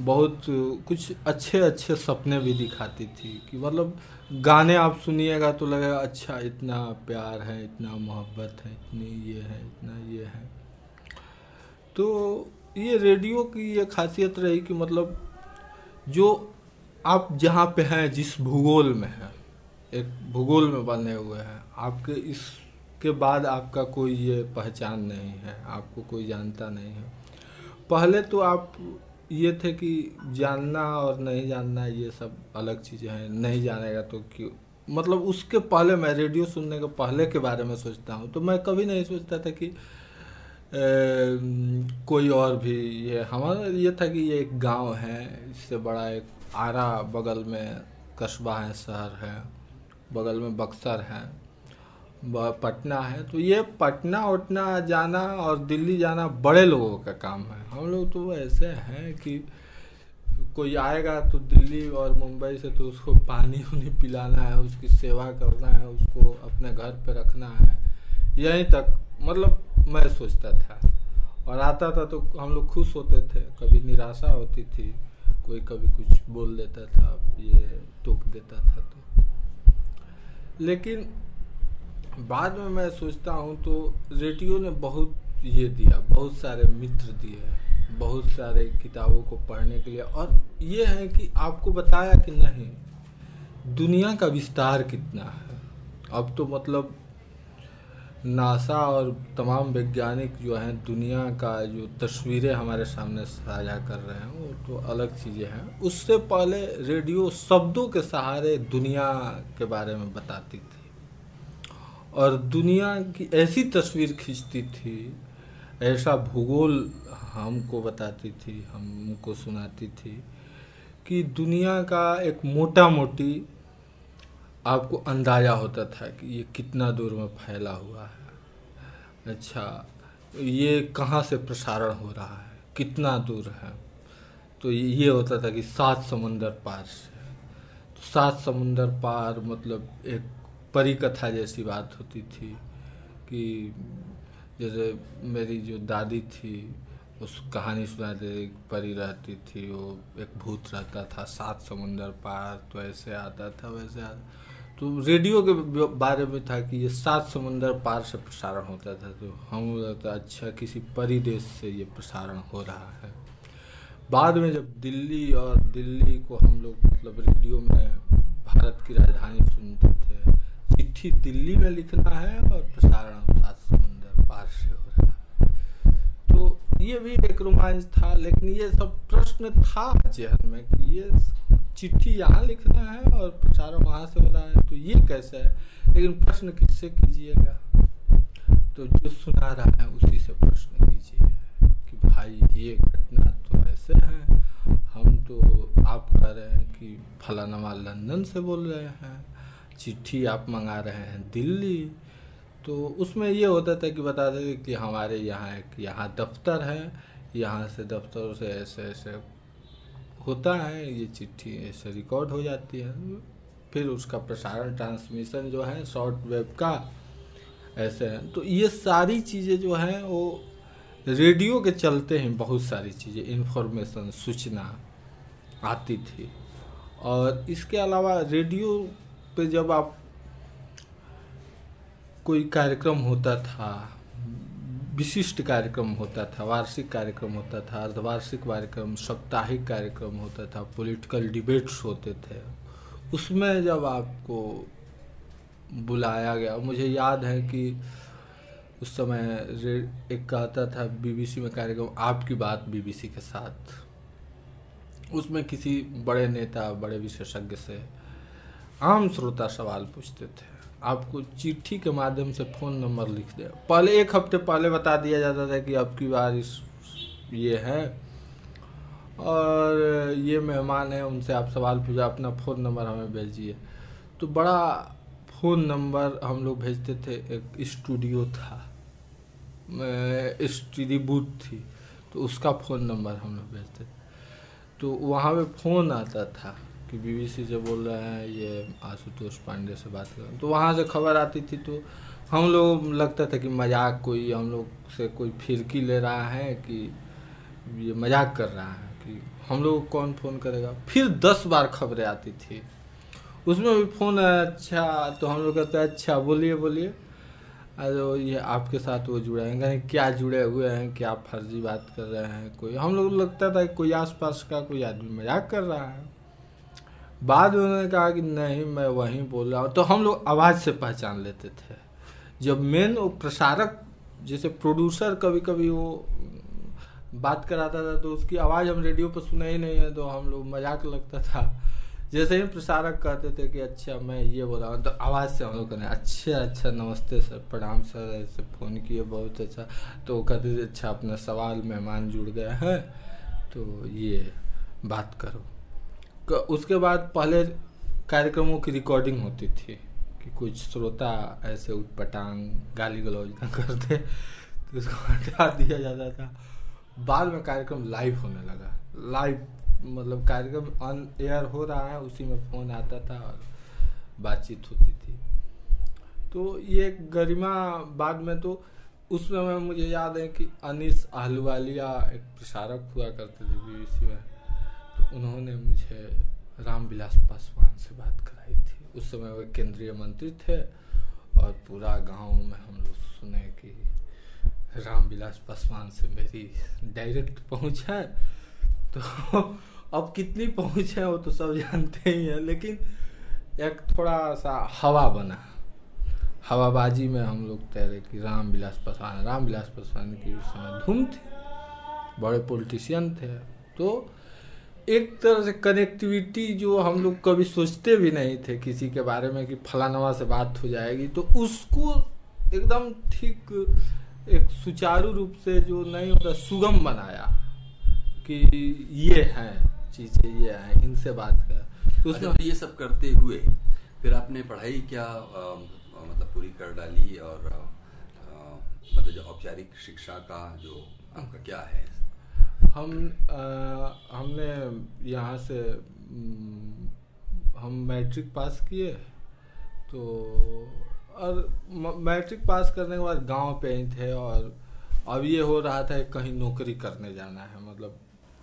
बहुत कुछ अच्छे अच्छे सपने भी दिखाती थी कि मतलब गाने आप सुनिएगा तो लगेगा अच्छा इतना प्यार है, इतना मोहब्बत है, इतनी ये है, इतना ये है। तो ये रेडियो की ये खासियत रही कि मतलब जो आप जहाँ पे हैं, जिस भूगोल में हैं, एक भूगोल में बने हुए हैं, आपके इसके बाद आपका कोई ये पहचान नहीं है, आपको कोई जानता नहीं है। पहले तो आप ये थे कि जानना और नहीं जानना ये सब अलग चीज़ें हैं। नहीं जानेगा तो क्यों? मतलब उसके पहले मैं रेडियो सुनने के पहले के बारे में सोचता हूँ तो मैं कभी नहीं सोचता था कि ए, कोई और भी ये हमारा ये था कि ये एक गाँव है इससे बड़ा एक आरा बगल में कस्बा है शहर है बगल में बक्सर है। पटना है। तो ये पटना, उटना जाना और दिल्ली जाना बड़े लोगों का काम है। हम लोग तो ऐसे हैं कि कोई आएगा तो दिल्ली और मुंबई से तो उसको पानी उनी पिलाना है, उसकी सेवा करना है, उसको अपने घर पे रखना है। यहीं तक मतलब मैं सोचता था। और आता था तो हम लोग खुश होते थे, कभी निराशा होती थी, कोई कभी कुछ बोल देता था, ये टोक देता था तो। लेकिन बाद में मैं सोचता हूँ तो रेडियो ने बहुत ये दिया, बहुत सारे मित्र दिए, बहुत सारे किताबों को पढ़ने के लिए। और ये है कि आपको बताया कि नहीं, दुनिया का विस्तार कितना है? अब तो मतलब नासा और तमाम वैज्ञानिक जो हैं, दुनिया का जो तस्वीरें हमारे सामने साझा कर रहे हैं, वो तो अलग चीज़ें हैं। उससे पहले रेडियो शब्दों के सहारे दुनिया के बारे में बताती थी। और दुनिया की ऐसी तस्वीर खींचती थी, ऐसा भूगोल हमको बताती थी, हमको सुनाती थी, कि दुनिया का एक मोटा मोटी आपको अंदाज़ा होता था कि ये कितना दूर में फैला हुआ है। अच्छा ये कहाँ से प्रसारण हो रहा है? कितना दूर है? तो ये होता था कि सात समुंदर पार से। तो सात समुंदर पार मतलब एक परी कथा जैसी बात होती थी कि जैसे मेरी जो दादी थी, उस कहानी सुना दे, एक परी रहती थी, वो एक भूत रहता था, सात समुंदर पार तो ऐसे आता था, वैसे आता तो रेडियो के बारे में था कि ये सात समुंदर पार से प्रसारण होता था तो हम लगता अच्छा किसी परी देश से ये प्रसारण हो रहा है। बाद में जब दिल्ली, और दिल्ली को हम लोग मतलब रेडियो में भारत की राजधानी सुनते चिट्ठी दिल्ली में लिखना है और प्रसारण सात समुंदर पार से हो रहा है। तो ये भी एक रोमांच था, लेकिन ये सब प्रश्न था जहन में कि ये चिट्ठी यहाँ लिखना है और प्रसारण वहाँ से हो रहा है तो ये कैसे है? लेकिन प्रश्न किससे कीजिएगा? तो जो सुना रहा है उसी से प्रश्न कीजिए कि भाई ये घटना तो ऐसे है, हम तो आप कह रहे हैं कि फलाना लंदन से बोल रहे हैं। चिट्ठी आप मंगा रहे हैं दिल्ली। तो उसमें ये होता था कि बता दें कि हमारे यहाँ एक यहाँ दफ्तर है, यहाँ से दफ्तर से ऐसे ऐसे होता है, ये चिट्ठी ऐसे रिकॉर्ड हो जाती है। फिर उसका प्रसारण ट्रांसमिशन जो है शॉर्ट वेब का ऐसे है। तो ये सारी चीज़ें जो हैं, वो रेडियो के चलते हैं बहुत सारी चीज़ें इन्फॉर्मेशन सूचना आती थी। और इसके अलावा रेडियो पे जब आप कोई कार्यक्रम होता था, विशिष्ट कार्यक्रम होता था, वार्षिक कार्यक्रम होता था, अर्धवार्षिक कार्यक्रम, साप्ताहिक कार्यक्रम होता था पॉलिटिकल डिबेट्स होते थे, उसमें जब आपको बुलाया गया, मुझे याद है कि उस समय एक कहता था बीबीसी में कार्यक्रम, आपकी बात बीबीसी के साथ। उसमें किसी बड़े नेता, बड़े विशेषज्ञ से आम श्रोता सवाल पूछते थे। आपको चिट्ठी के माध्यम से फ़ोन नंबर लिख दे। पहले एक हफ़्ते पहले बता दिया जाता था कि आपकी बार इस ये है और ये मेहमान है, उनसे आप सवाल पूछा, अपना फ़ोन नंबर हमें भेजिए। तो बड़ा फ़ोन नंबर हम लोग भेजते थे, एक स्टूडियो था। स्टूडियो बूथ थी तो उसका फ़ोन नंबर हम लोग भेजते थे। तो वहाँ पे फ़ोन आता था। कि बीबीसी से बोल रहे हैं, ये आशुतोष पांडे से बात कर तो वहाँ से खबर आती थी तो हम लोग, लगता था कि मज़ाक कोई, हम लोग से कोई फिरकी ले रहा है कि ये मज़ाक कर रहा है कि हम लोग कौन फ़ोन करेगा? फिर दस बार खबरें आती थी। उसमें भी फ़ोन अच्छा तो हम लोग कहते हैं अच्छा बोलिए बोलिए। अरे, ये आपके साथ वो जुड़े हैं क्या जुड़े हुए हैं, क्या फर्जी बात कर रहे हैं, कोई? हम लोग लगता था कोई आसपास का कोई आदमी मज़ाक कर रहा है। बाद में उन्होंने कहा कि नहीं, मैं वहीं बोल रहा हूँ। तो हम लोग आवाज़ से पहचान लेते थे। जब मेन वो प्रसारक, जैसे प्रोड्यूसर कभी कभी वो बात कराता था तो उसकी आवाज़ हम रेडियो पर सुना ही नहीं है तो हम लोग मज़ाक लगता था। जैसे ही प्रसारक कहते थे कि अच्छा मैं ये बोला हूँ तो आवाज़ से हम लोग कहने अच्छा अच्छा नमस्ते सर, प्रणाम सर, ऐसे फ़ोन किए, बहुत अच्छा। तो कहते थे अच्छा अपना सवाल, मेहमान जुड़ गए हैं तो ये बात करो। उसके बाद पहले कार्यक्रमों की रिकॉर्डिंग होती थी कि कुछ श्रोता ऐसे उठपटांग गाली गलौज न करते तो उसको हटा दिया जाता था। बाद में कार्यक्रम लाइव होने लगा। लाइव मतलब कार्यक्रम ऑन एयर हो रहा है, उसी में फ़ोन आता था और बातचीत होती थी। तो ये गरिमा बाद में तो उस समय मुझे याद है कि अनिस आहलूवालिया एक प्रसारक हुआ करते थे बीबीसी में। उन्होंने मुझे रामविलास पासवान से बात कराई थी। उस समय वे केंद्रीय मंत्री थे और पूरा गाँव में हम लोग सुने कि रामविलास पासवान से मेरी डायरेक्ट पहुँच है। तो अब कितनी पहुँच है वो तो सब जानते ही हैं, लेकिन एक थोड़ा सा हवा बना। हवाबाजी में हम लोग तैरे कि रामविलास पासवान रामविलास पासवान की उस समय धूम थी, बड़े पॉलिटिशियन थे। तो एक तरह से कनेक्टिविटी जो हम लोग कभी सोचते भी नहीं थे किसी के बारे में कि फलानवा से बात हो जाएगी तो उसको एकदम ठीक एक सुचारू रूप से जो नहीं होता सुगम बनाया कि ये है चीज़ें ये है इनसे बात कर। तो उसमें ये सब करते हुए फिर आपने पढ़ाई क्या आ, मतलब पूरी कर डाली और आ, मतलब जो औपचारिक शिक्षा का जो आपका क्या है? हम आ, हमने यहाँ से हम मैट्रिक पास किए तो और मैट्रिक पास करने के बाद गाँव पे ही थे और अब ये हो रहा था कहीं नौकरी करने जाना है मतलब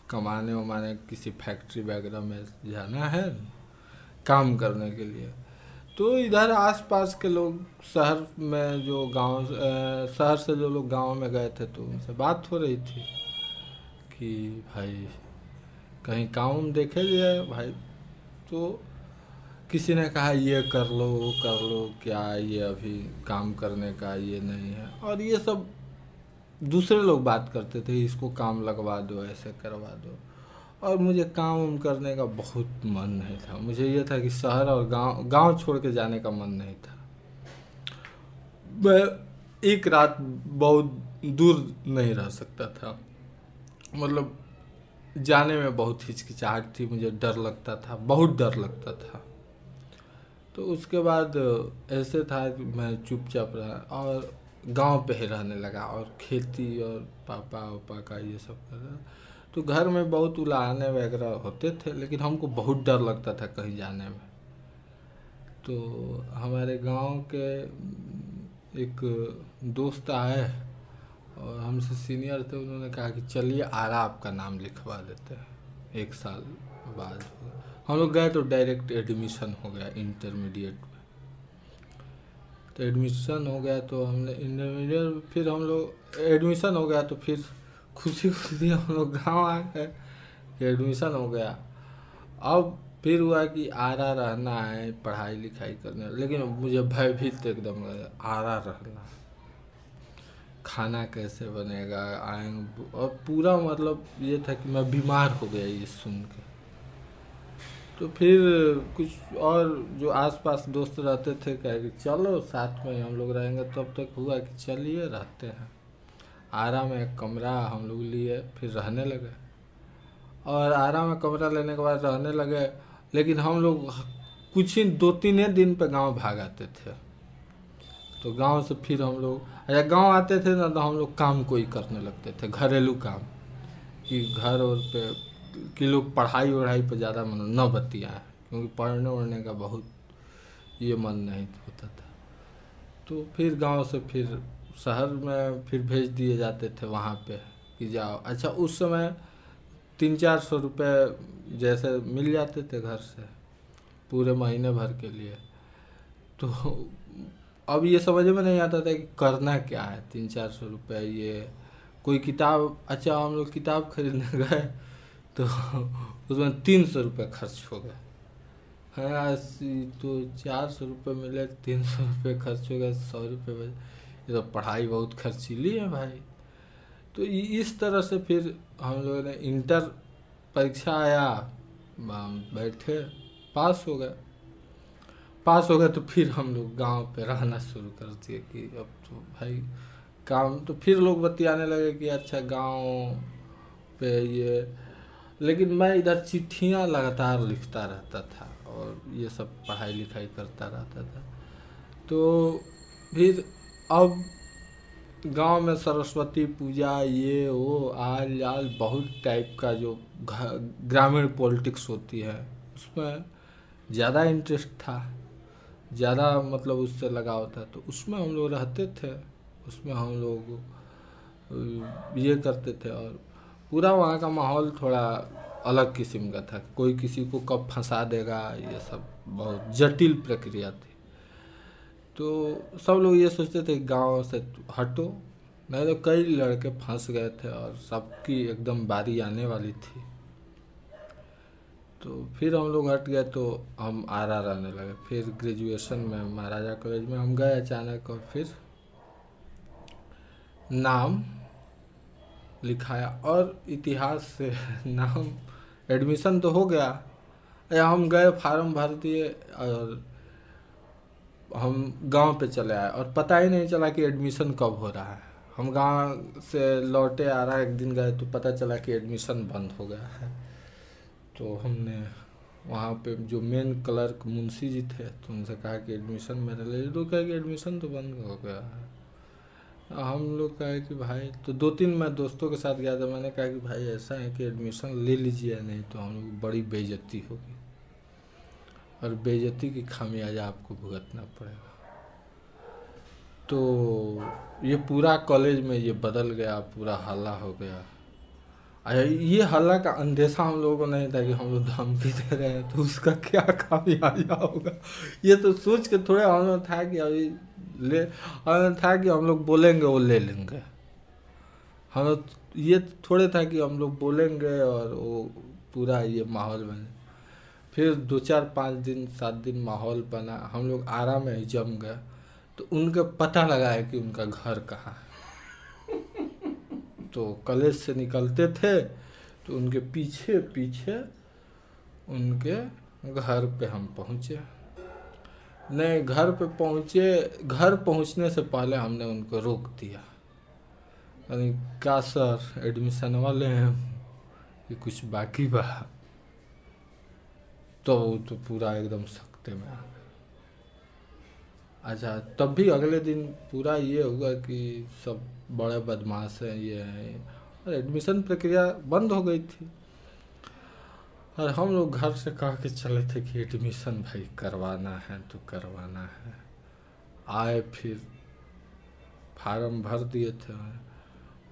कमाने वमाने किसी फैक्ट्री वगैरह में जाना है काम करने के लिए। तो इधर आसपास के लोग शहर में जो गाँव शहर से जो लोग गाँव में गए थे तो उनसे बात हो रही थी। कि भाई, कहीं काम देखे जाए भाई तो किसी ने कहा, ये कर लो, वो कर लो, क्या ये अभी काम करने का ये नहीं है? और ये सब दूसरे लोग बात करते थे, इसको काम लगवा दो, ऐसे करवा दो। और मुझे काम करने का बहुत मन नहीं था। मुझे ये था कि शहर और गाँव गाँव छोड़ के जाने का मन नहीं था। मैं एक रात बहुत दूर नहीं रह सकता था। मतलब जाने में बहुत हिचकिचाहट थी, मुझे डर लगता था, बहुत डर लगता था। तो उसके बाद ऐसे था कि मैं चुपचाप रहा और गाँव पे ही रहने लगा और खेती और पापा उपा का ये सब कर रहा। तो घर में बहुत उलाहने वगैरह होते थे, लेकिन हमको बहुत डर लगता था कहीं जाने में। तो हमारे गाँव के एक दोस्त आए और हमसे सीनियर थे, उन्होंने कहा कि चलिए आरा आपका नाम लिखवा देते हैं। एक साल बाद। हम लोग गए तो डायरेक्ट एडमिशन हो गया इंटरमीडिएट में। तो एडमिशन हो गया तो हमने इंटरमीडिएट फिर हम लोग एडमिशन हो गया तो फिर खुशी खुशी हम लोग गाँव आ गए एडमिशन हो गया। अब फिर हुआ कि आरा रहना है पढ़ाई लिखाई करना लेकिन मुझे भयभीत एकदम आरा रहना खाना कैसे बनेगा, आएँगे और पूरा मतलब ये था कि मैं बीमार हो गया ये सुन के। तो फिर कुछ और जो आसपास दोस्त रहते थे, कहे कि चलो साथ में हम लोग रहेंगे तब तक हुआ कि चलिए रहते हैं। आरा में एक कमरा हम लोग लिए, फिर रहने लगे। और आरा में कमरा लेने के बाद रहने लगे, लेकिन हम लोग कुछ ही दो तीन दिन पे गाँव भाग आते थे। तो गाँव से फिर हम लोग अच्छा गाँव आते थे ना तो हम लोग काम कोई करने लगते थे, घरेलू काम। कि घर और पे, कि लोग पढ़ाई वढ़ाई पर ज़्यादा मन, न बतिया है क्योंकि पढ़ने वढ़ने का बहुत ये मन नहीं होता था। तो फिर गाँव से फिर, शहर में फिर भेज दिए जाते थे वहाँ पे, कि जाओ। अच्छा उस समय तीन चार सौ रुपये जैसे मिल जाते थे घर से, पूरे महीने भर के लिए। तो अब ये समझ में नहीं आता था कि करना क्या है? तीन चार सौ रुपये ये। कोई किताब अच्छा हम लोग किताब खरीदने गए तो उसमें तीन सौ रुपये खर्च हो गए हाँ तो चार सौ रुपये मिले, तीन सौ रुपये खर्च हो गए सौ रुपये ये तो पढ़ाई बहुत खर्चीली है भाई। तो इस तरह से फिर हम लोगों ने इंटर परीक्षा आया बैठे, पास हो गए। पास हो गए तो फिर हम लोग गाँव पे रहना शुरू कर दिए कि अब तो भाई काम तो फिर लोग बतियाने लगे कि अच्छा गाँव पे ये। लेकिन मैं इधर चिट्ठियाँ लगातार लिखता रहता था और ये सब पढ़ाई लिखाई करता रहता था। तो फिर अब गाँव में सरस्वती पूजा, ये, वो, आल, जाल बहुत टाइप का जो ग्रामीण पॉलिटिक्स होती है, उसमें ज़्यादा इंटरेस्ट था। ज़्यादा मतलब उससे लगाव था तो उसमें हम लोग रहते थे, उसमें हम लोग ये करते थे और पूरा वहाँ का माहौल थोड़ा अलग किस्म का था। कोई किसी को कब फंसा देगा, ये सब बहुत जटिल प्रक्रिया थी। तो सब लोग ये सोचते थे, गाँव से हटो। नहीं तो कई लड़के फंस गए थे और सबकी एकदम बारी आने वाली थी। तो फिर हम लोग हट गए तो हम आरा रहने लगे। फिर ग्रेजुएशन में महाराजा कॉलेज में हम गए अचानक और फिर नाम लिखाया और इतिहास से नाम एडमिशन तो हो गया। या हम गए फार्म भर दिए और हम गाँव पे चले आए और पता ही नहीं चला कि एडमिशन कब हो रहा है। हम गाँव से लौटे आ रहा एक दिन गए तो पता चला कि एडमिशन बंद हो गया है। तो हमने वहाँ पे जो मेन क्लर्क मुंशी जी थे तो उनसे कहा कि एडमिशन मेरे ले तो कहा कि एडमिशन तो बंद हो गया है। हम लोग कहे कि भाई तो दो तीन मैं दोस्तों के साथ गया था, मैंने कहा कि भाई ऐसा है कि एडमिशन ले लीजिए, नहीं तो हम लोग बड़ी बेइज्जती होगी। और बेइज्जती की खामियाजा आपको भुगतना पड़ेगा। तो ये पूरा कॉलेज में ये बदल गया, पूरा हल्ला हो गया। ये हल्ला का अंदेशा हम लोगों को नहीं था कि हम लोग धमकी दे रहे हैं तो उसका क्या खामियाजा होगा? ये तो सोच के थोड़ा हम लोग था कि अभी ले, हमें था कि हम लोग बोलेंगे, वो ले लेंगे। हम लोग, ये थोड़े था कि हम लोग बोलेंगे और वो पूरा ये माहौल बने, फिर दो चार पाँच दिन, सात दिन माहौल बना, हम लोग आराम में जम गए तो उनका पता लगा है कि उनका घर कहाँ है। तो कॉलेज से निकलते थे तो उनके पीछे पीछे उनके घर पे हम पहुँचे। नहीं घर पे पहुँचे, घर पहुँचने से पहले हमने उनको रोक दिया। यानी क्या सर एडमिशन वाले हैं कि कुछ बाकी बा। तो तो पूरा एकदम सख्ते में आ गए। अच्छा तब भी अगले दिन पूरा ये हुआ कि सब बड़े बदमाश हैं, ये हैं। और एडमिशन प्रक्रिया बंद हो गई थी। और हम लोग घर से कह के चले थे कि एडमिशन भाई करवाना है तो करवाना है। आए फिर फार्म भर दिए थे।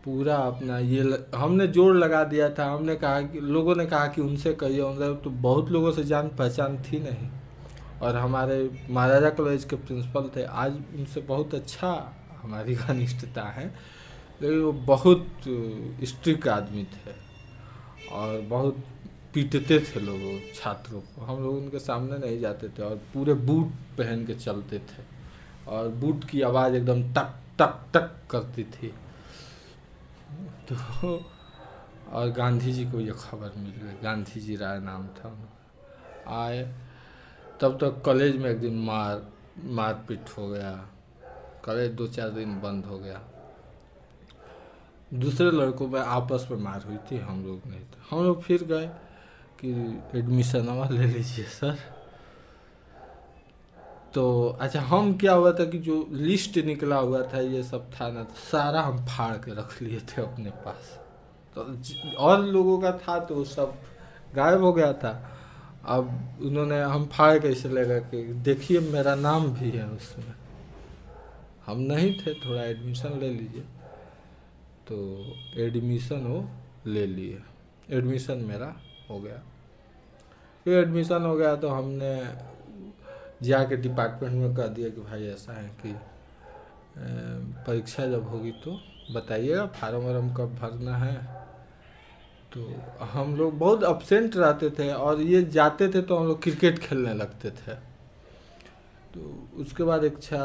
पूरा अपना ये ल... हमने ज़ोर लगा दिया था। हमने कहा कि, लोगों ने कहा कि उनसे कहिए, उनसे तो बहुत लोगों से जान पहचान थी नहीं। और हमारे महाराजा कॉलेज के प्रिंसिपल थे। आज उनसे बहुत अच्छा हमारी घनिष्ठता है, लेकिन वो बहुत स्ट्रिक्ट आदमी थे और बहुत पीटते थे लोग छात्रों को। हम लोग उनके सामने नहीं जाते थे और पूरे बूट पहन के चलते थे और बूट की आवाज़ एकदम टक टक टक करती थी। तो और गांधी जी को ये खबर मिल गई। गांधी जी राय नाम था आए, तब तक तो कॉलेज में एक दिन मार, मारपीट हो गया। कॉलेज दो चार दिन बंद हो गया। दूसरे लड़कों में आपस में मार हुई थी, हम लोग नहीं थे। हम लोग फिर गए कि एडमिशन हमारा ले लीजिए, सर। तो अच्छा हम क्या हुआ था कि जो लिस्ट निकला हुआ था, ये सब था ना तो सारा हम फाड़ के रख लिए थे अपने पास। तो और लोगों का था तो सब गायब हो गया था। अब उन्होंने, हम फाड़ के इसे लगा कि, देखिए मेरा नाम भी है उसमें। हम नहीं थे, थोड़ा एडमिशन ले लीजिए। तो एडमिशन वो ले लिए। एडमिशन मेरा हो गया। फिर एडमिशन हो गया तो हमने जाके डिपार्टमेंट में कह दिया कि भाई ऐसा है कि परीक्षा जब होगी तो बताइएगा, फार्म वार्म कब भरना है। तो हम लोग बहुत अपसेंट रहते थे और ये जाते थे तो हम लोग क्रिकेट खेलने लगते थे। तो उसके बाद इच्छा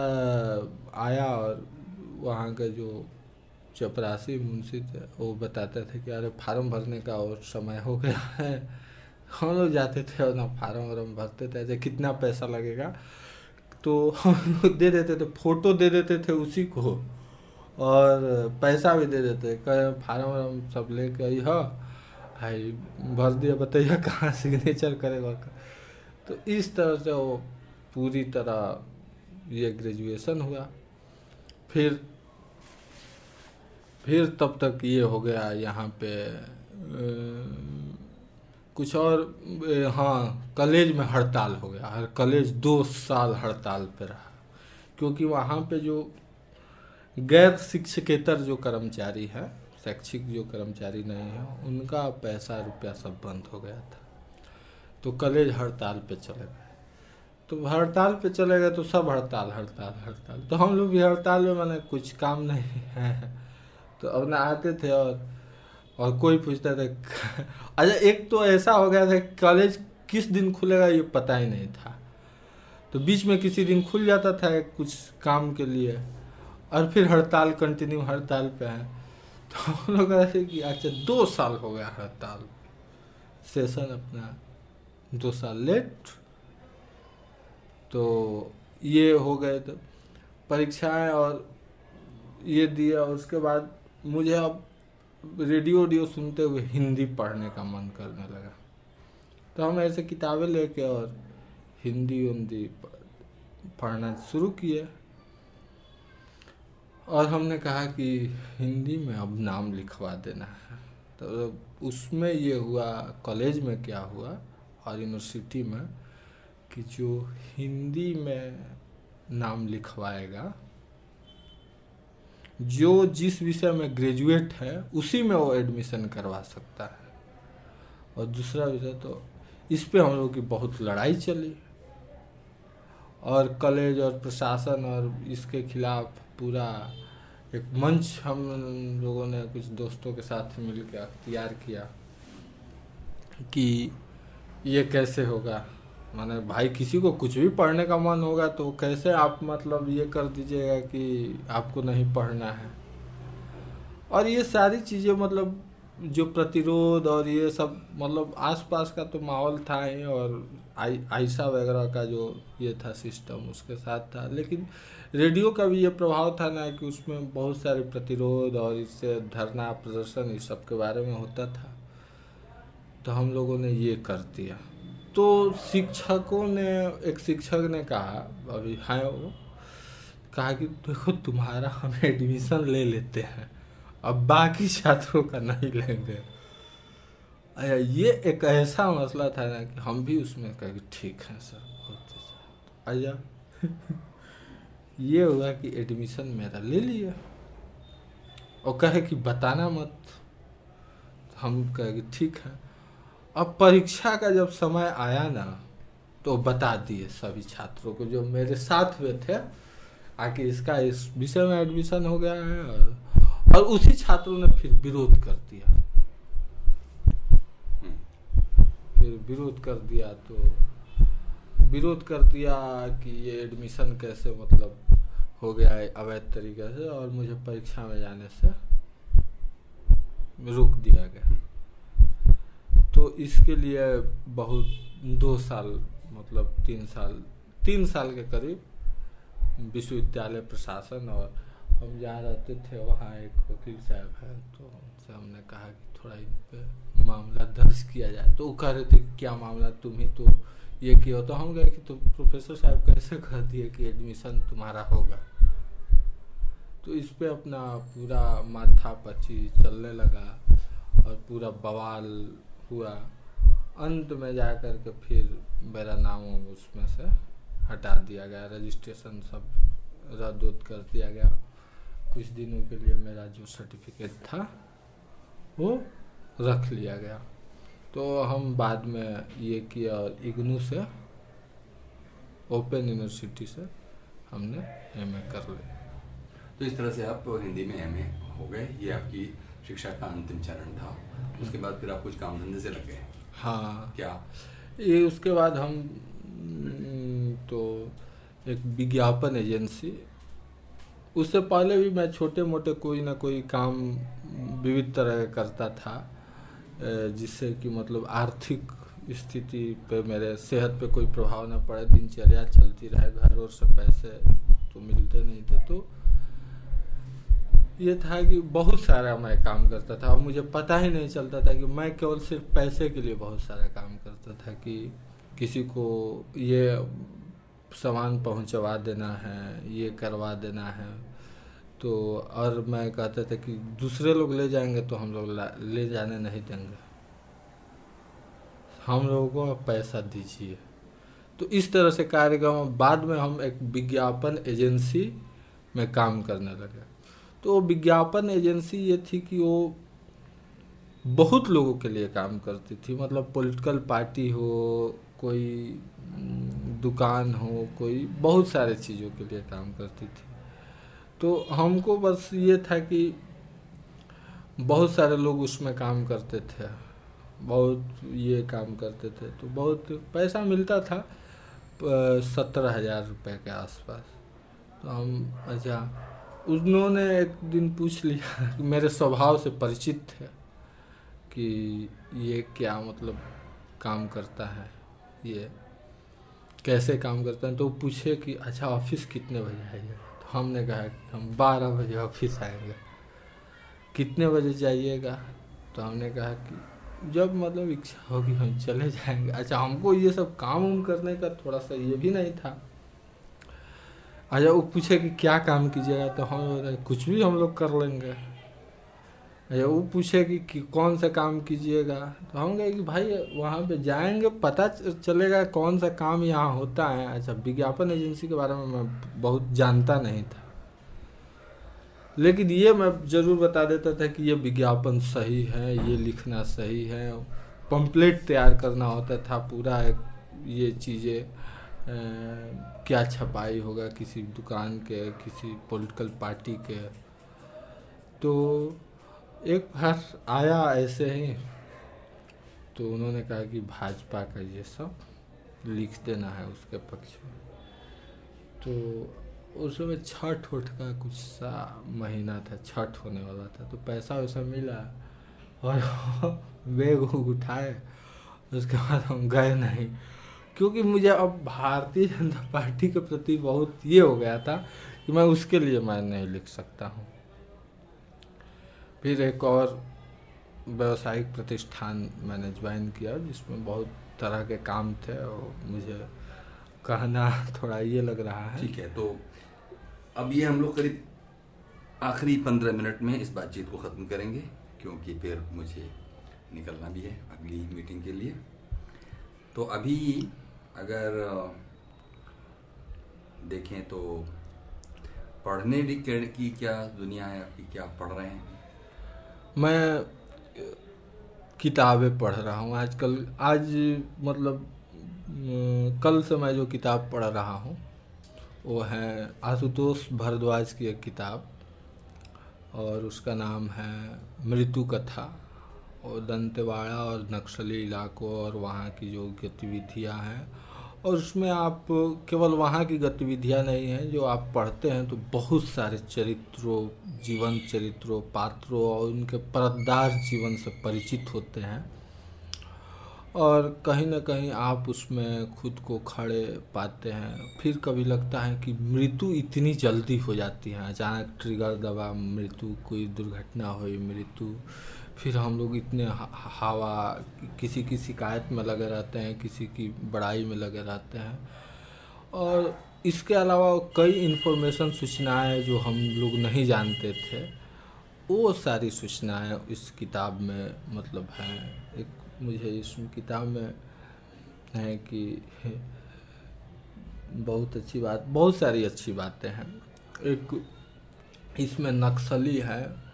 आया और वहाँ के जो चपरासी मुंशी थे, वो बताते थे कि अरे फार्म भरने का और समय हो गया है। हम लोग जाते थे और ना फार्म वार्म भरते थे, ऐसे कितना पैसा लगेगा। तो हम लोग दे देते थे, फ़ोटो दे देते थे उसी को और पैसा भी दे देते कहे, फार्म वार्म सब लेके आई हो? भाई, भर दिया, बताइए कहाँ सिग्नेचर करेगा? तो इस तरह से वो पूरी तरह ये ग्रेजुएशन हुआ। फिर फिर तब तक ये हो गया यहाँ पे कुछ और हाँ कॉलेज में हड़ताल हो गया। हर कॉलेज दो साल हड़ताल पे रहा। क्योंकि वहाँ पे जो गैर शिक्षकेतर जो कर्मचारी है, शैक्षिक जो कर्मचारी नहीं है, उनका पैसा रुपया सब बंद हो गया था। तो कॉलेज हड़ताल पे चले गए। तो हड़ताल पे चले गए तो सब हड़ताल हड़ताल हड़ताल। तो हम लोग भी हड़ताल में मैंने कुछ काम नहीं है। तो अब ना आते थे और और कोई पूछता था अच्छा एक तो ऐसा हो गया था कॉलेज किस दिन खुलेगा ये पता ही नहीं था। तो बीच में किसी दिन खुल जाता था कुछ काम के लिए और फिर हड़ताल कंटिन्यू हड़ताल पे है। तो हम लोग ऐसे कि अच्छा दो साल हो गया हड़ताल। सेशन अपना दो साल लेट तो ये हो गए तो परीक्षाएँ और ये दिया। उसके बाद मुझे अब रेडियो ऑडियो सुनते हुए हिंदी पढ़ने का मन करने लगा। तो हम ऐसे किताबें लेके और हिंदी उन्दी पढ़ना शुरू किए और हमने कहा कि हिंदी में अब नाम लिखवा देना है। तो उसमें ये हुआ, कॉलेज में क्या हुआ, और यूनिवर्सिटी में कि जो हिंदी में नाम लिखवाएगा, जो जिस विषय में ग्रेजुएट है, उसी में वो एडमिशन करवा सकता है। और दूसरा विषय तो इस पे हम लोग की बहुत लड़ाई चली। और कॉलेज और प्रशासन और इसके खिलाफ पूरा एक मंच हम लोगों ने कुछ दोस्तों के साथ मिलकर अख्तियार किया कि ये कैसे होगा। माने भाई किसी को कुछ भी पढ़ने का मन होगा तो कैसे आप मतलब ये कर दीजिएगा कि आपको नहीं पढ़ना है? और ये सारी चीज़ें मतलब जो प्रतिरोध और ये सब मतलब आसपास का तो माहौल था ही और आई, आयशा वगैरह का जो ये था सिस्टम उसके साथ था। लेकिन रेडियो का भी ये प्रभाव था ना कि उसमें बहुत सारे प्रतिरोध और इससे धरना, प्रदर्शन इस सब के बारे में होता था। तो हम लोगों ने ये कर दिया। तो शिक्षकों ने, एक शिक्षक ने कहा, अभी है, वो कहा कि देखो तुम्हारा हम एडमिशन ले लेते हैं, अब बाकी छात्रों का नहीं लेंगे। ये एक ऐसा मसला था ना कि हम भी उसमें कहे ठीक है सर बहुत अया ये हुआ कि एडमिशन मेरा ले लिया। और कहे कि बताना मत। हम कहे कि ठीक है। अब परीक्षा का जब समय आया ना तो बता दिए सभी छात्रों को जो मेरे साथ हुए थे आखिर इसका इस विषय में एडमिशन हो गया है और, और उसी छात्रों ने फिर विरोध कर दिया। फिर विरोध कर दिया तो विरोध कर दिया कि ये एडमिशन कैसे मतलब हो गया है अवैध तरीके से और मुझे परीक्षा में जाने से रोक दिया गया। तो इसके लिए बहुत दो साल मतलब तीन साल तीन साल के करीब विश्वविद्यालय प्रशासन और हम जहाँ रहते थे वहाँ एक वकील साहब हैं तो उनसे हमने कहा कि थोड़ा इन पे मामला दर्ज किया जाए। तो वो कह रहे थे क्या मामला, तुम ही तो ये किया तो हम गए कि तो प्रोफेसर साहब कैसे कह दिए कि एडमिशन तुम्हारा होगा। तो इस पर अपना पूरा माथा पची, चलने लगा और पूरा बवाल हुआ। अंत में जा कर के फिर मेरा नाम उसमें से हटा दिया गया। रजिस्ट्रेशन सब रद्द उद कर दिया गया। कुछ दिनों के लिए मेरा जो सर्टिफिकेट था, वो रख लिया गया। तो हम बाद में ये किया और इग्नू से, ओपन यूनिवर्सिटी से हमने एमए कर लिया। तो इस तरह से आप हिंदी में एमए हो गए। ये आपकी शिक्षा का अंतिम चरण था। उसके बाद फिर आप कुछ काम धंधे से लग गए। हाँ। क्या? ये उसके बाद हम तो एक विज्ञापन एजेंसी। उससे पहले भी मैं छोटे मोटे कोई ना कोई काम विविध तरह का करता था जिससे कि मतलब आर्थिक स्थिति पे मेरे सेहत पे कोई प्रभाव ना पड़े दिनचर्या चलती रहे घर और से पैसे तो मिलते नहीं थे तो ये था कि बहुत सारा मैं काम करता था और मुझे पता ही नहीं चलता था कि मैं केवल सिर्फ़ पैसे के लिए बहुत सारा काम करता था कि किसी को ये सामान पहुंचवा देना है, ये करवा देना है। तो और मैं कहता था कि दूसरे लोग ले जाएँगे तो हम लोग ले जाने नहीं देंगे। हम लोगों को पैसा दीजिए। तो इस तरह से कार्यक्रम, बाद में हम एक विज्ञापन एजेंसी में काम करने लगे। तो विज्ञापन एजेंसी ये थी कि वो बहुत लोगों के लिए काम करती थी। मतलब पॉलिटिकल पार्टी हो, कोई दुकान हो, कोई बहुत सारे चीज़ों के लिए काम करती थी। तो हमको बस ये था कि बहुत सारे लोग उसमें काम करते थे, बहुत ये काम करते थे। तो बहुत पैसा मिलता था सत्रह हज़ार रुपये के आसपास। तो हम अच्छा उन्होंने एक दिन पूछ लिया मेरे स्वभाव से परिचित थे कि ये क्या मतलब काम करता है, ये कैसे काम करता है? तो पूछे कि अच्छा ऑफ़िस कितने बजे आइए तो हमने कहा कि हम बारह बजे ऑफ़िस आएँगे। कितने बजे जाइएगा? तो हमने कहा कि, जब मतलब इच्छा होगी, हम चले जाएँगे। अच्छा हमको ये सब काम उम करने का थोड़ा सा ये भी नहीं था। अच्छा वो पूछे कि क्या काम कीजिएगा तो हम कुछ भी हम लोग कर लेंगे। अच्छा वो पूछे कि, कि कौन सा काम कीजिएगा तो हम कहे कि भाई वहाँ पे जाएँगे पता चलेगा कौन सा काम यहाँ होता है। अच्छा विज्ञापन एजेंसी के बारे में मैं बहुत जानता नहीं था। लेकिन ये मैं ज़रूर बता देता था कि ये विज्ञापन सही है ये लिखना सही है पंपलेट तैयार करना होता था पूरा ये चीज़ें क्या छपाई होगा किसी दुकान के, किसी पॉलिटिकल पार्टी के? तो एक बार आया ऐसे ही तो उन्होंने कहा कि भाजपा का ये सब लिख देना है उसके पक्ष में। तो उस समय छठ उठ का कुछ सा महीना था, छठ होने वाला था तो पैसा वैसा मिला और बैग उठाए, उसके बाद हम गए नहीं। क्योंकि मुझे अब भारतीय जनता पार्टी के प्रति बहुत ये हो गया था कि मैं उसके लिए मैं नहीं लिख सकता हूँ। फिर एक और व्यावसायिक प्रतिष्ठान मैंने ज्वाइन किया, जिसमें बहुत तरह के काम थे और मुझे कहना थोड़ा ये लग रहा है। ठीक है तो अब ये हम लोग करीब आखिरी पंद्रह मिनट में इस बातचीत को ख़त्म करेंगे, क्योंकि फिर मुझे निकलना भी है अगली मीटिंग के लिए। तो अभी अगर देखें तो पढ़ने की क्या दुनिया है, आपकी क्या पढ़ रहे हैं? मैं किताबें पढ़ रहा हूँ आजकल। आज मतलब कल से मैं जो किताब पढ़ रहा हूँ, वो है आशुतोष भारद्वाज की एक किताब और उसका नाम है मृत्यु कथा और दंतेवाड़ा और नक्सली इलाकों और वहाँ की जो गतिविधियाँ हैं, और उसमें आप केवल वहाँ की गतिविधियाँ नहीं हैं, जो आप पढ़ते हैं तो बहुत सारे चरित्रों, जीवन चरित्रों, पात्रों और उनके परतदार जीवन से परिचित होते हैं। और कहीं ना कहीं आप उसमें खुद को खड़े पाते हैं। फिर कभी लगता है कि मृत्यु इतनी जल्दी हो जाती है, अचानक ट्रिगर दबा, मृत्यु कोई दुर्घटना हुई, मृत्यु फिर हम लोग इतने हवा, किसी की शिकायत में लगे रहते हैं, किसी की बड़ाई में लगे रहते हैं। और इसके अलावा कई इन्फॉर्मेशन सूचनाएँ जो हम लोग नहीं जानते थे, वो सारी सूचनाएँ इस किताब में मतलब हैं। एक मुझे इस किताब में है कि बहुत अच्छी बात, बहुत सारी अच्छी बातें हैं। एक इसमें नक्सली है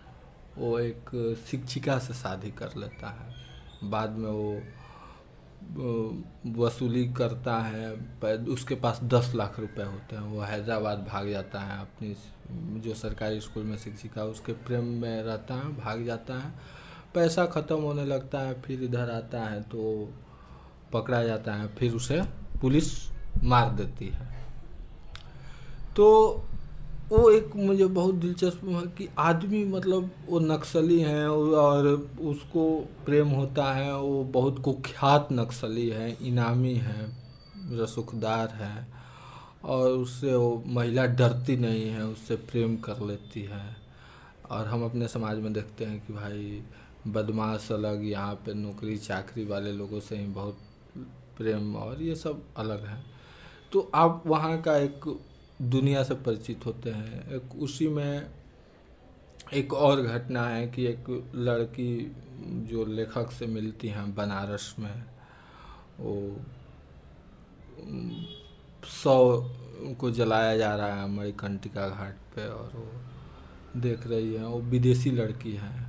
वो एक शिक्षिका से शादी कर लेता है। बाद में वो वसूली करता है उसके पास दस लाख रुपए होते हैं। वो हैदराबाद भाग जाता है, अपनी जो सरकारी स्कूल में शिक्षिका उसके प्रेम में रहता है, भाग जाता है। पैसा ख़त्म होने लगता है, फिर इधर आता है तो पकड़ा जाता है, फिर उसे पुलिस मार देती है। तो वो एक मुझे बहुत दिलचस्प है कि आदमी मतलब वो नक्सली हैं और उसको प्रेम होता है, वो बहुत कुख्यात नक्सली है, इनामी है, रसुखदार है और उससे वो महिला डरती नहीं है, उससे प्रेम कर लेती है। और हम अपने समाज में देखते हैं कि भाई बदमाश अलग, यहाँ पे नौकरी चाकरी वाले लोगों से ही बहुत प्रेम और ये सब अलग है। तो आप वहाँ का एक दुनिया से परिचित होते हैं। एक उसी में एक और घटना है कि एक लड़की जो लेखक से मिलती हैं बनारस में, वो सौ को जलाया जा रहा है मणिकंटिका घाट पे और वो देख रही है, वो विदेशी लड़की है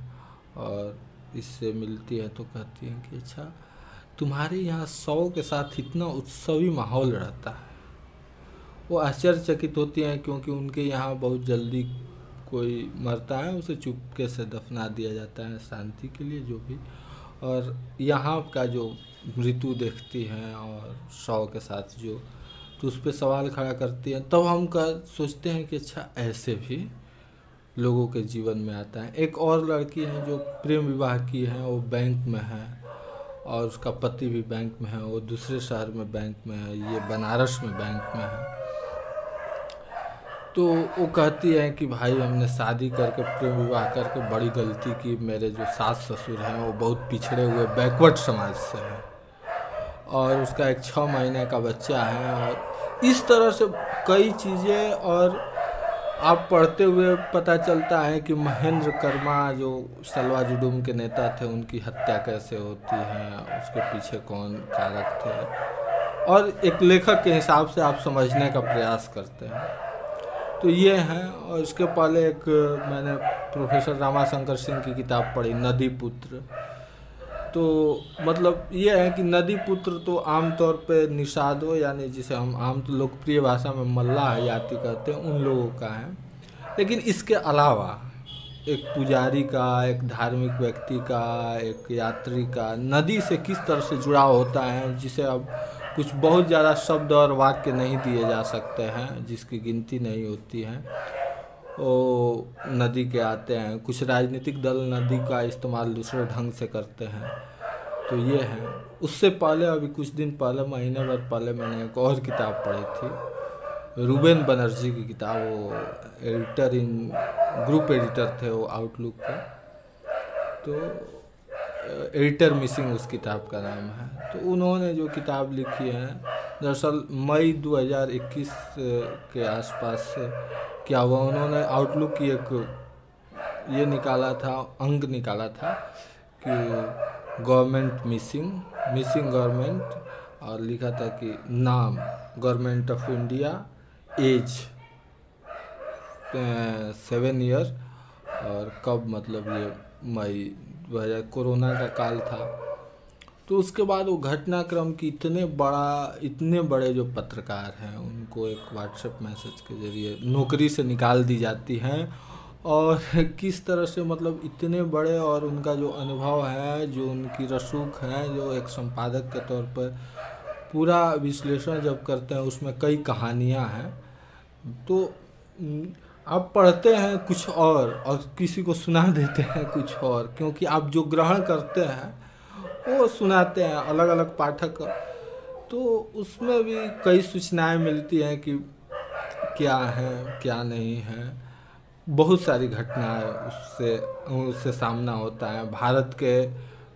और इससे मिलती है तो कहती है कि अच्छा तुम्हारे यहाँ सौ के साथ इतना उत्सवी माहौल रहता है। वो आश्चर्यचकित होती हैं क्योंकि उनके यहाँ बहुत जल्दी कोई मरता है, उसे चुपके से दफना दिया जाता है शांति के लिए जो भी। और यहाँ का जो मृत्यु देखती हैं और शव के साथ जो तो उस पर सवाल खड़ा करती हैं। तब हम कह सोचते हैं कि अच्छा ऐसे भी लोगों के जीवन में आता है। एक और लड़की है जो प्रेम विवाह की है, वो बैंक में है और उसका पति भी बैंक में है, वो दूसरे शहर में बैंक में है, ये बनारस में बैंक में है। तो वो कहती है कि भाई हमने शादी करके, प्रेम विवाह करके बड़ी गलती की। मेरे जो सास ससुर हैं वो बहुत पिछड़े हुए बैकवर्ड समाज से हैं। और उसका एक छः महीने का बच्चा है और इस तरह से कई चीज़ें और आप पढ़ते हुए पता चलता है कि महेंद्र कर्मा जो सलवा जुडूम के नेता थे, उनकी हत्या कैसे होती है, उसके पीछे कौन कारक थे। और एक लेखक के हिसाब से आप समझने का प्रयास करते हैं। तो ये हैं, और इसके पहले एक मैंने प्रोफेसर रामाशंकर सिंह की किताब पढ़ी, नदी पुत्र। तो मतलब ये है कि नदी पुत्र तो आमतौर पे निषादो, यानी जिसे हम आम तो लोकप्रिय भाषा में मल्लाह जाति कहते हैं, उन लोगों का है। लेकिन इसके अलावा एक पुजारी का, एक धार्मिक व्यक्ति का, एक यात्री का, नदी से किस तरह से जुड़ाव होता है, जिसे अब कुछ बहुत ज़्यादा शब्द और वाक्य नहीं दिए जा सकते हैं, जिसकी गिनती नहीं होती है। वो नदी के आते हैं। कुछ राजनीतिक दल नदी का इस्तेमाल दूसरे ढंग से करते हैं। तो ये है। उससे पहले, अभी कुछ दिन पहले, महीने भर पहले मैंने एक और किताब पढ़ी थी। रूबेन बनर्जी की किताब, वो एडिटर इन, ग्रुप एडिटर थे वो आउटलुक का। तो एडिटर मिसिंग उस किताब का नाम है। तो उन्होंने जो किताब लिखी है, दरअसल मई 2021 के आसपास क्या हुआ, उन्होंने आउटलुक की एक, ये निकाला था, अंक निकाला था कि गवर्नमेंट मिसिंग मिसिंग गवर्नमेंट, और लिखा था कि नाम, government of India, age seven year, और कब मतलब ये मई कोरोना का काल था। तो उसके बाद वो घटनाक्रम की इतने बड़ा, इतने बड़े जो पत्रकार हैं, उनको एक व्हाट्सएप मैसेज के ज़रिए नौकरी से निकाल दी जाती हैं। और किस तरह से मतलब इतने बड़े और उनका जो अनुभव है, जो उनकी रसूख है, जो एक संपादक के तौर पर पूरा विश्लेषण जब करते हैं, उसमें कई कहानियाँ हैं। तो आप पढ़ते हैं कुछ और और किसी को सुना देते हैं कुछ और, क्योंकि आप जो ग्रहण करते हैं, वो सुनाते हैं अलग अलग पाठक। तो उसमें भी कई सूचनाएँ मिलती हैं कि क्या है, क्या नहीं है। बहुत सारी घटनाएँ उससे उससे सामना होता है। भारत के,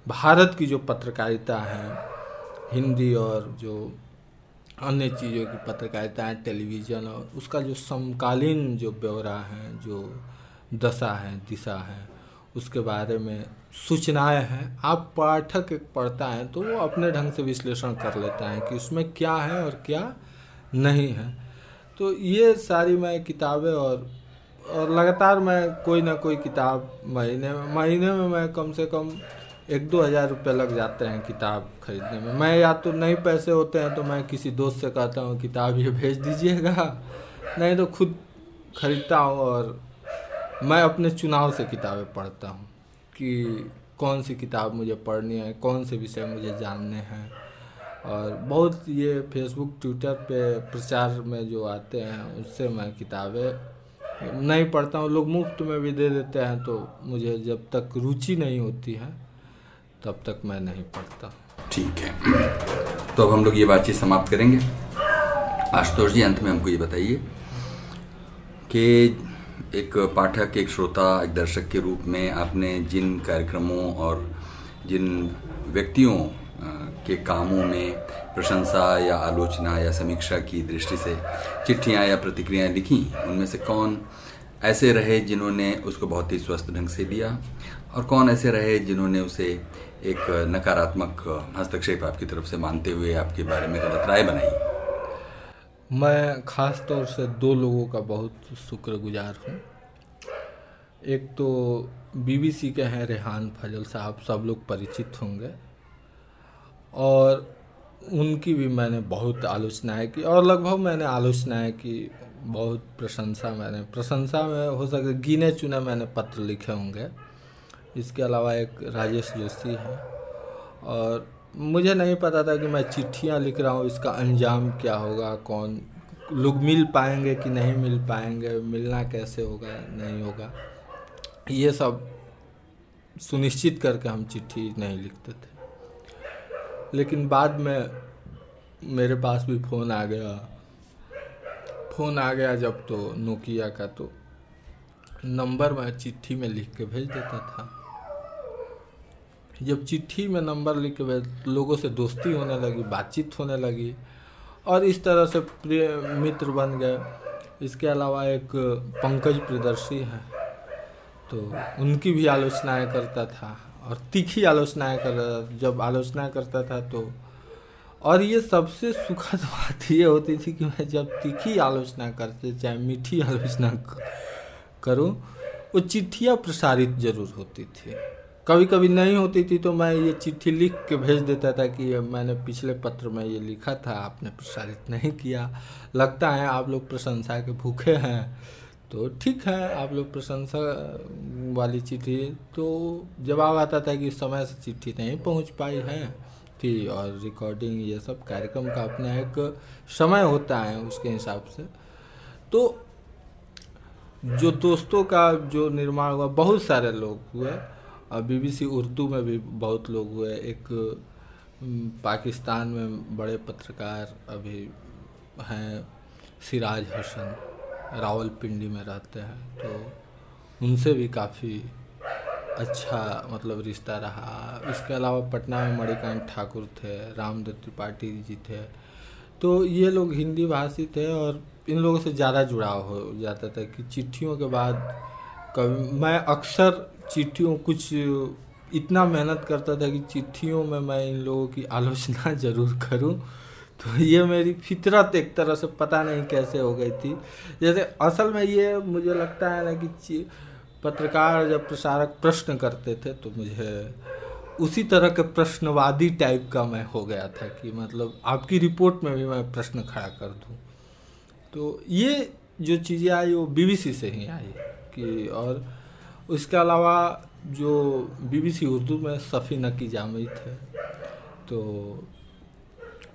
भारत की जो पत्रकारिता है, हिंदी और जो अन्य चीज़ों की पत्रकारिता है टेलीविज़न और उसका जो समकालीन जो ब्यौरा है, जो दशा है, दिशा है, उसके बारे में सूचनाएँ हैं। आप पाठक एक पढ़ता है तो वो अपने ढंग से विश्लेषण कर लेता है कि उसमें क्या है और क्या नहीं है। तो ये सारी मैं किताबें और और लगातार मैं कोई ना कोई किताब महीने में महीने में मैं कम से कम एक दो हज़ार रुपये लग जाते हैं किताब खरीदने में। मैं या तो नहीं पैसे होते हैं तो मैं किसी दोस्त से कहता हूँ, किताब ये भेज दीजिएगा। नहीं तो खुद खरीदता हूँ और मैं अपने चुनाव से किताबें पढ़ता हूँ कि कौन सी किताब मुझे पढ़नी है, कौन से विषय मुझे जानने हैं। और बहुत ये फेसबुक ट्विटर पे प्रचार में जो आते हैं, उससे मैं किताबें नहीं पढ़ता हूँ। लोग मुफ़्त में भी दे देते हैं तो मुझे जब तक रुचि नहीं होती है तब तक मैं नहीं पढ़ता। ठीक है। तो अब हम लोग ये बातचीत समाप्त करेंगे। आशुतोष जी, अंत में हमको ये बताइए कि एक पाठक, एक श्रोता, एक दर्शक के रूप में आपने जिन कार्यक्रमों और जिन व्यक्तियों के कामों में प्रशंसा या आलोचना या समीक्षा की दृष्टि से चिट्ठियाँ या प्रतिक्रियाएँ लिखी, उनमें से कौन ऐसे रहे जिन्होंने उसको बहुत ही स्वस्थ ढंग से लिया और कौन ऐसे रहे जिन्होंने उसे एक नकारात्मक हस्तक्षेप आपकी तरफ़ से मानते हुए आपके बारे में गलत राय बनाई मैं ख़ास तौर से दो लोगों का बहुत शुक्रगुजार हूँ। एक तो बीबीसी के हैं रेहान फजल साहब, सब लोग परिचित होंगे। और उनकी भी मैंने बहुत आलोचनाएँ की, और लगभग मैंने आलोचनाएँ की, बहुत प्रशंसा मैंने, प्रशंसा में हो सके गिने चुने मैंने पत्र लिखे होंगे। इसके अलावा एक राजेश जोशी है। और मुझे नहीं पता था कि मैं चिट्ठियाँ लिख रहा हूँ, इसका अंजाम क्या होगा, कौन लोग मिल पाएँगे कि नहीं मिल पाएँगे, मिलना कैसे होगा, नहीं होगा। ये सब सुनिश्चित करके हम चिट्ठी नहीं लिखते थे। लेकिन बाद में मेरे पास भी फ़ोन आ गया। फ़ोन आ गया जब तो नोकिया का तो नंबर मैं चिट्ठी में लिख के भेज देता था। जब चिट्ठी में नंबर लिख के लोगों से दोस्ती होने लगी, बातचीत होने लगी और इस तरह से प्रिय मित्र बन गए। इसके अलावा एक पंकज प्रियदर्शी हैं तो उनकी भी आलोचनाएँ करता था और तीखी आलोचनाएँ कर जब आलोचना करता था तो और ये सबसे सुखद बात ये होती थी कि मैं जब तीखी आलोचना करते, चाहे मीठी आलोचना करूँ, वो चिट्ठियाँ प्रसारित ज़रूर होती थी। कभी कभी नहीं होती थी तो मैं ये चिट्ठी लिख के भेज देता था कि मैंने पिछले पत्र में ये लिखा था, आपने प्रसारित नहीं किया। लगता है आप लोग प्रशंसा के भूखे हैं। तो ठीक है, आप लोग प्रशंसा वाली चिट्ठी। तो जवाब आता था कि समय से चिट्ठी नहीं पहुँच पाई है। थी और रिकॉर्डिंग ये सब कार्यक्रम का अपना एक समय होता है उसके हिसाब से। तो जो दोस्तों का जो निर्माण हुआ, बहुत सारे लोग हुए। बीबीसी उर्दू में भी बहुत लोग हुए एक पाकिस्तान में बड़े पत्रकार अभी हैं, सिराज हसन, रावलपिंडी में रहते हैं। तो उनसे भी काफ़ी अच्छा मतलब रिश्ता रहा। इसके अलावा पटना में मणिकांत ठाकुर थे, रामदत्त त्रिपाठी जी थे। तो ये लोग हिंदी भाषी थे और इन लोगों से ज़्यादा जुड़ाव हो जाता था कि चिट्ठियों के बाद कभी मैं अक्सर चिट्ठियों, कुछ इतना मेहनत करता था कि चिट्ठियों में मैं इन लोगों की आलोचना ज़रूर करूँ। तो ये मेरी फितरत एक तरह से पता नहीं कैसे हो गई थी। जैसे असल में ये मुझे लगता है ना कि पत्रकार जब प्रसारक प्रश्न करते थे तो मुझे उसी तरह के प्रश्नवादी टाइप का मैं हो गया था कि मतलब आपकी रिपोर्ट में भी मैं प्रश्न खड़ा कर दूँ। तो ये जो चीज़ें आई वो बीबीसी से ही आई कि और उसके अलावा जो बीबीसी उर्दू में सफ़ी नकी जामी थे तो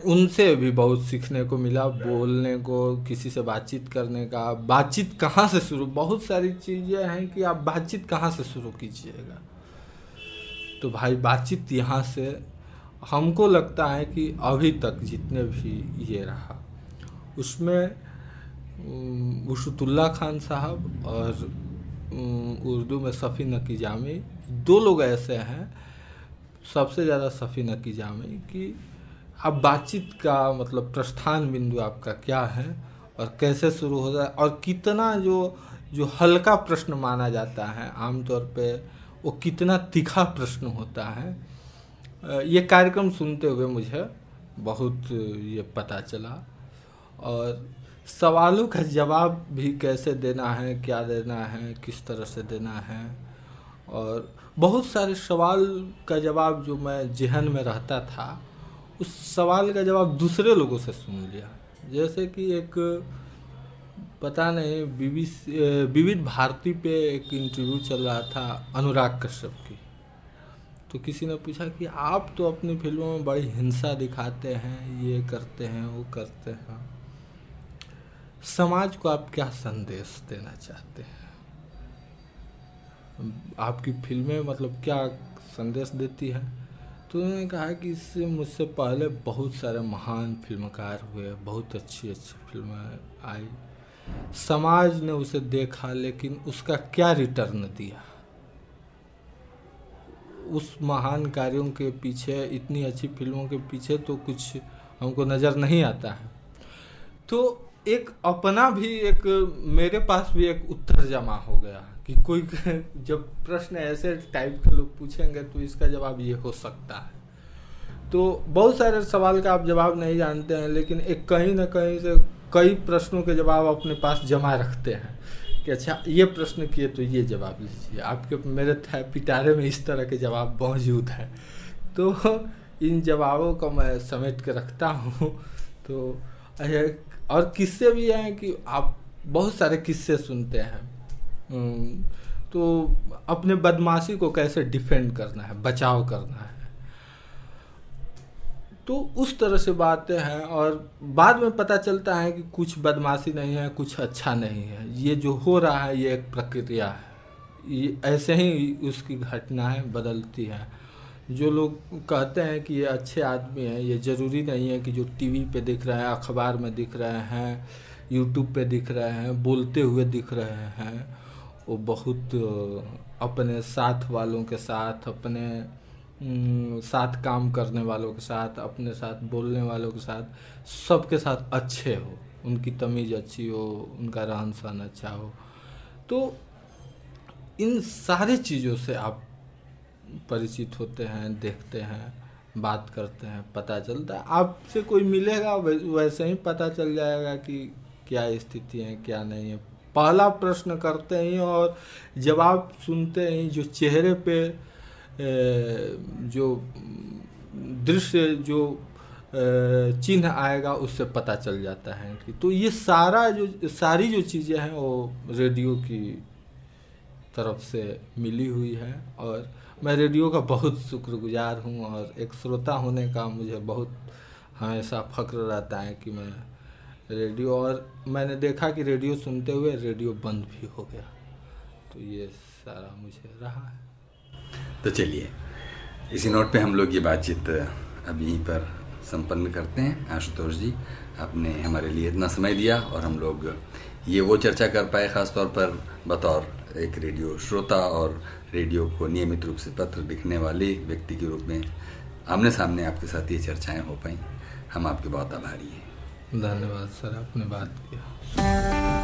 उनसे भी बहुत सीखने को मिला, बोलने को, किसी से बातचीत करने का। बातचीत कहाँ से शुरू? बहुत सारी चीज़ें हैं कि आप बातचीत कहाँ से शुरू कीजिएगा। तो भाई, बातचीत यहाँ से, हमको लगता है कि अभी तक जितने भी ये रहा, उसमें उशतुल्ला खान साहब और उर्दू में सफ़ी नकी जामी। दो लोग ऐसे हैं, सबसे ज़्यादा सफ़ी नकी जामी कि अब बातचीत का मतलब प्रस्थान बिंदु आपका क्या है और कैसे शुरू हो जाए और कितना जो जो हल्का प्रश्न माना जाता है आमतौर पे, वो कितना तीखा प्रश्न होता है। ये कार्यक्रम सुनते हुए मुझे बहुत ये पता चला और सवालों का जवाब भी कैसे देना है, क्या देना है, किस तरह से देना है? और बहुत सारे सवाल का जवाब जो मैं जहन में रहता था, उस सवाल का जवाब दूसरे लोगों से सुन लिया। जैसे कि एक, पता नहीं, बीबीसी विविध भारती पे एक इंटरव्यू चल रहा था अनुराग कश्यप की। तो किसी ने पूछा कि आप तो अपनी फ़िल्मों में बड़ी हिंसा दिखाते हैं, ये करते हैं, वो करते हैं। समाज को आप क्या संदेश देना चाहते हैं? आपकी फ़िल्में मतलब क्या संदेश देती है? तो उन्होंने कहा कि इससे मुझसे पहले बहुत सारे महान फिल्मकार हुए, बहुत अच्छी अच्छी फ़िल्में आई। समाज ने उसे देखा, लेकिन उसका क्या रिटर्न दिया? उस महान कार्यों के पीछे, इतनी अच्छी फ़िल्मों के पीछे तो कुछ हमको नज़र नहीं आता है। तो एक अपना भी एक, मेरे पास भी एक उत्तर जमा हो गया कि कोई जब प्रश्न ऐसे टाइप के लोग पूछेंगे तो इसका जवाब ये हो सकता है। तो बहुत सारे सवाल का आप जवाब नहीं जानते हैं, लेकिन एक कहीं ना कहीं से कई प्रश्नों के जवाब अपने पास जमा रखते हैं कि अच्छा ये प्रश्न किए तो ये जवाब लीजिए। आपके, मेरे पिटारे में इस तरह के जवाब मौजूद हैं। तो इन जवाबों को मैं समेट के रखता हूँ। तो और किस्से भी हैं कि आप बहुत सारे किस्से सुनते हैं। हम्म, तो अपने बदमाशी को कैसे डिफेंड करना है बचाव करना है? तो उस तरह से बातें हैं और बाद में पता चलता है कि कुछ बदमाशी नहीं है कुछ अच्छा नहीं है। ये जो हो रहा है ये एक प्रक्रिया है। ये ऐसे ही उसकी घटनाएँ बदलती हैं। जो लोग कहते हैं कि ये अच्छे आदमी हैं, ये ज़रूरी नहीं है कि जो टीवी पे दिख रहे हैं, अखबार में दिख रहे हैं यूट्यूब पे दिख रहे हैं, बोलते हुए दिख रहे हैं, वो बहुत अपने साथ वालों के साथ, अपने साथ काम करने वालों के साथ, अपने साथ बोलने वालों के साथ सबके साथ अच्छे हो, उनकी तमीज़ अच्छी हो, उनका रहन सहन अच्छा हो। तो इन सारे चीज़ों से आप परिचित होते हैं, देखते हैं, बात करते हैं, पता चलता है। आपसे कोई मिलेगा वैसे ही पता चल जाएगा कि क्या स्थिति है, क्या नहीं है। पहला प्रश्न करते ही और जवाब सुनते ही जो चेहरे पे जो दृश्य, जो चिन्ह आएगा, उससे पता चल जाता है कि तो ये सारा जो, सारी जो चीज़ें हैं वो रेडियो की तरफ़ से मिली हुई है और मैं रेडियो का बहुत शुक्रगुजार हूँ और एक श्रोता होने का मुझे बहुत हमेशा फ़ख्र रहता है कि मैं रेडियो और मैंने देखा कि रेडियो सुनते हुए रेडियो बंद भी हो गया। तो ये सारा मुझे रहा है। तो चलिए, इसी नोट पे हम लोग ये बातचीत अब यहीं पर संपन्न करते हैं। आशुतोष जी, आपने हमारे लिए इतना समय दिया और हम लोग ये वो चर्चा कर पाए ख़ास तौर पर बतौर एक रेडियो श्रोता और रेडियो को नियमित रूप से पत्र लिखने वाले व्यक्ति के रूप में आमने सामने आपके साथ ये चर्चाएँ हो पाई। हम आपके बहुत आभारी हैं। धन्यवाद, सर, आपने बात किया।